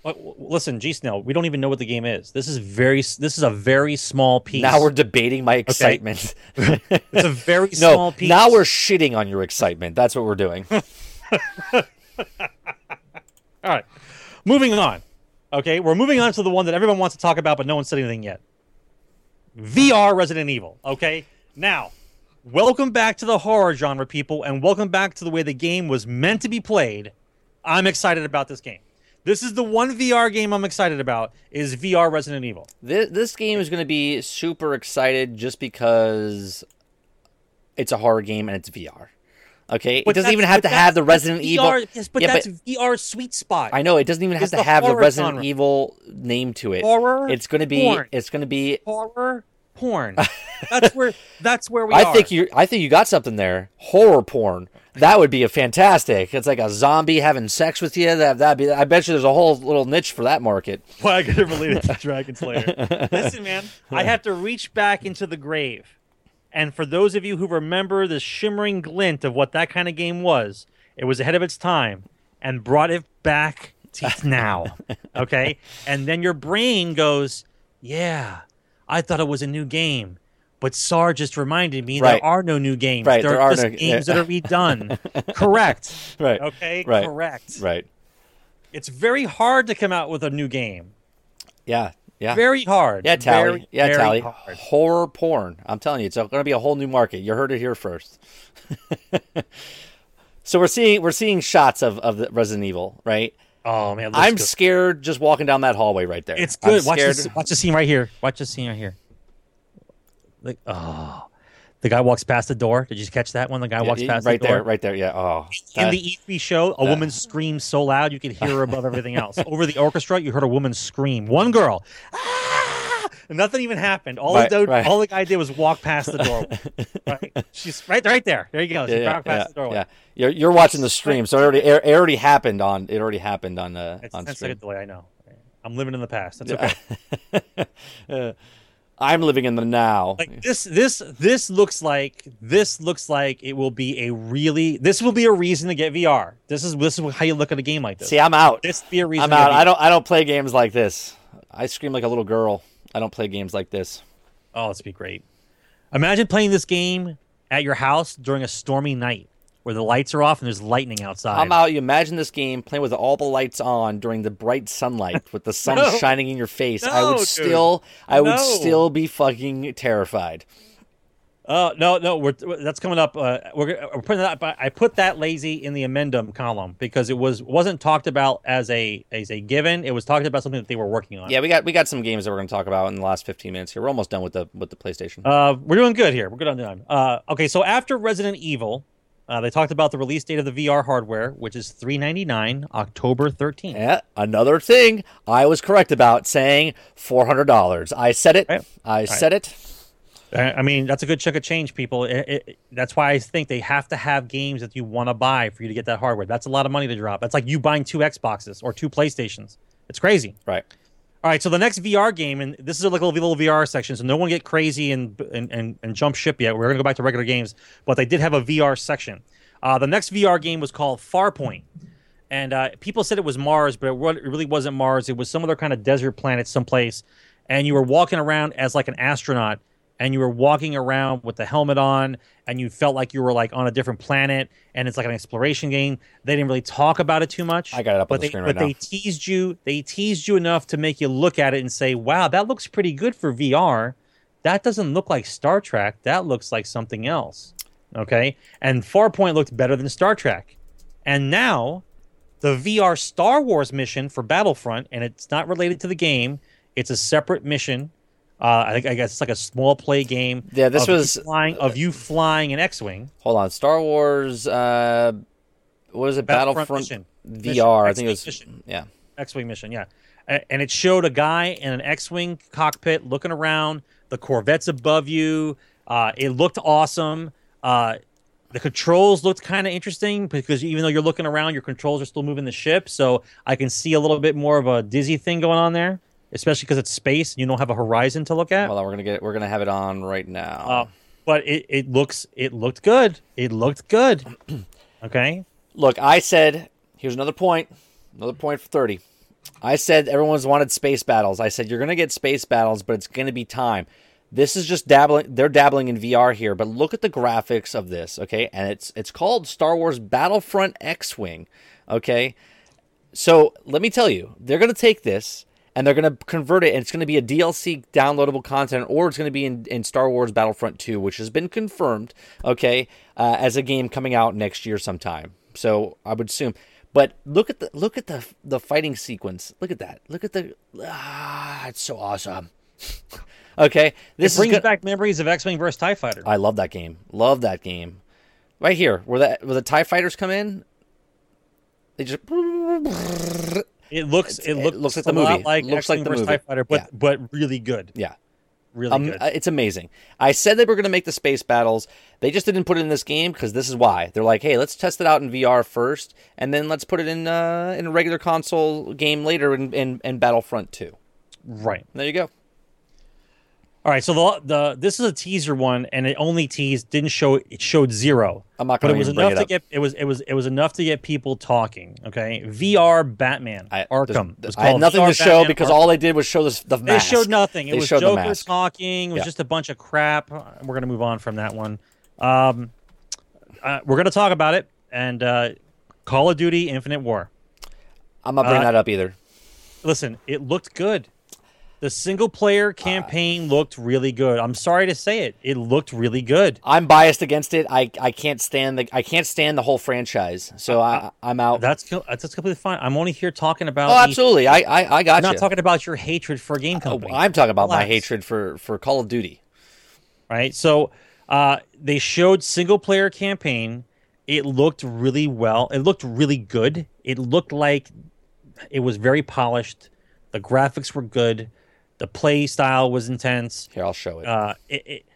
Listen, G Snell, we don't even know what the game is. This is very. This is a very small piece. Now we're debating my excitement. It's a very no, small piece. now we're shitting on your excitement. That's what we're doing. All right. Moving on. Okay, we're moving on to the one that everyone wants to talk about, but no one's said anything yet. VR Resident Evil. Okay. Now, welcome back to the horror genre, people, and welcome back to the way the game was meant to be played. I'm excited about this game. This is the one VR game I'm excited about is VR Resident Evil. This, this game is going to be super excited just because it's a horror game and it's VR. Okay, it doesn't even have to have the Resident that's Evil. VR, Yes, but Yeah, that's VR sweet spot. I know it doesn't even have to the have the Resident genre. Evil name to it. Horror, It's going to be. porn. It's going to be. horror porn. that's where that's where we I are. think you. I think you got something there. Horror porn. That would be a fantastic. It's like a zombie having sex with you. That that be. I bet you there's a whole little niche for that market. Why I gotta relate it to Dragon's Lair. Listen, man, I have to reach back into the grave. And for those of you who remember the shimmering glint of what that kind of game was, it was ahead of its time and brought it back to now. Okay? And then your brain goes, Yeah, I thought it was a new game. But SAR just reminded me Right. there are no new games. Right, There, there are are just no- games that are redone. Correct. Right. Okay? Right. Correct. Right. It's very hard to come out with a new game. Yeah. Yeah. Very hard. Yeah, Tally. Very, yeah, very Tally. hard. Horror porn. I'm telling you, it's going to be a whole new market. You heard it here first. so we're seeing we're seeing shots of of the Resident Evil, right? Oh man, looks I'm good. scared just walking down that hallway right there. It's I'm good. Watch scared- this. Watch the scene right here. Watch the scene right here. Like, oh, the guy walks past the door. Did you catch that one? The guy Yeah, walks past right the door. Right there, right there. Yeah. Oh, In that- the E3 show, a woman screams so loud you could hear her above everything else. Over the orchestra, you heard a woman scream. One girl, ah! And nothing even happened. All Right, the right. all the guy did was walk past the door. right? She's right, right there. There you go. She yeah, yeah, past yeah, the doorway. yeah. You're, you're watching the stream, so it already it already happened on it already happened on uh, It's on 10 stream. delay. I know. I'm living in the past. That's okay. I'm living in the now. Like this, this, this looks like this looks like it will be a really. This will be a reason to get VR. This is this is how you look at a game like this. See, I'm out. this be a reason. I'm out. I don't. I don't play games like this. I scream like a little girl. I don't play games like this. Oh, this would be great. Imagine playing this game at your house during a stormy night where the lights are off and there's lightning outside. I'm out. You imagine this game playing with all the lights on during the bright sunlight with the sun No. shining in your face. I would dude. still, I would still be fucking terrified. Oh no, no, we're that's coming up. Uh, we're, we're putting that. I put that lazy in the amendum column because it was wasn't talked about as a as a given. It was talked about something that they were working on. Yeah, we got we got some games that we're going to talk about in the last 15 minutes here. We're almost done with the with the PlayStation. Uh, we're doing good here. We're good on time. Uh, okay, so after Resident Evil, uh, they talked about the release date of the VR hardware, which is three ninety nine, October thirteenth. Yeah, another thing I was correct about saying four hundred dollars. I said it. Right. I said it. I mean, that's a good chunk of change, people. It, it, that's why I think they have to have games that you want to buy for you to get that hardware. That's a lot of money to drop. That's like you buying two Xboxes or two PlayStations. It's crazy. Right. All right, so the next VR game, and this is like a little, little VR section, so no one get crazy and, and, and, and jump ship yet. We're going to go back to regular games, but they did have a VR section. Uh, the next VR game was called Farpoint. And uh, people said it was Mars, but it it really wasn't Mars. It was some other kind of desert planet someplace. And you were walking around as like an astronaut, and you were walking around with the helmet on, and you felt like you were like on a different planet. And it's like an exploration game. They didn't really talk about it too much. I got it up on but the they, screen but right now. they teased you. They teased you enough to make you look at it and say, "Wow, that looks pretty good for VR. That doesn't look like Star Trek. That looks like something else." Okay, and Farpoint looked better than Star Trek, and now the VR Star Wars mission for Battlefront, and it's not related to the game. It's a separate mission. Uh, I think I guess it's like a small play game. Yeah, this of you was- flying of you flying an X-wing. Hold on. Star Wars. Uh, what is it? Battlefront Battlefront mission. VR. I Mission. think it was. X-Wing Yeah. X-wing mission, yeah. And it showed a guy in an X-wing cockpit looking around. The Corvette's above you. Uh, it looked awesome. Uh, the controls looked kind of interesting because even though you're looking around, your controls are still moving the ship. So I can see a little bit more of a dizzy thing going on there, especially because it's space and you don't have a horizon to look at. Well. We're gonna get. We're gonna have it on right now. Uh, but it, it looks it looked good. It looked good. Okay. Look, I said. Here's another point. Another point for thirty. I said everyone's wanted space battles. I said you're gonna get space battles, but it's gonna be time. This is just dabbling. They're dabbling in VR here, but look at the graphics of this. Okay, and it's it's called Star Wars Battlefront X-wing. Okay, so let me tell you, they're going to take this and they're going to convert it, and it's going to be a DLC downloadable content, or it's going to be in, in Star Wars Battlefront 2, which has been confirmed, okay, uh, as a game coming out next year sometime. So I would assume. But look at the look at the the fighting sequence. Look at that. Look at the ah, it's so awesome. okay, this This brings good. back memories of X-wing versus Tie Fighter. I love that game. Love that game. Right here, where that where the Tie Fighters come in, they just It looks it, it looks, looks like a the lot movie. like Looks like X-Wing the versus movie. TIE Fighter, but Yeah. but really good, yeah. really Um, good. it's amazing. I said they were going to make the space battles. They just didn't put it in this game because this is why. They're like, hey, let's test it out in VR first, and then let's put it in uh, in a regular console game later in, in, in Battlefront 2. right. There you go. All right. So the the this is a teaser one, and it only teased, didn't show. It showed zero. I'm not But going it was to bring enough it to get it was it was it was enough to get people talking. Okay, VR Batman I, Arkham. was I had nothing VR to show Batman because Arkham. all they did was show this, the they mask. showed nothing. It They was Joker talking. It was Yeah. just a bunch of crap. We're gonna move on from that one. Um, uh, we're gonna talk about it and uh, Call of Duty Infinite War. I'm not bringing Uh, that up either. listen, it looked good. The single player campaign looked really good. I'm sorry to say it. It looked really good. I'm biased against it. I, I can't stand the I can't stand the whole franchise. So I I'm out. That's that's completely fine. I'm only here talking about. oh, the- absolutely. I I, I got I'm not talking about your hatred for a game Oh, company. I'm talking about my hatred for for Call of Duty. right? So uh, they showed single player campaign. It looked really well. It looked really good. It looked like it was very polished. The graphics were good. The play style was intense. Here, I'll show it. Uh, it, it,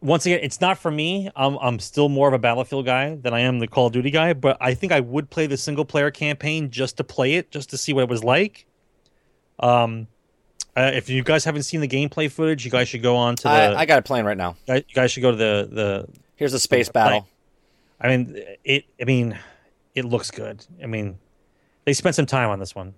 once again, it's not for me. I'm, I'm still more of a Battlefield guy than I am the Call of Duty guy, but I think I would play the single player campaign just to play it, just to see what it was like. Um, Uh, if you guys haven't seen the gameplay footage, you guys should go on to the. I, I got it playing right now. you guys should go to the the. Here's the space battle. I mean, it. I mean, it looks good. I mean, they spent some time on this one.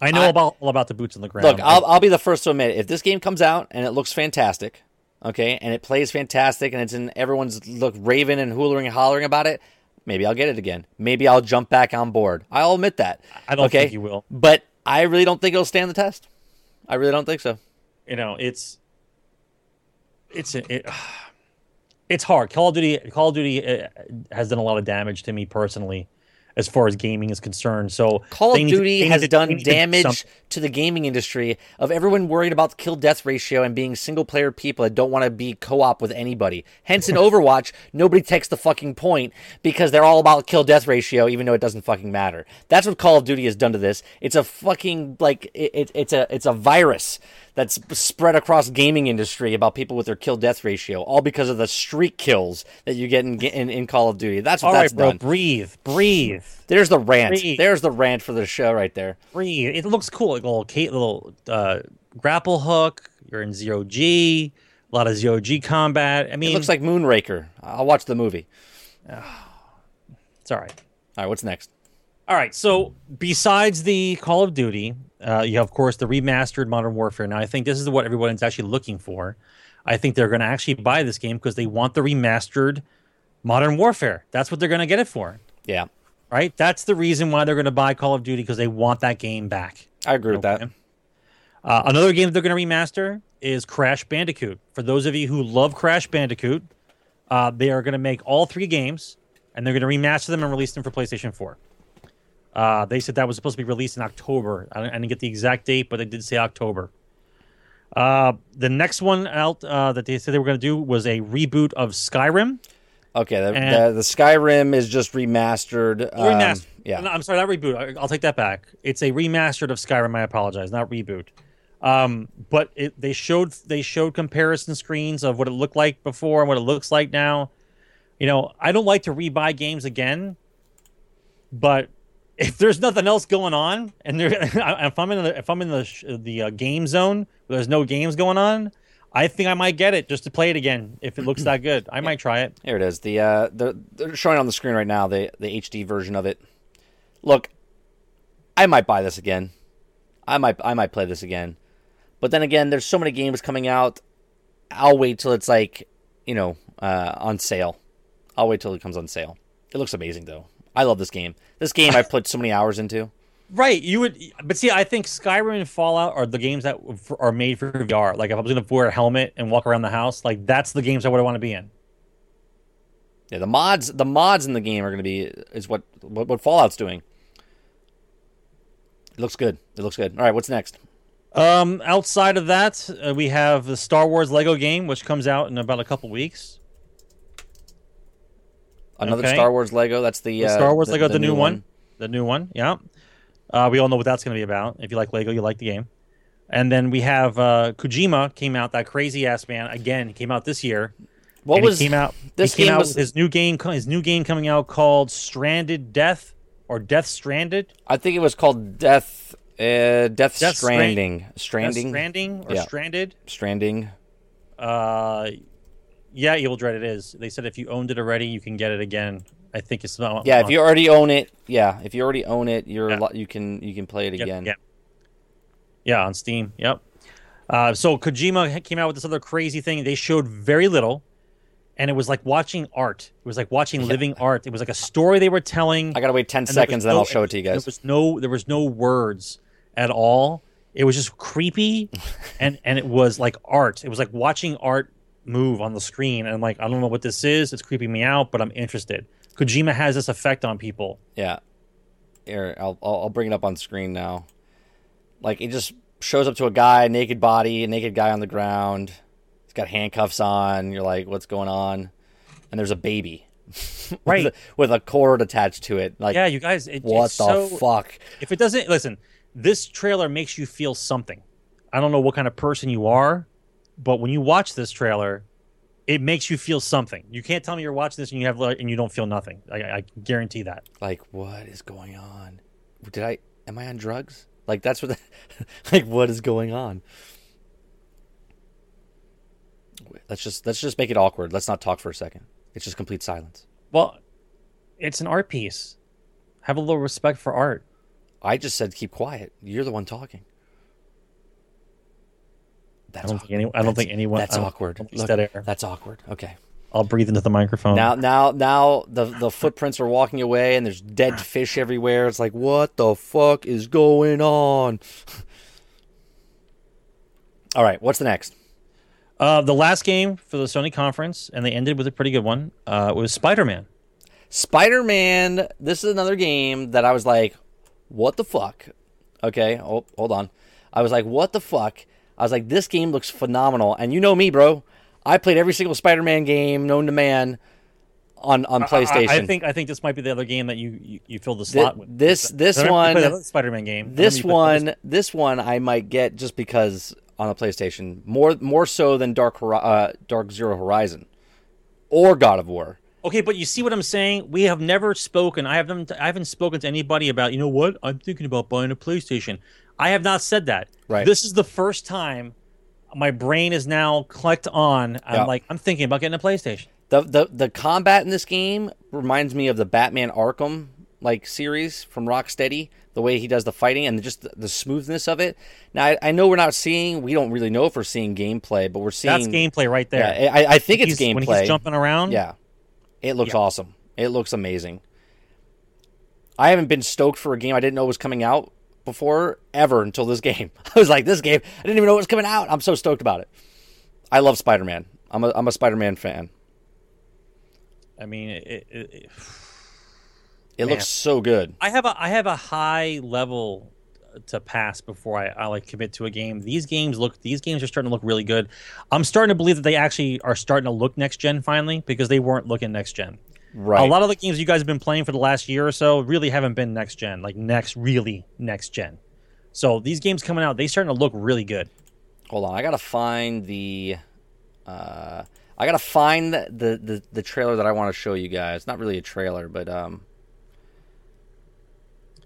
I know I- about all about the boots on the ground. Look, I'll, I'll be the first to admit if this game comes out and it looks fantastic, okay, and it plays fantastic, and it's in everyone's look raving and hollering and hollering about it, maybe I'll get it again. Maybe I'll jump back on board. I'll admit that. I don't okay? think you will. but I really don't think it'll stand the test. I really don't think so. you know, it's it's it, it's hard. Call of Duty Call of Duty uh, has done a lot of damage to me personally, as far as gaming is concerned. So Call of Duty has done damage to the gaming industry of everyone worried about the kill death ratio and being single player people that don't want to be co op with anybody. Hence, in Overwatch, nobody takes the fucking point because they're all about kill death ratio, even though it doesn't fucking matter. That's what Call of Duty has done to this. It's a fucking like it, it, it's a it's a virus that's spread across gaming industry about people with their kill death ratio, all because of the streak kills that you get in in, in Call of Duty. That's what All that's right, bro, done. breathe, breathe, There's the rant. Breathe. There's the rant for the show right there. breathe. It looks cool. Like a little Kate, little uh, grapple hook. You're in zero G. A lot of zero G combat. I mean, It looks like Moonraker. I'll watch the movie. it's all right. All right, what's next? All right. So besides the Call of Duty, uh, you have of course the remastered Modern Warfare. Now I think this is what everyone is actually looking for. I think they're going to actually buy this game because they want the remastered Modern Warfare. That's what they're going to get it for, Yeah, right? That's the reason why they're going to buy Call of Duty because they want that game back. I agree with that. Uh, another game that they're going to remaster is Crash Bandicoot. For those of you who love Crash Bandicoot, uh, they are going to make all three games and they're going to remaster them and release them for PlayStation 4. Uh, they said that was supposed to be released in October. I didn't, I didn't get the exact date, but they did say October. Uh, the next one out uh, that they said they were going to do was a reboot of Skyrim. Okay, the, the, the Skyrim is just remastered. um, remastered. yeah, No, I'm sorry, not reboot. I- I'll take that back. It's a remastered of Skyrim. I apologize, not reboot. Um, but it, they showed they showed comparison screens of what it looked like before and what it looks like now. You know, I don't like to rebuy games again, but if there's nothing else going on, and there, if I'm in the if I'm in the the uh, game zone where there's no games going on, I think I might get it just to play it again if it looks that good. I might try it. here it is. The uh, they're, they're showing on the screen right now the the HD version of it. Look, I might buy this again. I might I might play this again, but then again, there's so many games coming out. I'll wait till it's like you know uh, on sale. I'll wait till it comes on sale. It looks amazing though. I love this game. This game I've put so many hours into. Right, you would, but see, I think Skyrim and Fallout are the games that f- are made for VR. Like, if I was going to wear a helmet and walk around the house, like that's the games I would want to be in. Yeah, the mods the mods in the game are going to be is what, what what Fallout's doing. It looks good. It looks good. All right, what's next? Um, outside of that, uh, we have the Star Wars Lego game, which comes out in about a couple weeks. Another Okay. Star Wars Lego. That's the, The uh, Star Wars Lego, the, new one. the new one, yeah. Uh, we all know what that's going to be about. If you like Lego, you like the game. And then we have uh, Kojima came out, that crazy ass man again came out this year. What was he came out? this he came game out was- his new game. His new game coming out called Stranded Death or Death Stranded. I think it was called Death uh, Death, Death Strand- Stranding. Death Stranding. Stranding or Yeah. Stranded. Stranding. Uh, yeah, Evil Dead. It is. They said if you owned it already, you can get it again. I think it's not. Yeah, if you already own it, yeah, if you already own it, you're Yeah. lo- you can you can play it Yep, again. Yeah. Yeah, on Steam. Yep. Uh, so Kojima came out with this other crazy thing. They showed very little, and it was like watching art. It was like watching living art. It was like a story they were telling. I gotta wait ten seconds, then no- I'll show it to you guys. There was no, there was no words at all. It was just creepy, and and it was like art. It was like watching art move on the screen. And I'm like, I don't know what this is. It's creeping me out, but I'm interested. Kojima has this effect on people. Yeah. Here, I'll, I'll I'll bring it up on screen now. Like it just shows up to a guy, naked body, a naked guy on the ground. He's got handcuffs on. You're like, what's going on? And there's a baby, Right. with, a, with a cord attached to it. Like, yeah, you guys. It, what the so, fuck? if it doesn't listen this trailer makes you feel something i don't know what kind of person you are but when you watch this trailer it makes you feel something you can't tell me you're watching this and you have and you don't feel nothing i, I guarantee that Like, what is going on? Did I? Am I on drugs? Like that's what, the, like what is going on? Let's just let's just make it awkward. Let's not talk for a second. It's just complete silence. Well, it's an art piece. Have a little respect for art. I just said keep quiet. You're the one talking. I don't think any, I don't That's- think anyone. That's awkward. Look, that's awkward. Okay. I'll breathe into the microphone. Now, now, now, the the footprints are walking away, and there's dead fish everywhere. It's like, what the fuck is going on? All right, what's the next? uh, the last game for the Sony conference, and they ended with a pretty good one. Uh, was Spider Man. Spider Man. This is another game that I was like, what the fuck? Okay, oh, hold on. I was like, what the fuck? I was like, this game looks phenomenal, and you know me, bro. I played every single Spider Man game known to man on on PlayStation. I, I think I think this might be the other game that you you, you fill the slot with. this this one Spider Man game. this Remember you put the one this one I might get just because on the PlayStation more more so than Dark uh, Dark Zero Horizon or God of War. Okay, but you see what I'm saying? We have never spoken. I haven't. I haven't spoken to anybody about. You know what? I'm thinking about buying a PlayStation. I have not said that. Right. This is the first time my brain is now clicked on. I'm Yeah. like, I'm thinking about getting a PlayStation. The the the combat in this game reminds me of the Batman Arkham like series from Rocksteady. The way he does the fighting and just the, the smoothness of it. Now I, I know we're not seeing. We don't really know if we're seeing gameplay, but we're seeing That's gameplay right there. Yeah, I, I think it's He's- gameplay. when he's jumping around. Yeah. It looks Yeah. awesome. It looks amazing. I haven't been stoked for a game I didn't know was coming out before ever until this game. I was like, this game, I didn't even know it was coming out. I'm so stoked about it. I love Spider Man. I'm a, I'm a Spider Man fan. I mean, it, it, it, It looks so good. I have a I have a high level to pass before I, I like commit to a game. These games look these games are starting to look really good. I'm starting to believe that they actually are starting to look next gen finally because they weren't looking next gen. Right. A lot of the games you guys have been playing for the last year or so really haven't been next gen, like next really next gen. So these games coming out, they starting to look really good. Hold on. I got to find the. Uh, I got to find the, the, the, the trailer that I want to show you guys. Not really a trailer, but um,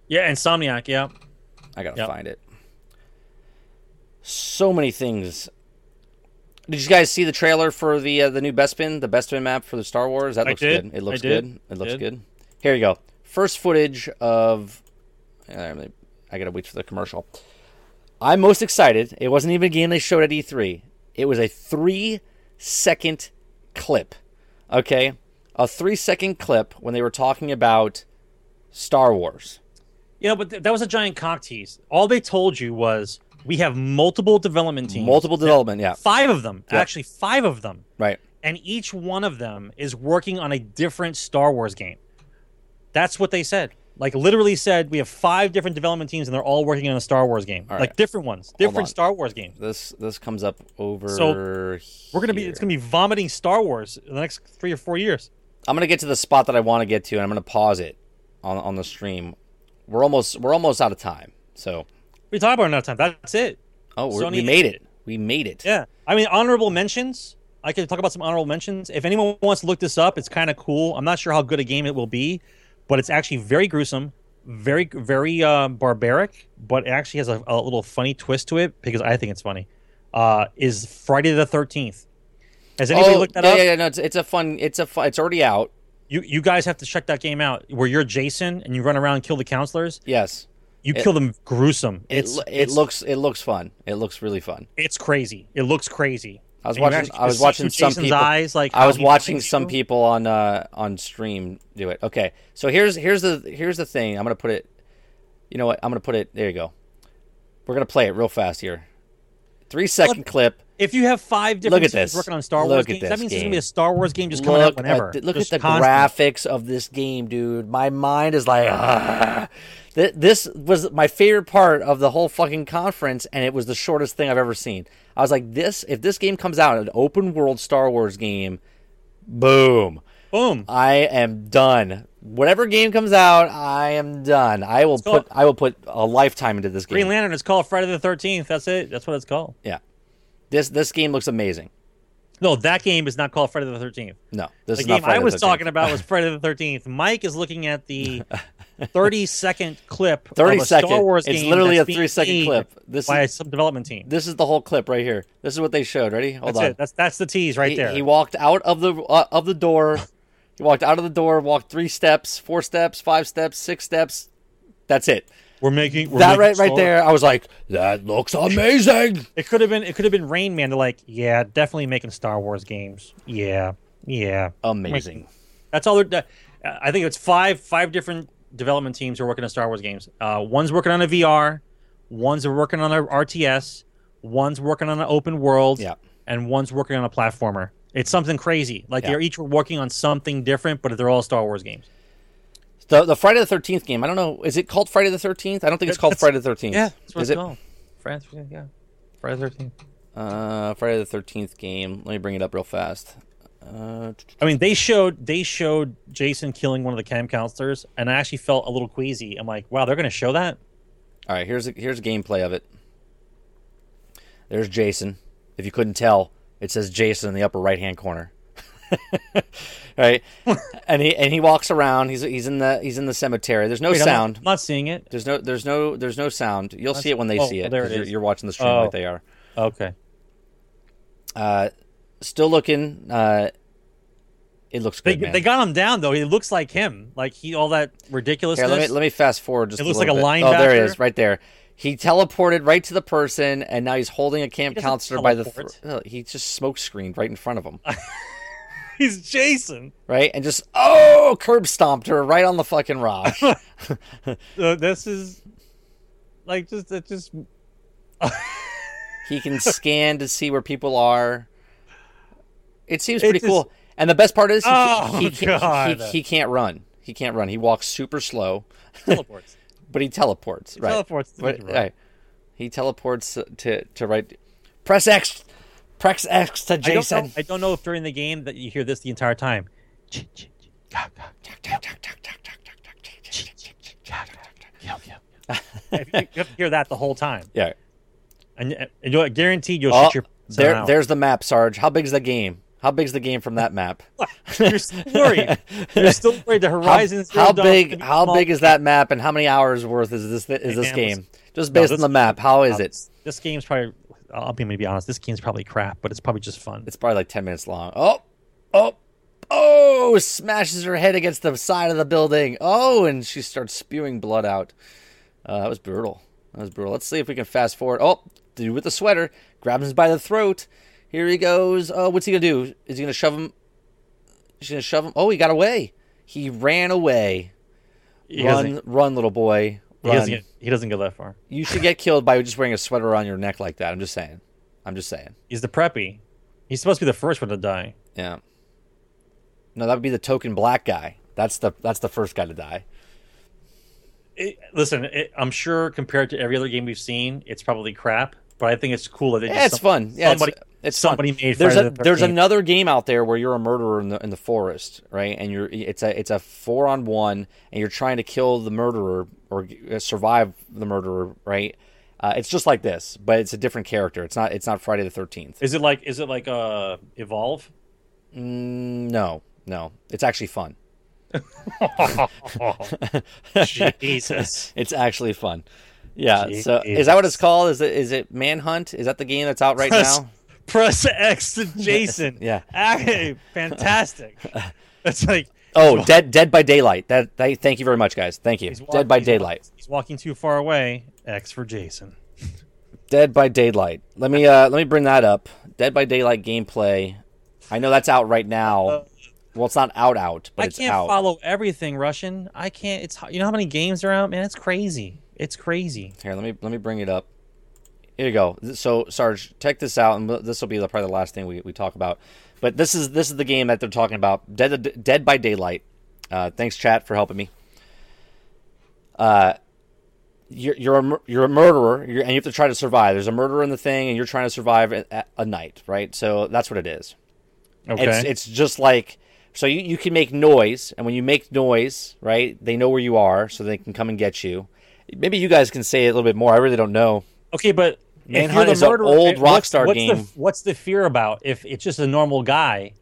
Yeah, Insomniac, yeah. I gotta Yep. find it. So many things. Did you guys see the trailer for the uh, the new Bespin, the Bespin map for the Star Wars? That looks good. It looks good. It looks good. Here you go. First footage of. uh, I gotta wait for the commercial. I'm most excited. It wasn't even a game they showed at E3. It was a three second clip. Okay, a three second clip when they were talking about Star Wars. Yeah, but th- that was a giant cock tease. All they told you was we have multiple development teams. Multiple development. Yeah. Five of them. Yep. Actually, five of them. Right. and each one of them is working on a different Star Wars game. That's what they said. Like literally said, we have five different development teams and they're all working on a Star Wars game. All Like different ones, on. different Star Wars games. This this comes up over. So, We're gonna be it's gonna be vomiting Star Wars in the next three or four years. I'm gonna get to the spot that I want to get to, and I'm gonna pause it on on the stream. We're almost we're almost out of time. So We talk about another time. That's it. oh, we're, we Sony- made it. We made it. Yeah. I mean honorable mentions. I could talk about some honorable mentions. If anyone wants to look this up, it's kind of cool. I'm not sure how good a game it will be, but it's actually very gruesome, very very uh, barbaric, but it actually has a, a little funny twist to it because I think it's funny. Uh, is Friday the Thirteenth? Has anybody oh, looked that yeah, up? yeah, yeah, no, it's, it's a fun. It's a fun. It's already out. You you guys have to check that game out. Where you're Jason and you run around and kill the counselors. Yes. You It- kill them gruesome. It, It's it it's, looks it looks fun. It looks really fun. it's crazy. It looks crazy. I was And watching. I was watching some Jason's people. eyes, like I was watching some you. people on uh on stream do it. Okay, so here's here's the here's the thing. I'm gonna put it. You know what? I'm gonna put it. There you go. We're gonna play it real fast here. Three second clip. If you have five different Look at this. working on Star Look Wars games, this that means there's gonna be a Star Wars game just coming out Look whenever. at the, look at the constantly. graphics of this game, dude. My mind is like, ah. Th- this was my favorite part of the whole fucking conference, and it was the shortest thing I've ever seen. I was like, this if this game comes out, an open world Star Wars game, boom. Boom. I am done. Whatever game comes out, I am done. I will put I will put a lifetime into this game. Green Lantern is called Friday the Thirteenth. That's it. That's what it's called. Yeah. This this game looks amazing. No, that game is not called Friday the Thirteenth. No, this The game I was 13th. talking about was Friday the Thirteenth. Mike is looking at the thirty second clip. 30 of a second. Star Wars It's literally that's a three second clip. This by is some development team. this is the whole clip right here. This is what they showed. Ready? Hold That's on. it. That's that's the tease right he, there. he walked out of the uh, of the door. He walked out of the door, walked three steps, four steps, five steps, six steps. That's it. we're making we're that making right right there. I was like, that looks amazing. It could have been it could have been Rain Man. They're like, yeah, definitely making Star Wars games. Yeah, yeah. Amazing. That's all. They're, uh, I think it's five five different development teams are working on Star Wars games. Uh, one's working on a VR, one's working on a RTS, one's working on an open world, Yeah. and one's working on a platformer. It's something crazy. Like Yeah. they're each working on something different, but they're all Star Wars games. The the Friday the Thirteenth game. I don't know. Is it called Friday the Thirteenth? I don't think it's called Friday the Thirteenth. Yeah, that's what is it's it? called. Friday, yeah, Friday the Thirteenth. Uh, Friday the Thirteenth game. Let me bring it up real fast. Uh, I mean, they showed they showed Jason killing one of the camp counselors, and I actually felt a little queasy. I'm like, wow, they're going to show that. all right. Here's a, here's a gameplay of it. There's Jason. If you couldn't tell, it says Jason in the upper right hand corner. right, and he and he walks around. He's he's in the he's in the cemetery. There's no Wait, sound. I'm not, seeing it. There's no there's no there's no sound. You'll see it when they oh, see it. there it you're, you're watching the stream Oh. like they are. Okay. Uh, still looking. Uh, it looks They, good, man. they got him down though. He looks like him. Like he all that Here, let me let me fast forward just. It looks a like a bit. Oh, there he is, right there. He teleported right to the person, and now he's holding a camp counselor by the. teleport. Th- oh, he just smoke screened right in front of him, He's Jason. right, and just oh, curb stomped her right on the fucking rock. Uh, this is like just it just he can scan to see where people are. It seems pretty just- cool. And the best part is he, Oh, he, can't, he, he can't run. He can't run. He walks super slow, teleports. but he teleports. right. teleports to But- make it run. right. He teleports to to right. Press X. Press X to I don't, Jason. know, I don't know if during the game that you hear this the entire time. If you, you have to hear that the whole time, Yeah. and, uh, and you're guaranteed you'll Oh, shut your there, out. there's the map, Sarge. How big's the game? How big's the game from that map? You're still worried. You're still worried. The horizons. how big? How big is that map, and how many hours worth is this? Is this man, game? Just no, based this- on the map, how is it? This game's probably. I'll be maybe honest. This game's probably crap, but it's probably just fun. It's probably like ten minutes long. Oh, oh, oh! Smashes her head against the side of the building. Oh, and she starts spewing blood out. Uh, that was brutal. That was brutal. Let's see if we can fast forward. Oh, dude with the sweater grabs him by the throat. Here he goes. Oh, what's he gonna do? Is he gonna shove him? He's gonna shove him. Oh, he got away. He ran away. He run, run, little boy. he, doesn't get, he doesn't go that far. You should get killed by just wearing a sweater around your neck like that. I'm just saying. I'm just saying. He's the preppy. He's supposed to be the first one to die. Yeah. No, that would be the token black guy. That's the that's the first guy to die. It, listen, it, I'm sure compared to every other game we've seen, it's probably crap. But I think it's cool that they Yeah, just it's fun. Yeah, somebody, it's somebody fun. made. There's a the there's 13th. another game out there where you're a murderer in the in the forest, right? And you're it's a it's a four on one, and you're trying to kill the murderer or uh, survive the murderer, right? Uh, it's just like this, but it's a different character. It's not it's not Friday the Thirteenth. Is it like is it like uh evolve? Mm, no, no, it's actually fun. Jesus. It's actually fun. Yeah. So is that what it's called? Is it is it Manhunt? Is that the game that's out right now? Press X to Jason. Yeah. Ah, fantastic. It's like Oh, Dead Dead by Daylight. That, that thank you very much, guys. Thank you. he's walk- Dead by he's Daylight. walk- he's walking too far away. X for Jason. Dead by Daylight. Let me uh let me bring that up. Dead by Daylight gameplay. I know that's out right now. Well, it's not out out, but I it's can't out. follow everything Russian. I can't. It's you know how many games are out, man. It's crazy. It's crazy. Here, let me let me bring it up. Here you go. So, Sarge, check this out, and this will be the, probably the last thing we, we talk about. But this is this is the game that they're talking about. Dead Dead by Daylight. Uh, thanks, chat, for helping me. Uh, you're you're a, you're a murderer, you're, and you have to try to survive. There's a murderer in the thing, and you're trying to survive at a night, right? So that's what it is. Okay. It's it's just like so you, you can make noise, and when you make noise, right, they know where you are, so they can come and get you. Maybe you guys can say it a little bit more. I really don't know. okay, but Manhunt is an old eh, what's- Rockstar what's game. The, what's the fear about? If it's just a normal guy,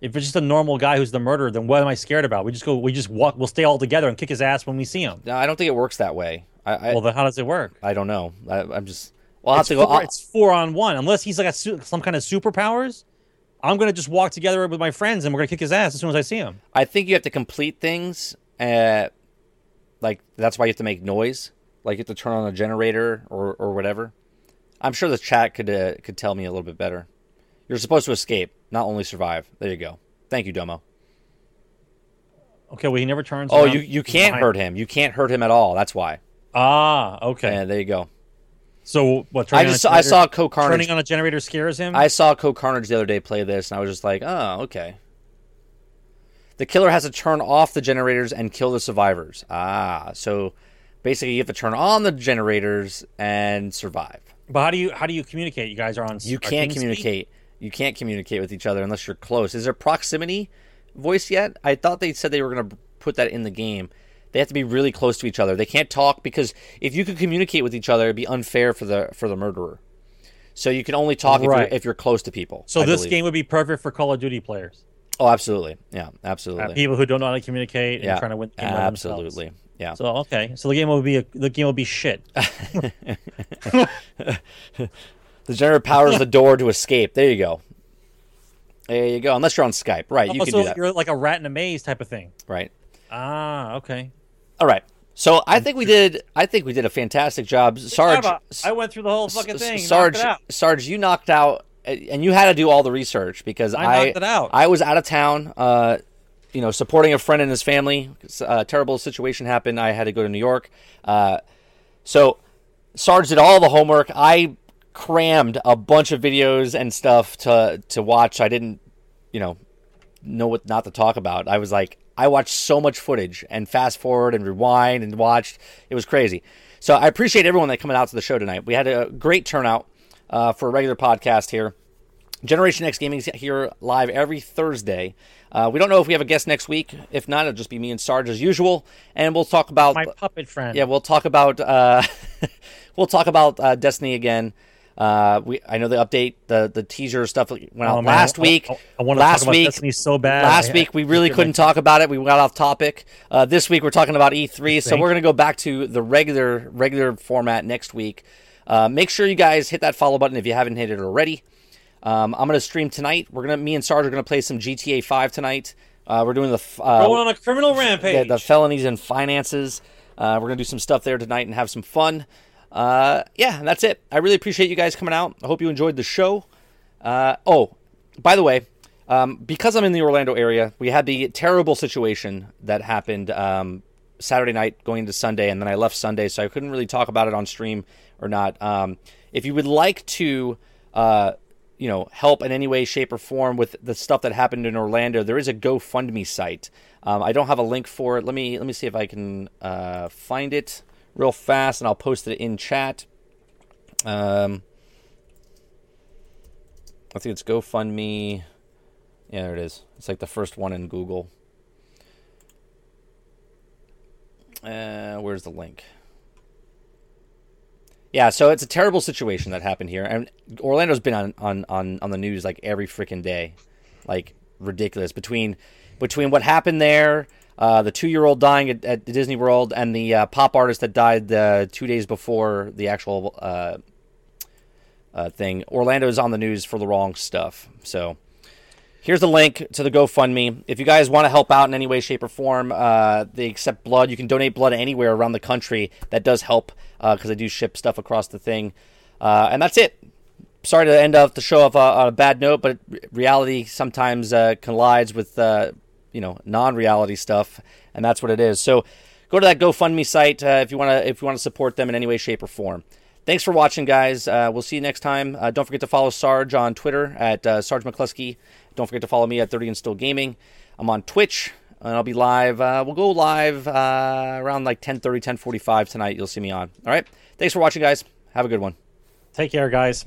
if it's just a normal guy who's the murderer, then what am I scared about? We just go, we just walk, we'll stay all together and kick his ass when we see him. No, I don't think it works that way. I I, well, then how does it work? I don't know. I, I'm just. Well, I'll have It's to go. four, I'll- it's four on one. Unless he's like a, su- some kind of superpowers, I'm gonna just walk together with my friends and we're gonna kick his ass as soon as I see him. I think you have to complete things. Uh, like that's why you have to make noise. Like you have to turn on a generator or or whatever. I'm sure the chat could uh, could tell me a little bit better. You're supposed to escape, not only survive. There you go. Thank you, Domo. Okay, well he never turns. Oh, you you can't behind- hurt him. You can't hurt him at all. That's why. Ah, okay. And there you go. so what? I just saw, I saw CohhCarnage. turning on a generator scares him. I saw CohhCarnage the other day play this, and I was just like, oh, okay. The killer has to turn off the generators and kill the survivors. Ah, so basically you have to turn on the generators and survive. But how do you how do you communicate? You guys are on. You can't communicate. You can't communicate with each other unless you're close. Is there proximity voice yet? I thought they said they were going to put that in the game. They have to be really close to each other. They can't talk because if you could communicate with each other, it'd be unfair for the for the murderer. So you can only talk if, you're, if you're close to people. So I this believe. game would be perfect for Call of Duty players. Oh, absolutely. Yeah, Uh, absolutely. people who don't know how to communicate and yeah, trying to win the game by themselves. Yeah. So okay, so the game will be a, the game will be shit. the generator powers the door to escape. There you go. There you go. Unless you're on Skype, right? You oh, can so do that, you're like a rat in a maze type of thing. right? Ah, okay. All right. So I think we did. I think we did a fantastic job, Sarge. I went through the whole fucking thing. Sarge. Sarge, you knocked out, and you had to do all the research because I I it out. I was out of town. Uh, you know, supporting a friend and his family. A terrible situation happened. I had to go to New York. Uh, so Sarge did all the homework. I crammed a bunch of videos and stuff to to watch. I didn't, you know, know what not to talk about. I was like, I watched so much footage and fast forward and rewind and watched. It was crazy. So I appreciate everyone that coming out to the show tonight. We had a great turnout uh, for a regular podcast here. Generation X Gaming is here live every Thursday. Uh, we don't know if we have a guest next week. If not, it'll just be me and Sarge as usual, and we'll talk about My puppet friend. yeah, we'll talk about uh, we'll talk about uh, Destiny again. Uh, we I know the update, the the teaser stuff went out Oh, last week. I, I, want to last talk about week, Destiny so bad. last I- week we really couldn't talk about it. We got off topic. Uh, this week we're talking about E3, so we're gonna go back to the regular regular format next week. Uh, make sure you guys hit that follow button if you haven't hit it already. Um, I'm gonna stream tonight. We're gonna me and Sarge are gonna play some GTA 5 tonight. Uh, we're doing the uh, Going on a criminal the, rampage. the felonies and finances. Uh, we're gonna do some stuff there tonight and have some fun. Uh, yeah, and that's it. I really appreciate you guys coming out. I hope you enjoyed the show. Uh, oh, by the way, um, because I'm in the Orlando area, we had the terrible situation that happened um, Saturday night going into Sunday, and then I left Sunday, so I couldn't really talk about it on stream or not. Um, if you would like to, uh, you know, help in any way, shape, or form with the stuff that happened in Orlando, there is a GoFundMe site. Um, I don't have a link for it. Let me let me see if I can uh, find it real fast, and I'll post it in chat. Um, I think it's GoFundMe. Yeah, there it is. It's like the first one in Google. Uh, where's the link? Yeah, so it's a terrible situation that happened here, and Orlando's been on on on, on the news like every freaking day, like ridiculous. Between between what happened there, uh, the two year old dying at, at Disney World, and the uh, pop artist that died uh, two days before the actual uh, uh, thing, Orlando's on the news for the wrong stuff. So here's the link to the GoFundMe. If you guys want to help out in any way, shape, or form, uh, they accept blood. You can donate blood anywhere around the country. That does help because I do ship stuff across the thing. Uh, and that's it. Sorry to end off the show off uh, on a bad note, but reality sometimes uh, collides with uh, you know non-reality stuff, and that's what it is. So go to that GoFundMe site uh, if you want to if you want to support them in any way, shape, or form. Thanks for watching, guys. Uh, we'll see you next time. Uh, don't forget to follow Sarge on Twitter at uh, Sarge McCluskey. Don't forget to follow me at 30 and Still Gaming. I'm on Twitch, and I'll be live. Uh, we'll go live uh, around like 10:30, 10:45 tonight. You'll see me on. All right. Thanks for watching, guys. Have a good one. Take care, guys.